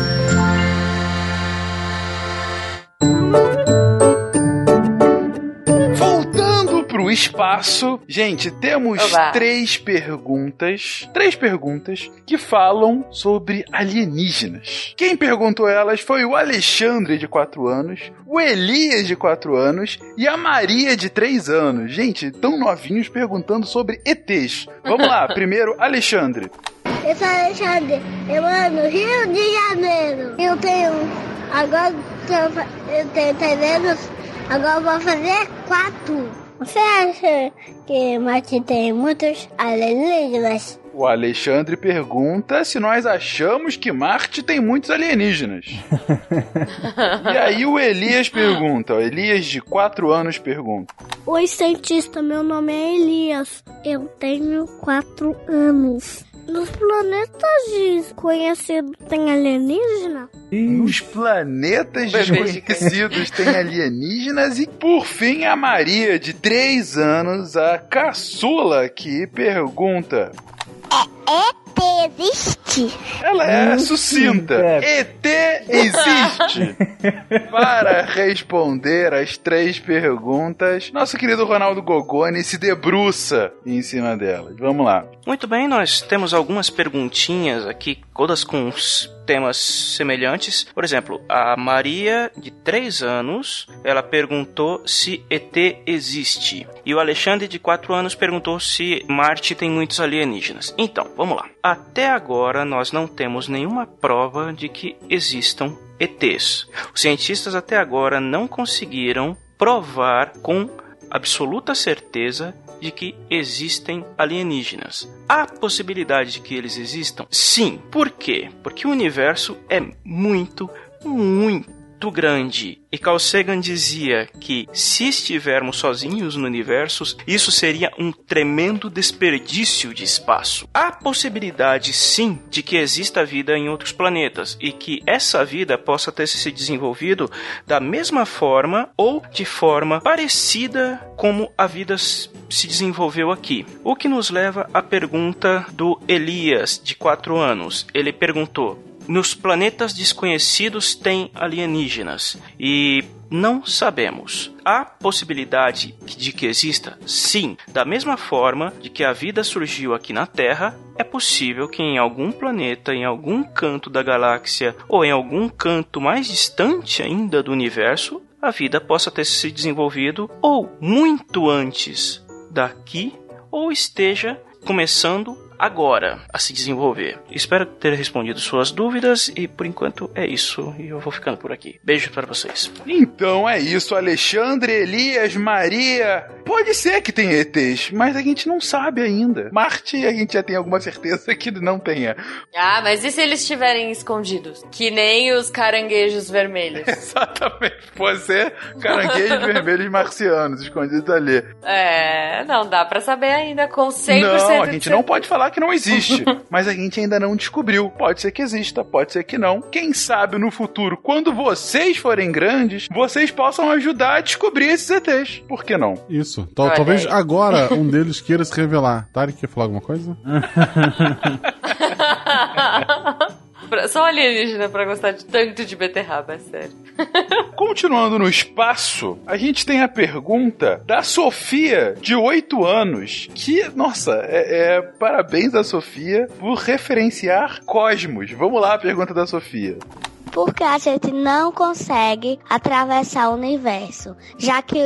Espaço, gente, temos Oba. três perguntas, três perguntas que falam sobre alienígenas. Quem perguntou elas foi o Alexandre de 4 anos, o Elias de 4 anos e a Maria de 3 anos. Gente, tão novinhos perguntando sobre ETs. Vamos lá, primeiro Alexandre. Eu sou Alexandre, eu moro no Rio de Janeiro. Eu tenho. Agora eu tenho três anos, agora eu vou fazer quatro. Você acha que Marte tem muitos alienígenas? O Alexandre pergunta se nós achamos que Marte tem muitos alienígenas. e aí o Elias pergunta, o Elias de 4 anos pergunta. Oi, cientista, meu nome é Elias. Eu tenho quatro anos. Nos planetas desconhecidos tem alienígena? Nos planetas desconhecidos tem alienígenas e por fim a Maria de 3 anos, a caçula que pergunta. ET existe? Ela é sucinta. ET existe. Para responder as três perguntas, nosso querido Ronaldo Gogoni se debruça em cima delas. Vamos lá. Muito bem, nós temos algumas perguntinhas aqui, todas com temas semelhantes. Por exemplo, a Maria, de 3 anos, ela perguntou se ET existe. E o Alexandre, de 4 anos, perguntou se Marte tem muitos alienígenas. Então, vamos lá. Até agora, nós não temos nenhuma prova de que existam ETs. Os cientistas até agora não conseguiram provar com absoluta certeza de que existem alienígenas. Há possibilidade de que eles existam? Sim. Por quê? Porque o universo é muito, muito grande. E Carl Sagan dizia que se estivermos sozinhos no universo, isso seria um tremendo desperdício de espaço. Há possibilidade sim de que exista vida em outros planetas e que essa vida possa ter se desenvolvido da mesma forma ou de forma parecida como a vida se desenvolveu aqui. O que nos leva à pergunta do Elias, de 4 anos. Ele perguntou: nos planetas desconhecidos tem alienígenas e não sabemos. Há possibilidade de que exista? Sim. Da mesma forma de que a vida surgiu aqui na Terra, é possível que em algum planeta, em algum canto da galáxia ou em algum canto mais distante ainda do universo, a vida possa ter se desenvolvido ou muito antes daqui ou esteja começando agora a se desenvolver. Espero ter respondido suas dúvidas e por enquanto é isso e eu vou ficando por aqui. Beijo para vocês. Então é isso, Alexandre, Elias, Maria. Pode ser que tenha ETs, mas a gente não sabe ainda. Marte a gente já tem alguma certeza que não tenha. Ah, mas e se eles estiverem escondidos? Que nem os caranguejos vermelhos. Exatamente. Pode ser caranguejos vermelhos marcianos escondidos ali. É, não dá pra saber ainda com 100% Não, a de gente não pode falar que não existe, mas a gente ainda não descobriu. Pode ser que exista, pode ser que não. Quem sabe no futuro, quando vocês forem grandes, vocês possam ajudar a descobrir esses ETs. Por que não? Isso. Tal- Olha talvez aí. agora um deles queira se revelar. Tarek, quer falar alguma coisa? Pra- Só alienígena pra gostar de tanto de beterraba, é sério. Continuando no espaço, a gente tem a pergunta da Sofia, de 8 anos, que, nossa, é, é- parabéns a Sofia por referenciar Cosmos. Vamos lá, a pergunta da Sofia. Porque a gente não consegue atravessar o universo, já que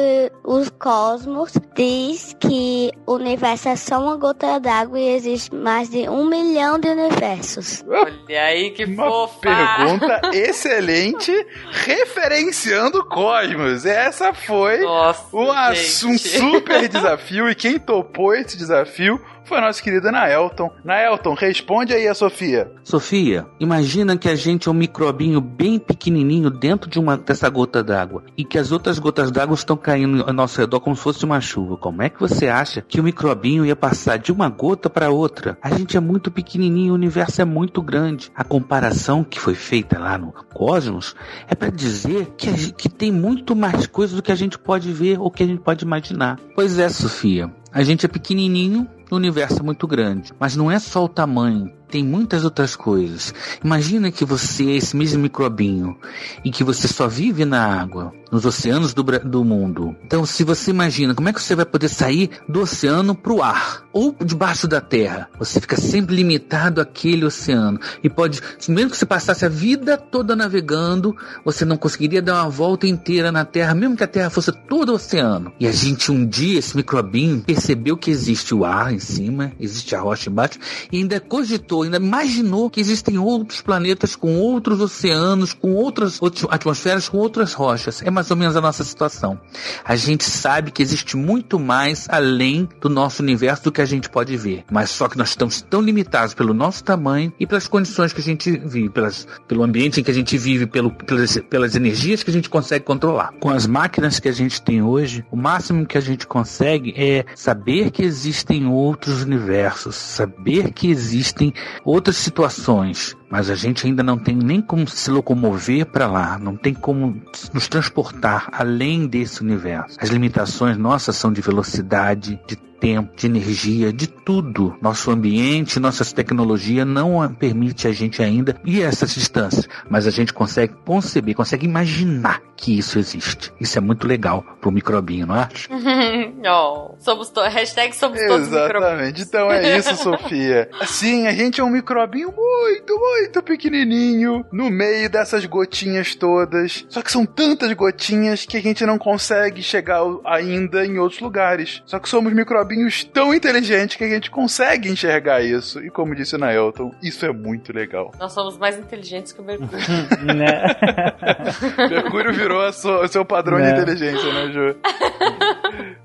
os cosmos diz que o universo é só uma gota d'água e existe mais de um milhão de universos. Olha aí que Uma fofa! pergunta excelente, referenciando Cosmos. Essa foi um assunto um super desafio e quem topou esse desafio foi a nossa querida Naelton. Naelton, responde aí a Sofia. Sofia, imagina que a gente é um microbinho bem pequenininho dentro de uma dessa gota d'água e que as outras gotas d'água estão caindo ao nosso redor como se fosse uma chuva. Como é que você acha que o microbinho ia passar de uma gota para outra? A gente é muito pequenininho, o universo é muito grande. A comparação que foi feita lá no Cosmos é para dizer que, gente- que tem muito mais coisas do que a gente pode ver ou que a gente pode imaginar. Pois é, Sofia. A gente é pequenininho, o universo é muito grande. Mas não é só o tamanho, tem muitas outras coisas. Imagina que você é esse mesmo microbinho e que você só vive na água, nos oceanos do, do mundo. Então, se você imagina, como é que você vai poder sair do oceano para o ar ou debaixo da terra? Você fica sempre limitado àquele oceano e pode, mesmo que você passasse a vida toda navegando, você não conseguiria dar uma volta inteira na Terra, mesmo que a Terra fosse todo oceano. E a gente um dia, esse microbinho, percebeu que existe o ar em cima, existe a rocha embaixo, e ainda cogitou, ainda imaginou que existem outros planetas com outros oceanos, com outras outras atmosferas, com outras rochas. É mais ou menos a nossa situação. A gente sabe que existe muito mais além do nosso universo do que a gente pode ver. Mas só que nós estamos tão limitados pelo nosso tamanho e pelas condições que a gente vive, pelas, pelo ambiente em que a gente vive, pelo, pelas, pelas energias que a gente consegue controlar. Com as máquinas que a gente tem hoje, o máximo que a gente consegue é saber que existem outros universos, saber que existem outras situações, mas a gente ainda não tem nem como se locomover para lá, não tem como nos transportar além desse universo. As limitações nossas são de velocidade, de tempo, de energia, de tudo. Nosso ambiente, nossa tecnologia não permite a gente ainda ir a essas distâncias, mas a gente consegue conceber, consegue imaginar que isso existe. Isso é muito legal pro microbinho, não é? oh, somos to... Hashtag somos todos. Exatamente. Então é isso, Sofia. Sim, a gente é um microbinho muito, muito pequenininho no meio dessas gotinhas todas. Só que são tantas gotinhas que a gente não consegue chegar ainda em outros lugares. Só que somos microbinhos tão inteligentes que a gente consegue enxergar isso. E como disse na Elton, isso é muito legal. Nós somos mais inteligentes que o Mercúrio. Mercúrio virou a sua- o seu padrão de Né? inteligência, né, Ju?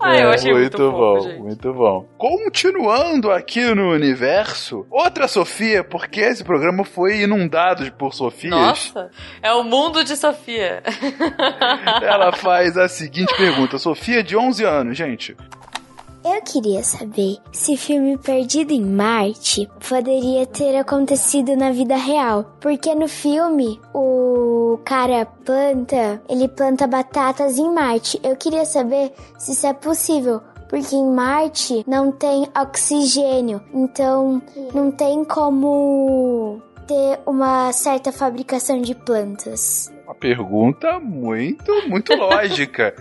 Ah, eu achei muito fofo, bom, gente. muito bom. Continuando aqui no universo, outra Sofia, porque esse programa foi inundado por Sofias. Nossa, é o mundo de Sofia. Ela faz a seguinte pergunta: Sofia, de 11 anos, gente. Eu queria saber se o filme Perdido em Marte poderia ter acontecido na vida real. Porque no filme, o cara planta, ele planta batatas em Marte. Eu queria saber se isso é possível. Porque em Marte não tem oxigênio, então não tem como ter uma certa fabricação de plantas. Uma pergunta muito, muito lógica.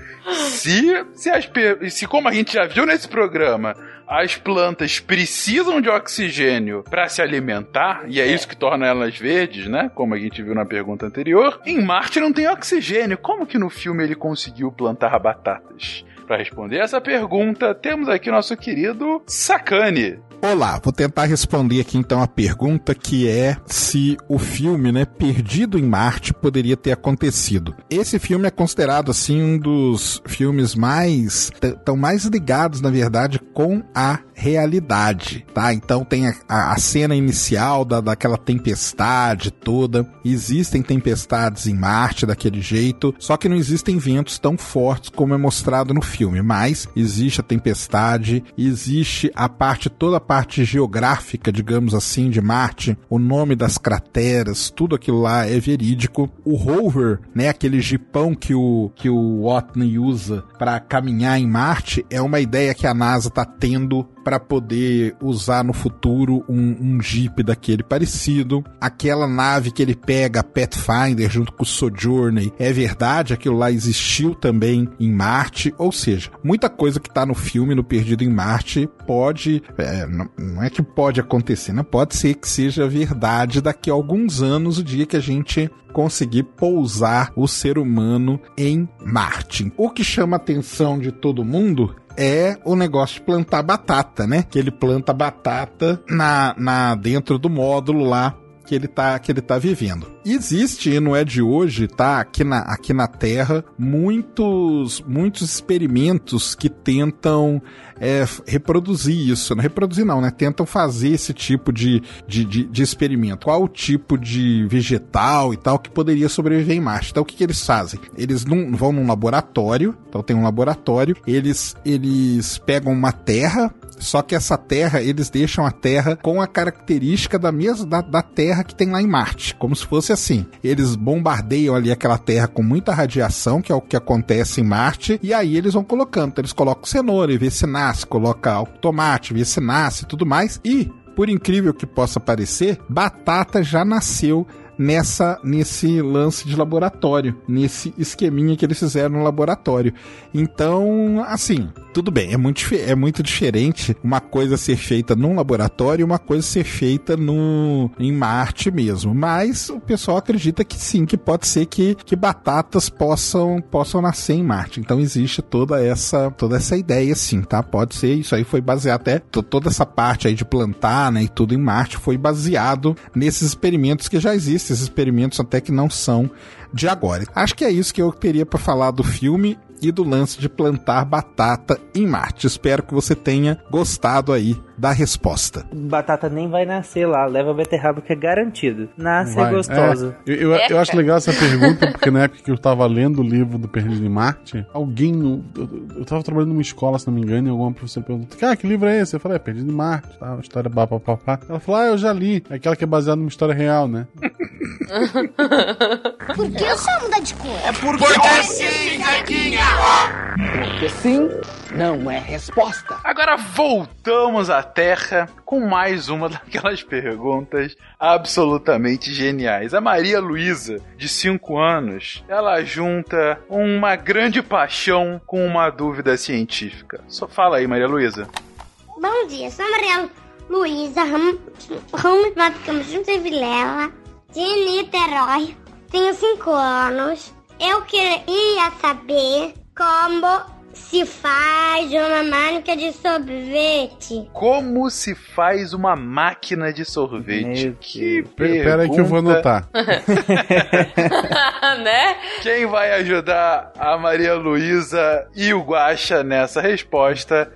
se, se, as, se, como a gente já viu nesse programa, as plantas precisam de oxigênio para se alimentar, e é isso que torna elas verdes, né? Como a gente viu na pergunta anterior. Em Marte não tem oxigênio. Como que no filme ele conseguiu plantar batatas? Para responder essa pergunta, temos aqui nosso querido Sakane. Olá, vou tentar responder aqui então a pergunta que é se o filme, né, Perdido em Marte poderia ter acontecido. Esse filme é considerado assim um dos filmes mais tão mais ligados, na verdade, com a realidade, tá? Então tem a, a- cena inicial da, daquela tempestade toda. Existem tempestades em Marte daquele jeito, só que não existem ventos tão fortes como é mostrado no filme. Mas existe a tempestade, existe a parte toda a parte geográfica, digamos assim, de Marte, o nome das crateras, tudo aquilo lá é verídico. O rover, né, aquele jipão que o que o Watney usa para caminhar em Marte, é uma ideia que a NASA tá tendo para poder usar no futuro um, um Jeep daquele parecido. Aquela nave que ele pega, Pathfinder, junto com o Sojourner, é verdade, aquilo lá existiu também em Marte. Ou seja, muita coisa que tá no filme, no Perdido em Marte, pode. É, não, não é que pode acontecer, né? Pode ser que seja verdade daqui a alguns anos, o dia que a gente conseguir pousar o ser humano em Marte. O que chama a atenção de todo mundo é o negócio de plantar batata, né? Que ele planta batata na, na dentro do módulo lá que ele tá, que ele tá vivendo. Existe, e não é de hoje, tá? Aqui na, aqui na Terra, muitos, muitos experimentos que tentam é, reproduzir isso. Não reproduzir não, né? Tentam fazer esse tipo de, de, de, de, experimento. Qual o tipo de vegetal e tal que poderia sobreviver em Marte. Então o que, que eles fazem? Eles vão num laboratório, então tem um laboratório, eles, eles pegam uma terra, só que essa terra, eles deixam a terra com a característica da mesma da, da, terra que tem lá em Marte, como se fosse assim. Eles bombardeiam ali aquela terra com muita radiação, que é o que acontece em Marte, e aí eles vão colocando. Então, eles colocam cenoura e vê se nasce, coloca tomate, vê se nasce e tudo mais. E por incrível que possa parecer, batata já nasceu nessa nesse lance de laboratório, nesse esqueminha que eles fizeram no laboratório. Então, assim, tudo bem, é muito, é muito diferente uma coisa ser feita num laboratório e uma coisa ser feita no, em Marte mesmo. Mas o pessoal acredita que sim, que pode ser que, que batatas possam, possam nascer em Marte. Então existe toda essa, toda essa ideia, sim, tá? Pode ser, isso aí foi baseado até, toda essa parte aí de plantar, né, e tudo em Marte foi baseado nesses experimentos que já existem, esses experimentos até que não são de agora. Acho que é isso que eu teria para falar do filme e do lance de plantar batata em Marte. Espero que você tenha gostado aí da resposta. Batata nem vai nascer lá, leva beterraba que é garantido. Nasce é vai. é gostoso. É, eu, eu, eu, acho legal essa pergunta, porque na época que eu tava lendo o livro do Perdido em Marte, alguém. Eu, eu tava trabalhando numa escola, se não me engano, e alguma professora perguntou: Ah, que livro é esse? Eu falei, é Perdido em Marte, tá? Uma história papapá. Ela falou: Ah, eu já li. É aquela que é baseada numa história real, né? Por que eu só muda de cor? É porque, porque sim, gatinha! Porque sim não é resposta. Agora voltamos à Terra com mais uma daquelas perguntas absolutamente geniais. A Maria Luísa, de 5 anos, ela junta uma grande paixão com uma dúvida científica. Só fala aí, Maria Luísa. Bom dia, sou a Maria Luísa Ramos Matos de Vilela, de Niterói. Tenho 5 anos. Eu queria saber como se faz uma máquina de sorvete? Como se faz uma máquina de sorvete? Meu que pergunta... Pera aí que eu vou anotar. né? Quem vai ajudar a Maria Luísa e o Guaxa nessa resposta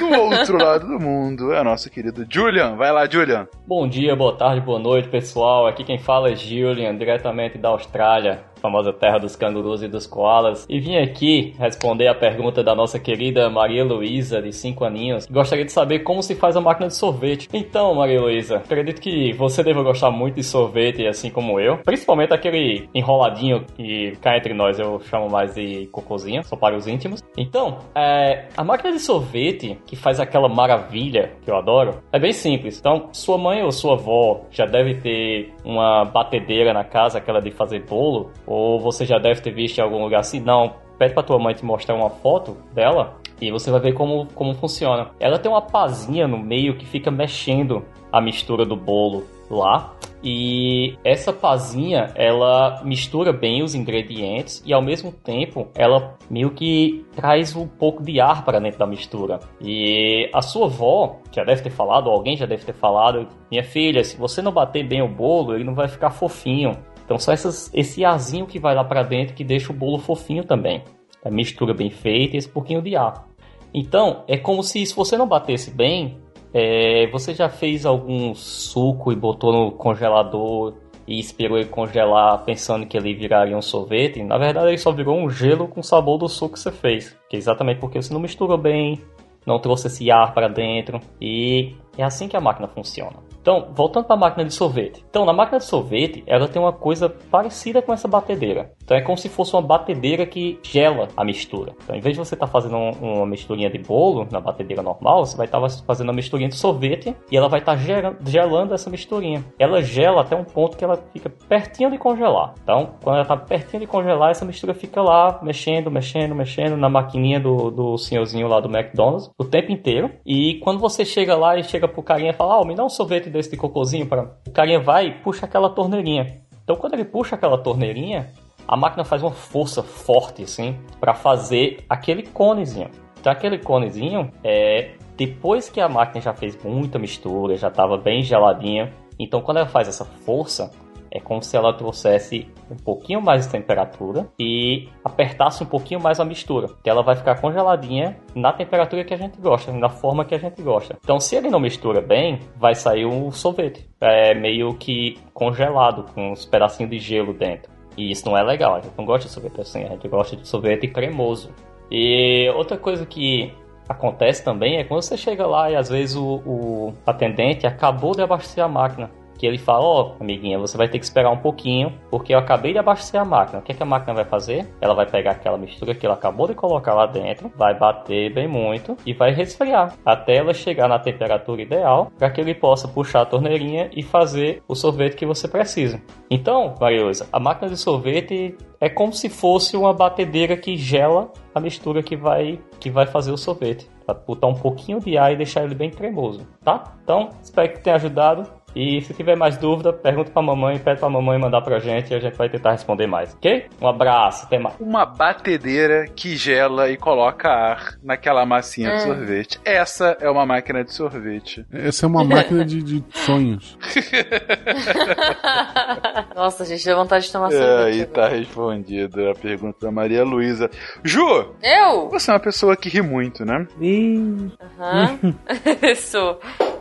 do outro lado do mundo é o nosso querido Julian. Vai lá, Julian. Bom dia, boa tarde, boa noite, pessoal. Aqui quem fala é Julian, diretamente da Austrália, famosa terra dos cangurus e dos koalas. E vim aqui responder a pergunta da nossa querida Maria Luísa, de 5 aninhos. Gostaria de saber como se faz a máquina de sorvete. Então, Maria Luísa, acredito que você deva gostar muito de sorvete, assim como eu. Principalmente aquele enroladinho que cá entre nós eu chamo mais de cocôzinho, só para os íntimos. Então, é, a máquina de sorvete que faz aquela maravilha que eu adoro, é bem simples. Então, sua mãe ou sua avó já deve ter uma batedeira na casa, aquela de fazer bolo, ou você já deve ter visto em algum lugar assim. Não, pede pra tua mãe te mostrar uma foto dela e você vai ver como, como funciona. Ela tem uma pazinha no meio que fica mexendo a mistura do bolo lá. E essa pazinha, ela mistura bem os ingredientes e ao mesmo tempo ela meio que traz um pouco de ar para dentro da mistura. E a sua avó já deve ter falado, alguém já deve ter falado, minha filha, se você não bater bem o bolo, ele não vai ficar fofinho. Então só essas, esse arzinho que vai lá para dentro que deixa o bolo fofinho também. A mistura bem feita e esse pouquinho de ar. Então, é como se, se você não batesse bem, é, você já fez algum suco e botou no congelador e esperou ele congelar pensando que ele viraria um sorvete? Na verdade, ele só virou um gelo com o sabor do suco que você fez. Que é exatamente porque você não misturou bem, não trouxe esse ar para dentro. E é assim que a máquina funciona. Então, voltando para a máquina de sorvete. Então, na máquina de sorvete, ela tem uma coisa parecida com essa batedeira. Então, é como se fosse uma batedeira que gela a mistura. Então, em vez de você estar tá fazendo um, uma misturinha de bolo na batedeira normal, você vai estar tá fazendo uma misturinha de sorvete e ela vai estar tá gelando essa misturinha. Ela gela até um ponto que ela fica pertinho de congelar. Então, quando ela está pertinho de congelar, essa mistura fica lá mexendo, mexendo, mexendo na maquininha do, do senhorzinho lá do McDonald's o tempo inteiro. E quando você chega lá e chega pro carinha e fala, ah, me dá um sorvete desse de cocôzinho para o carinha vai e puxa aquela torneirinha. Então quando ele puxa aquela torneirinha, a máquina faz uma força forte assim para fazer aquele conezinho. Então aquele conezinho é depois que a máquina já fez muita mistura, já estava bem geladinha. Então quando ela faz essa força, é como se ela trouxesse um pouquinho mais de temperatura e apertasse um pouquinho mais a mistura, que ela vai ficar congeladinha na temperatura que a gente gosta, na forma que a gente gosta. Então, se ele não mistura bem, vai sair um sorvete, é meio que congelado com uns pedacinhos de gelo dentro. E isso não é legal, a gente não gosta de sorvete assim, a gente gosta de sorvete cremoso. E outra coisa que acontece também é quando você chega lá e às vezes o, o atendente acabou de abastecer a máquina que ele fala, ó, oh, amiguinha, você vai ter que esperar um pouquinho, porque eu acabei de abastecer a máquina. O que, é que a máquina vai fazer? Ela vai pegar aquela mistura que ela acabou de colocar lá dentro, vai bater bem muito e vai resfriar até ela chegar na temperatura ideal para que ele possa puxar a torneirinha e fazer o sorvete que você precisa. Então, Mariusa, a máquina de sorvete é como se fosse uma batedeira que gela a mistura que vai que vai fazer o sorvete. Para botar um pouquinho de ar e deixar ele bem cremoso, tá? Então, espero que tenha ajudado. E se tiver mais dúvida, pergunta pra mamãe, pede pra mamãe mandar pra gente e a gente vai tentar responder mais, ok? Um abraço, até mais. Uma batedeira que gela e coloca ar naquela massinha é. de sorvete. Essa é uma máquina de sorvete. Essa é uma máquina de, de sonhos. Nossa, gente, deu vontade de tomar é, sorvete. Aí tá respondida a pergunta da Maria Luísa. Ju! Eu? Você é uma pessoa que ri muito, né? Ih. Aham. Uhum. Sou.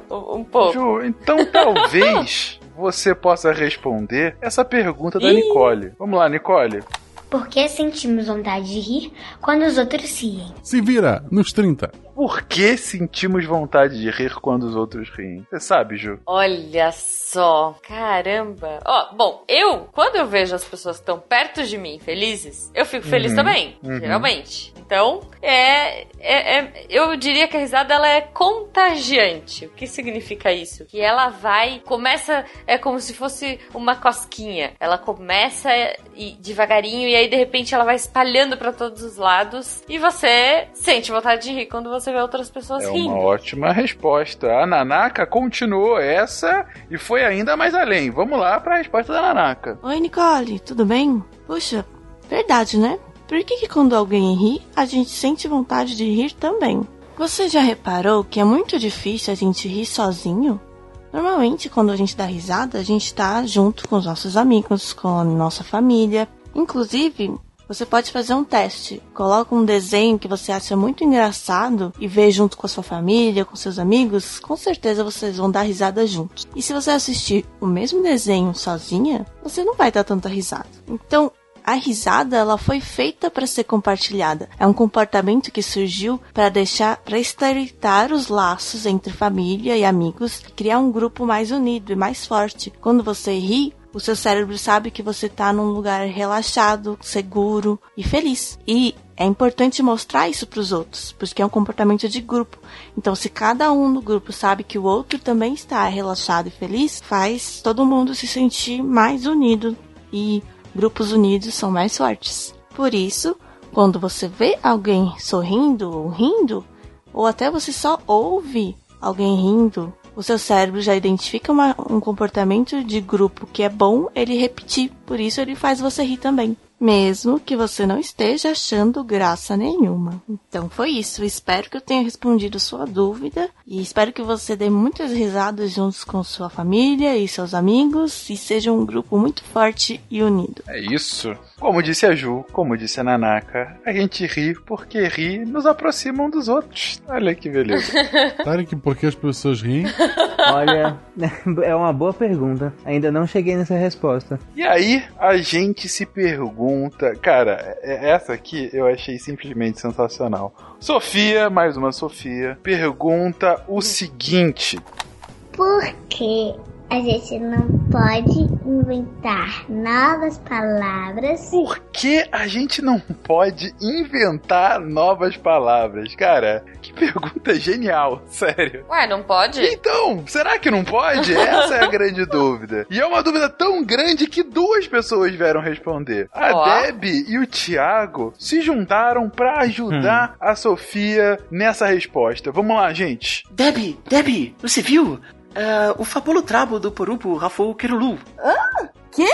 Um pouco. Ju, então talvez você possa responder essa pergunta da Ih. Nicole. Vamos lá, Nicole. Por que sentimos vontade de rir quando os outros riem? Se vira nos 30. Por que sentimos vontade de rir quando os outros riem? Você sabe, Ju? Olha só, caramba. Ó, bom, eu, quando eu vejo as pessoas que estão perto de mim felizes, eu fico feliz uhum, também, uhum. geralmente. Então, é, é, é, eu diria que a risada ela é contagiante. O que significa isso? Que ela vai, começa, é como se fosse uma cosquinha. Ela começa e, devagarinho e aí de repente ela vai espalhando para todos os lados e você sente vontade de rir quando você vê outras pessoas é rindo. É uma ótima resposta. A Nanaka continuou essa e foi ainda mais além. Vamos lá para a resposta da Nanaka. Oi, Nicole, tudo bem? Puxa, verdade, né? Por que, que quando alguém ri, a gente sente vontade de rir também? Você já reparou que é muito difícil a gente rir sozinho? Normalmente, quando a gente dá risada, a gente tá junto com os nossos amigos, com a nossa família. Inclusive, você pode fazer um teste. Coloca um desenho que você acha muito engraçado e vê junto com a sua família, com seus amigos. Com certeza vocês vão dar risada juntos. E se você assistir o mesmo desenho sozinha, você não vai dar tanta risada. Então, a risada ela foi feita para ser compartilhada. É um comportamento que surgiu para deixar, para estreitar os laços entre família e amigos, criar um grupo mais unido e mais forte. Quando você ri, o seu cérebro sabe que você está num lugar relaxado, seguro e feliz. E é importante mostrar isso para os outros, porque é um comportamento de grupo. Então, se cada um no grupo sabe que o outro também está relaxado e feliz, faz todo mundo se sentir mais unido e grupos unidos são mais fortes. Por isso, quando você vê alguém sorrindo ou rindo, ou até você só ouve alguém rindo, o seu cérebro já identifica uma, um comportamento de grupo que é bom ele repetir, por isso ele faz você rir também mesmo que você não esteja achando graça nenhuma. Então foi isso. Espero que eu tenha respondido sua dúvida e espero que você dê muitas risadas juntos com sua família e seus amigos e seja um grupo muito forte e unido. É isso. Como disse a Ju, como disse a Nanaka, a gente ri porque ri nos aproxima um dos outros. Olha que beleza. Sabe que por que as pessoas riem? Olha, é uma boa pergunta. Ainda não cheguei nessa resposta. E aí, a gente se pergunta. Cara, é, essa aqui eu achei simplesmente sensacional. Sofia, mais uma Sofia, pergunta o seguinte: Por que A gente não pode inventar novas palavras. Por que a gente não pode inventar novas palavras? Cara, que pergunta genial, sério. Ué, não pode? Então, será que não pode? Essa é a grande dúvida. E é uma dúvida tão grande que duas pessoas vieram responder. A Ó. Debbie e o Thiago se juntaram pra ajudar a Sofia nessa resposta. Vamos lá, gente. Debbie, Debbie, você viu? Ah, o Fabolo Trabo do Porupo Rafou Querulu. Hã? Quê?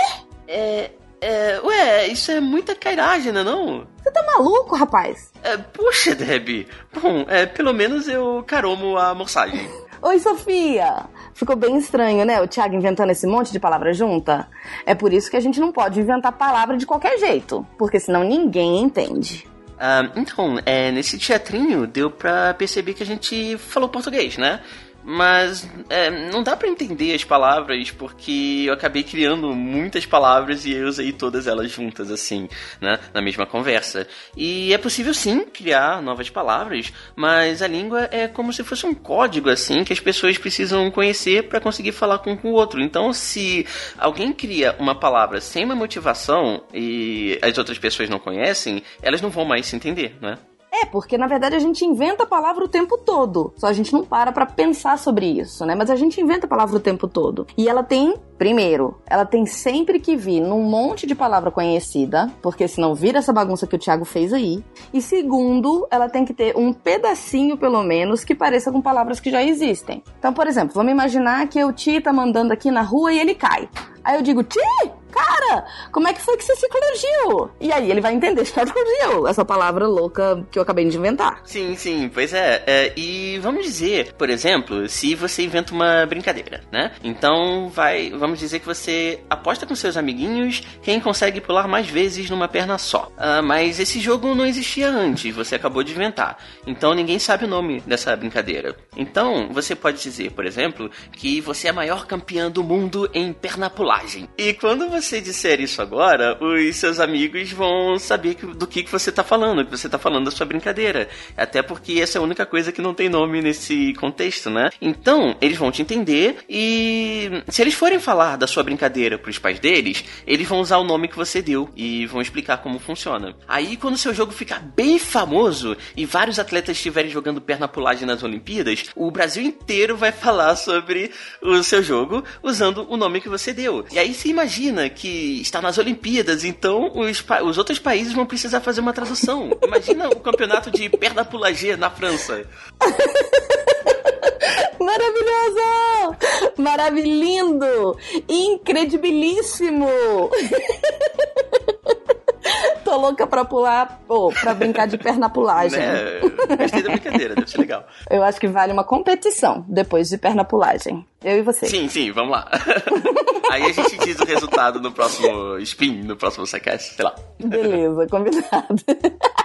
É, é. Ué, isso é muita cairagem, não é não? Você tá maluco, rapaz? É, puxa, Debbie. Bom, é, pelo menos eu caromo a moçagem. Oi, Sofia! Ficou bem estranho, né? O Thiago inventando esse monte de palavra junta. É por isso que a gente não pode inventar palavra de qualquer jeito, porque senão ninguém entende. Ah, então, é, nesse teatrinho deu pra perceber que a gente falou português, né? Mas é, não dá pra entender as palavras porque eu acabei criando muitas palavras e eu usei todas elas juntas, assim, né? Na mesma conversa. E é possível sim criar novas palavras, mas a língua é como se fosse um código, assim, que as pessoas precisam conhecer pra conseguir falar com o outro. Então, se alguém cria uma palavra sem uma motivação e as outras pessoas não conhecem, elas não vão mais se entender, né? É, porque na verdade a gente inventa a palavra o tempo todo. Só a gente não para pra pensar sobre isso, né? Mas a gente inventa a palavra o tempo todo. E ela tem, primeiro, ela tem sempre que vir num monte de palavra conhecida, porque senão vira essa bagunça que o Thiago fez aí. E segundo, ela tem que ter um pedacinho, pelo menos, que pareça com palavras que já existem. Então, por exemplo, vamos imaginar que o Ti tá mandando aqui na rua e ele cai. Aí eu digo, Ti, cara, como é que foi que você se coligiu? E aí ele vai entender, coligiu, essa palavra louca que eu acabei de inventar. Sim, sim, pois é. É, E vamos dizer, por exemplo, se você inventa uma brincadeira, né? Então vai, vamos dizer que você aposta com seus amiguinhos quem consegue pular mais vezes numa perna só. Ah, mas esse jogo não existia antes, você acabou de inventar. Então ninguém sabe o nome dessa brincadeira. Então você pode dizer, por exemplo, que você é a maior campeã do mundo em pernapulagem. E quando você disser isso agora, os seus amigos vão saber que- do que, que você tá falando, que você tá falando da sua brincadeira. Até porque essa é a única coisa que não tem nome nesse contexto, né? Então, eles vão te entender e se eles forem falar da sua brincadeira pros pais deles, eles vão usar o nome que você deu e vão explicar como funciona. Aí, quando o seu jogo ficar bem famoso e vários atletas estiverem jogando perna pulagem nas Olimpíadas, o Brasil inteiro vai falar sobre o seu jogo usando o nome que você deu. E aí se imagina que está nas Olimpíadas, então os, os outros países vão precisar fazer uma tradução. Imagina o campeonato de perna pulagê na França. Maravilhoso! Maravilhindo! Incredibilíssimo! Tô louca pra pular, ou pra brincar de pernapulagem. Né? Gostei da brincadeira, deve ser legal. Eu acho que vale uma competição depois de pernapulagem. Eu e você. Sim, sim, vamos lá. aí a gente diz o resultado no próximo spin, no próximo Psycast, sei lá. Beleza, combinado.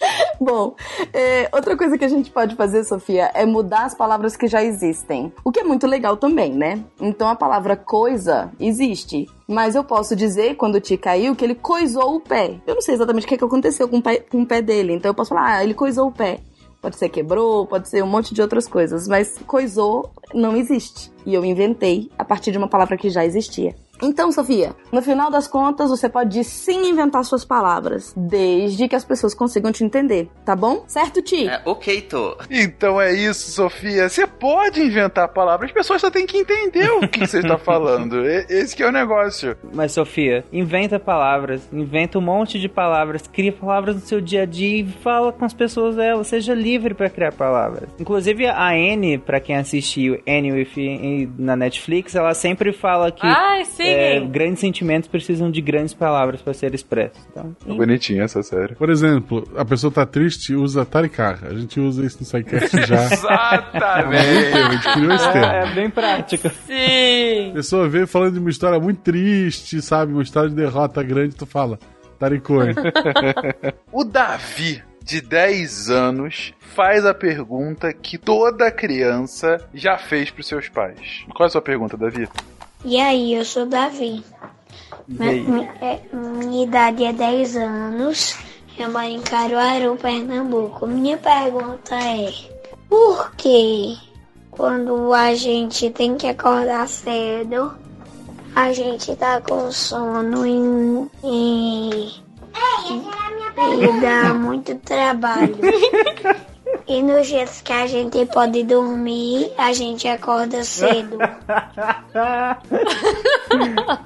Bom, é, outra coisa que a gente pode fazer, Sofia, é mudar as palavras que já existem. O que é muito legal também, né? Então a palavra coisa existe. Mas eu posso dizer, quando o Ti caiu, que ele coisou o pé. Eu não sei exatamente o que, é que aconteceu com o, pé, com o pé dele. Então eu posso falar, ah, ele coisou o pé. Pode ser quebrou, pode ser um monte de outras coisas. Mas coisou não existe. E eu inventei a partir de uma palavra que já existia. Então, Sofia, no final das contas, você pode sim inventar suas palavras, desde que as pessoas consigam te entender, tá bom? Certo, Ti? É, ok, tô. Então é isso, Sofia. Você pode inventar palavras, as pessoas só têm que entender o que você está falando. Esse que é o negócio. Mas, Sofia, inventa palavras, inventa um monte de palavras, cria palavras no seu dia a dia e fala com as pessoas dela. Seja livre pra criar palavras. Inclusive, a Anne, pra quem assistiu Anne with E na Netflix, ela sempre fala que Ai, sim. É, grandes sentimentos precisam de grandes palavras pra ser expressos. Então, É bonitinha essa série. Por exemplo, a pessoa tá triste, usa Tarikar. A gente usa isso no SciCast já. Exatamente. A gente criou esse termo. é bem prático. Sim. A pessoa vê falando de uma história muito triste, sabe? Uma história de derrota grande, tu fala. Taricone. O Davi, de 10 anos, faz a pergunta que toda criança já fez pros seus pais. Qual é a sua pergunta, Davi? E aí, eu sou Davi. E aí? Mi- é, minha idade é 10 anos. Eu moro em Caruaru, Pernambuco. Minha pergunta é: por que quando a gente tem que acordar cedo, a gente tá com sono e, e, e dá muito trabalho. E nos dias que a gente pode dormir, a gente acorda cedo.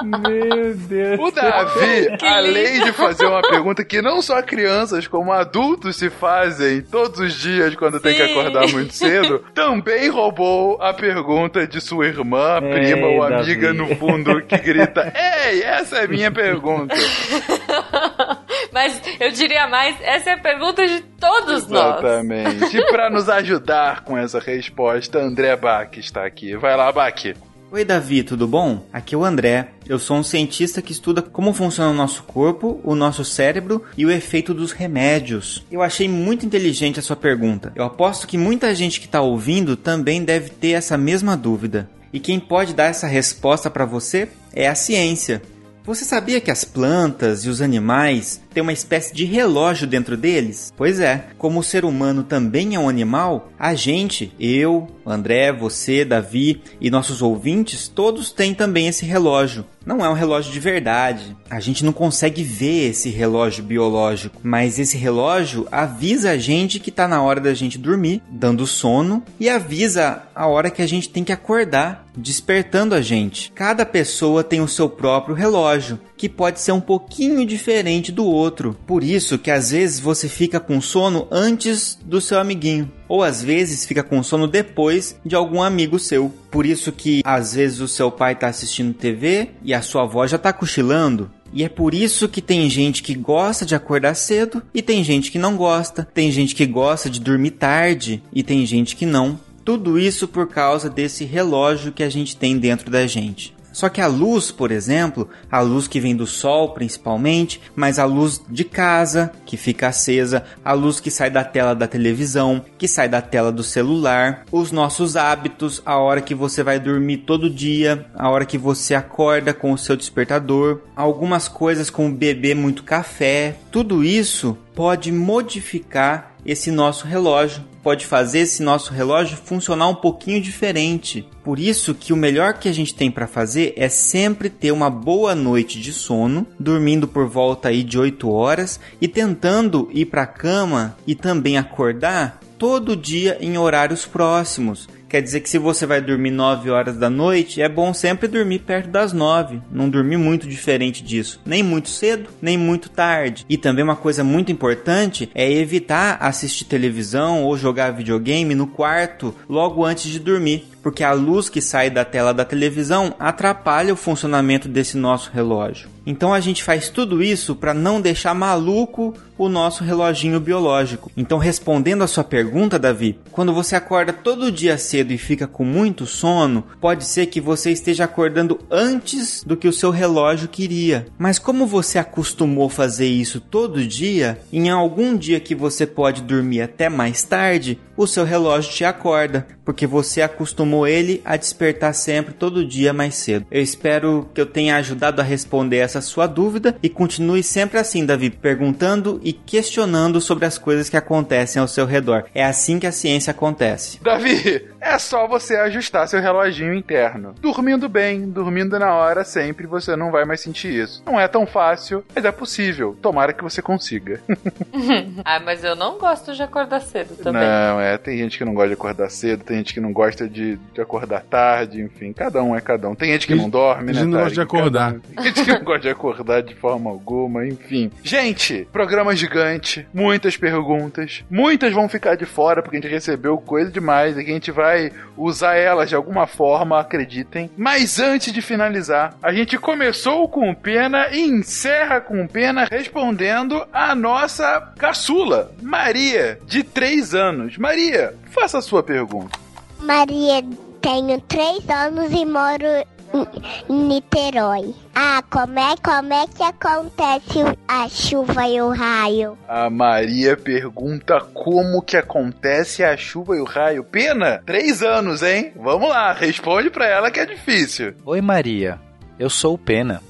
Meu Deus. O Davi, além de fazer uma pergunta que não só crianças como adultos se fazem todos os dias quando tem que acordar muito cedo, também roubou a pergunta de sua irmã, prima Ei, ou amiga Davi. no fundo que grita: Ei, essa é minha pergunta. Mas eu diria mais, essa é a pergunta de todos nós. Exatamente. E pra nos ajudar com essa resposta, André Bach está aqui. Vai lá, Bach. Oi, Davi, tudo bom? Aqui é o André. Eu sou um cientista que estuda como funciona o nosso corpo, o nosso cérebro e o efeito dos remédios. Eu achei muito inteligente a sua pergunta. Eu aposto que muita gente que está ouvindo também deve ter essa mesma dúvida. E quem pode dar essa resposta para você é a ciência. Você sabia que as plantas e os animais têm uma espécie de relógio dentro deles? Pois é, como o ser humano também é um animal, a gente, eu, André, você, Davi e nossos ouvintes, todos têm também esse relógio. Não é um relógio de verdade. A gente não consegue ver esse relógio biológico, mas esse relógio avisa a gente que está na hora da gente dormir, dando sono, e avisa a hora que a gente tem que acordar, despertando a gente. Cada pessoa tem o seu próprio relógio, que pode ser um pouquinho diferente do outro. Por isso que às vezes você fica com sono antes do seu amiguinho, ou às vezes fica com sono depois de algum amigo seu. Por isso que às vezes o seu pai está assistindo TV e a sua avó já está cochilando. E é por isso que tem gente que gosta de acordar cedo e tem gente que não gosta. Tem gente que gosta de dormir tarde e tem gente que não. Tudo isso por causa desse relógio que a gente tem dentro da gente. Só que a luz, por exemplo, a luz que vem do sol principalmente, mas a luz de casa que fica acesa, a luz que sai da tela da televisão, que sai da tela do celular, os nossos hábitos, a hora que você vai dormir todo dia, a hora que você acorda com o seu despertador, algumas coisas como beber muito café, tudo isso pode modificar esse nosso relógio, pode fazer esse nosso relógio funcionar um pouquinho diferente. Por isso que o melhor que a gente tem para fazer é sempre ter uma boa noite de sono, dormindo por volta aí de 8 horas e tentando ir para a cama e também acordar todo dia em horários próximos. Quer dizer que se você vai dormir 9 horas da noite, é bom sempre dormir perto das 9. Não dormir muito diferente disso. Nem muito cedo, nem muito tarde. E também uma coisa muito importante é evitar assistir televisão ou jogar videogame no quarto logo antes de dormir. Porque a luz que sai da tela da televisão atrapalha o funcionamento desse nosso relógio. Então a gente faz tudo isso para não deixar maluco o nosso reloginho biológico. Então, respondendo a sua pergunta, Davi, quando você acorda todo dia cedo e fica com muito sono, pode ser que você esteja acordando antes do que o seu relógio queria. Mas como você acostumou fazer isso todo dia, em algum dia que você pode dormir até mais tarde, o seu relógio te acorda, porque você acostumou ele a despertar sempre todo dia mais cedo. Eu espero que eu tenha ajudado a responder essa sua dúvida e continue sempre assim, Davi, perguntando e questionando sobre as coisas que acontecem ao seu redor. É assim que a ciência acontece. Davi, é só você ajustar seu reloginho interno. Dormindo bem, dormindo na hora sempre, você não vai mais sentir isso. Não é tão fácil, mas é possível. Tomara que você consiga. ah, mas eu não gosto de acordar cedo também. Não, é. Tem gente que não gosta de acordar cedo, tem gente que não gosta de, de acordar tarde, enfim. Cada um é cada um. Tem gente que não dorme, Tem né? gente que não Tarek? gosta de acordar. Tem gente que não gosta de acordar de forma alguma, enfim. Gente, programa gigante, muitas perguntas. Muitas vão ficar de fora porque a gente recebeu coisa demais e que a gente vai usar elas de alguma forma, acreditem. Mas antes de finalizar, a gente começou com Pena e encerra com Pena respondendo a nossa caçula, Maria, de 3 anos. Maria, faça a sua pergunta. Maria, tenho três anos e moro Niterói. Ah, como é, como é que acontece a chuva e o raio? A Maria pergunta como que acontece a chuva e o raio. Pena, três anos, hein? Vamos lá, responde pra ela que é difícil. Oi, Maria. Eu sou o Pena.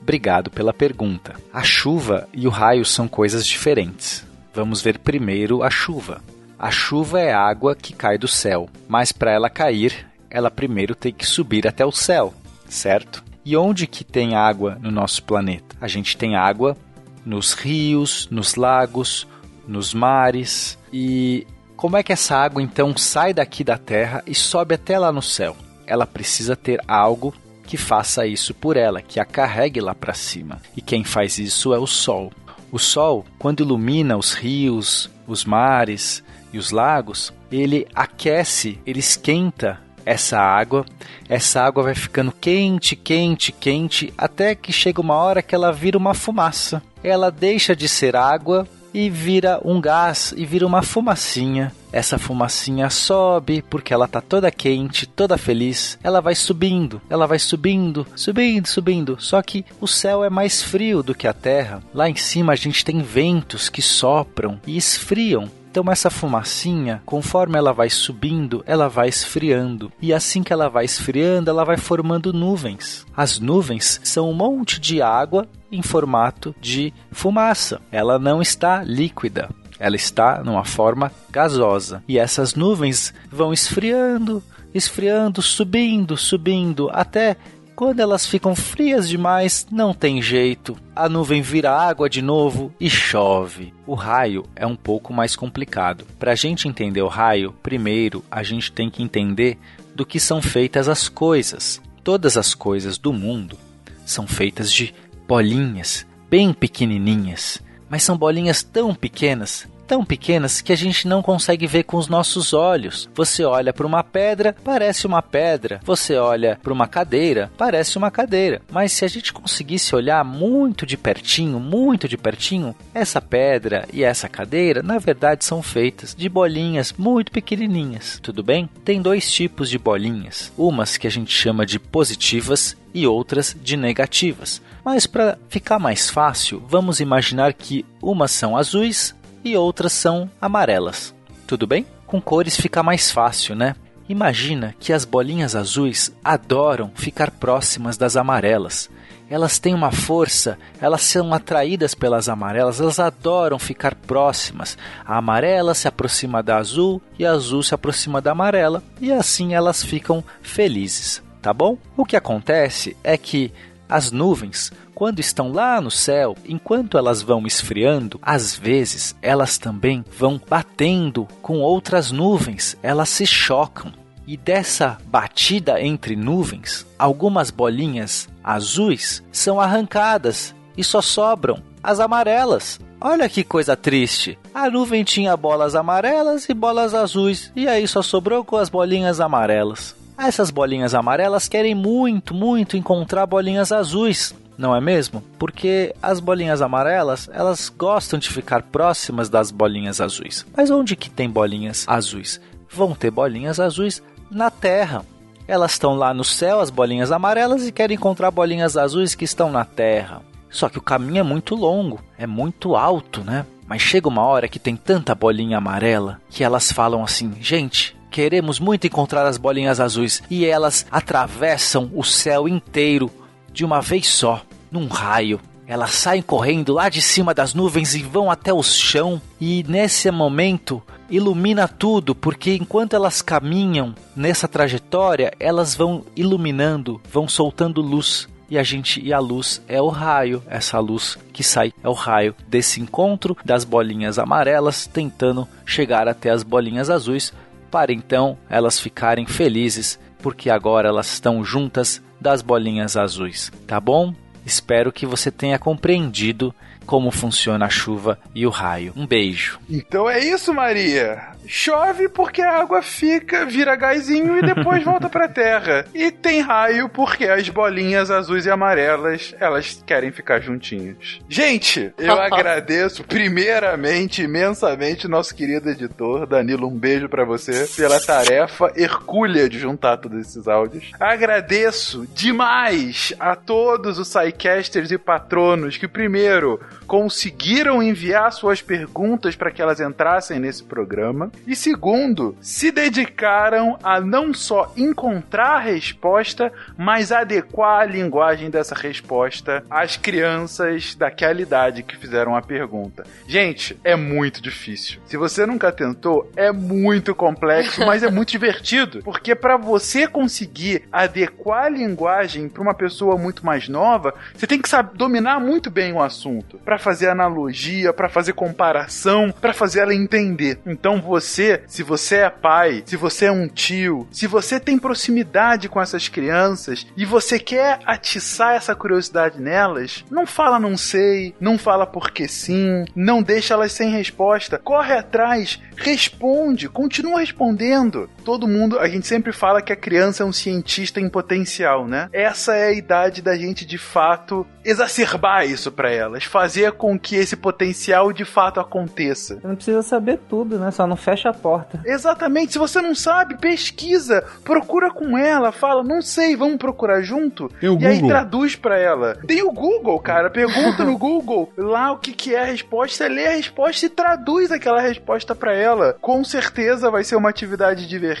Obrigado pela pergunta. A chuva e o raio são coisas diferentes. Vamos ver primeiro a chuva. A chuva é água que cai do céu, mas para ela cair, ela primeiro tem que subir até o céu, certo? E onde que tem água no nosso planeta? A gente tem água nos rios, nos lagos, nos mares. E como é que essa água então sai daqui da Terra e sobe até lá no céu? Ela precisa ter algo que faça isso por ela, que a carregue lá para cima. E quem faz isso é o Sol. O Sol, quando ilumina os rios, os mares e os lagos, ele aquece, ele esquenta essa água. Essa água vai ficando quente, quente, quente, até que chega uma hora que ela vira uma fumaça. Ela deixa de ser água e vira um gás e vira uma fumacinha. Essa fumacinha sobe porque ela tá toda quente, toda feliz. Ela vai subindo, ela vai subindo, subindo, subindo. Só que o céu é mais frio do que a terra. Lá em cima a gente tem ventos que sopram e esfriam então essa fumacinha, conforme ela vai subindo, ela vai esfriando. E assim que ela vai esfriando, ela vai formando nuvens. As nuvens são um monte de água em formato de fumaça. Ela não está líquida. Ela está numa forma gasosa. E essas nuvens vão esfriando, esfriando, subindo, subindo, até quando elas ficam frias demais, não tem jeito. A nuvem vira água de novo e chove. O raio é um pouco mais complicado. Para a gente entender o raio, primeiro a gente tem que entender do que são feitas as coisas. Todas as coisas do mundo são feitas de bolinhas, bem pequenininhas, mas são bolinhas tão pequenas tão pequenas que a gente não consegue ver com os nossos olhos. Você olha para uma pedra, parece uma pedra. Você olha para uma cadeira, parece uma cadeira. Mas se a gente conseguisse olhar muito de pertinho, muito de pertinho, essa pedra e essa cadeira, na verdade, são feitas de bolinhas muito pequenininhas. Tudo bem? Tem dois tipos de bolinhas. Umas que a gente chama de positivas e outras de negativas. Mas para ficar mais fácil, vamos imaginar que umas são azuis e outras são amarelas. Tudo bem? Com cores fica mais fácil, né? Imagina que as bolinhas azuis adoram ficar próximas das amarelas. Elas têm uma força, elas são atraídas pelas amarelas, elas adoram ficar próximas. A amarela se aproxima da azul e a azul se aproxima da amarela, e assim elas ficam felizes, tá bom? O que acontece é que as nuvens, quando estão lá no céu, enquanto elas vão esfriando, às vezes elas também vão batendo com outras nuvens, elas se chocam. E dessa batida entre nuvens, algumas bolinhas azuis são arrancadas e só sobram as amarelas. Olha que coisa triste. A nuvem tinha bolas amarelas e bolas azuis, e aí só sobrou com as bolinhas amarelas. Essas bolinhas amarelas querem muito, muito encontrar bolinhas azuis, não é mesmo? Porque as bolinhas amarelas, elas gostam de ficar próximas das bolinhas azuis. Mas onde que tem bolinhas azuis? Vão ter bolinhas azuis na Terra. Elas estão lá no céu, as bolinhas amarelas, e querem encontrar bolinhas azuis que estão na Terra. Só que o caminho é muito longo, é muito alto, né? Mas chega uma hora que tem tanta bolinha amarela que elas falam assim: gente, Queremos muito encontrar as bolinhas azuis e elas atravessam o céu inteiro de uma vez só, num raio. Elas saem correndo lá de cima das nuvens e vão até o chão, e nesse momento ilumina tudo, porque enquanto elas caminham nessa trajetória, elas vão iluminando, vão soltando luz. E a gente e a luz é o raio, essa luz que sai é o raio desse encontro das bolinhas amarelas tentando chegar até as bolinhas azuis para então elas ficarem felizes porque agora elas estão juntas das bolinhas azuis, tá bom? Espero que você tenha compreendido como funciona a chuva e o raio. Um beijo. Então é isso, Maria. Chove porque a água fica, vira gásinho e depois volta pra terra. E tem raio porque as bolinhas azuis e amarelas, elas querem ficar juntinhas. Gente, eu agradeço primeiramente, imensamente, nosso querido editor, Danilo, um beijo para você pela tarefa hercúlea de juntar todos esses áudios. Agradeço demais a todos os sidecasters e patronos que primeiro conseguiram enviar suas perguntas para que elas entrassem nesse programa. E segundo, se dedicaram a não só encontrar a resposta, mas adequar a linguagem dessa resposta às crianças daquela idade que fizeram a pergunta. Gente, é muito difícil. Se você nunca tentou, é muito complexo, mas é muito divertido, porque para você conseguir adequar a linguagem para uma pessoa muito mais nova, você tem que saber dominar muito bem o assunto, para fazer analogia, para fazer comparação, para fazer ela entender. Então você, se você é pai, se você é um tio, se você tem proximidade com essas crianças e você quer atiçar essa curiosidade nelas, não fala não sei, não fala porque sim, não deixa elas sem resposta, corre atrás, responde, continua respondendo. Todo mundo, a gente sempre fala que a criança é um cientista em potencial, né? Essa é a idade da gente de fato exacerbar isso para elas, fazer com que esse potencial de fato aconteça. Você não precisa saber tudo, né? Só não fecha a porta. Exatamente. Se você não sabe, pesquisa, procura com ela, fala, não sei, vamos procurar junto. Tem o e aí Google. traduz para ela. Tem o Google, cara. Pergunta no Google lá o que, que é a resposta, lê a resposta e traduz aquela resposta para ela. Com certeza vai ser uma atividade divertida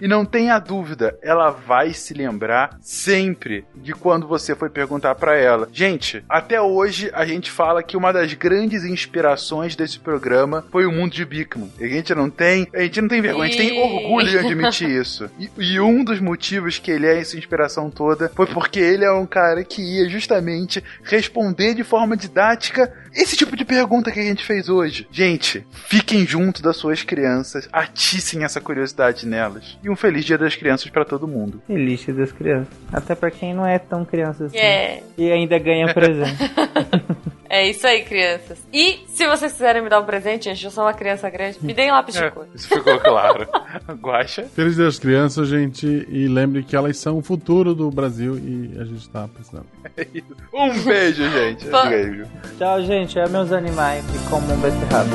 e não tenha dúvida, ela vai se lembrar sempre de quando você foi perguntar para ela. Gente, até hoje a gente fala que uma das grandes inspirações desse programa foi o mundo de Bigman. A gente não tem, a gente não tem vergonha, a gente tem orgulho de admitir isso. E, e um dos motivos que ele é essa inspiração toda foi porque ele é um cara que ia justamente responder de forma didática esse tipo de pergunta que a gente fez hoje. Gente, fiquem junto das suas crianças, atiçem essa curiosidade nelas. E um feliz Dia das Crianças para todo mundo. Feliz Dia das crianças. Até pra quem não é tão criança assim. É. E ainda ganha presente. É isso aí, crianças. E se vocês quiserem me dar um presente, gente, eu sou uma criança grande, me deem lápis de cor. Isso ficou claro. Guaxa. Feliz Dia das Crianças, gente. E lembre que elas são o futuro do Brasil e a gente tá precisando. Um beijo, gente. Viu? Tchau, gente. É meus animais que comem um besterrado.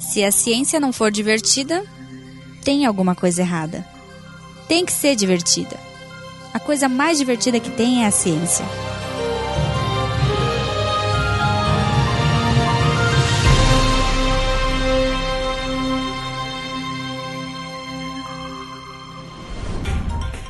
Se a ciência não for divertida, tem alguma coisa errada. Tem que ser divertida. A coisa mais divertida que tem é a ciência.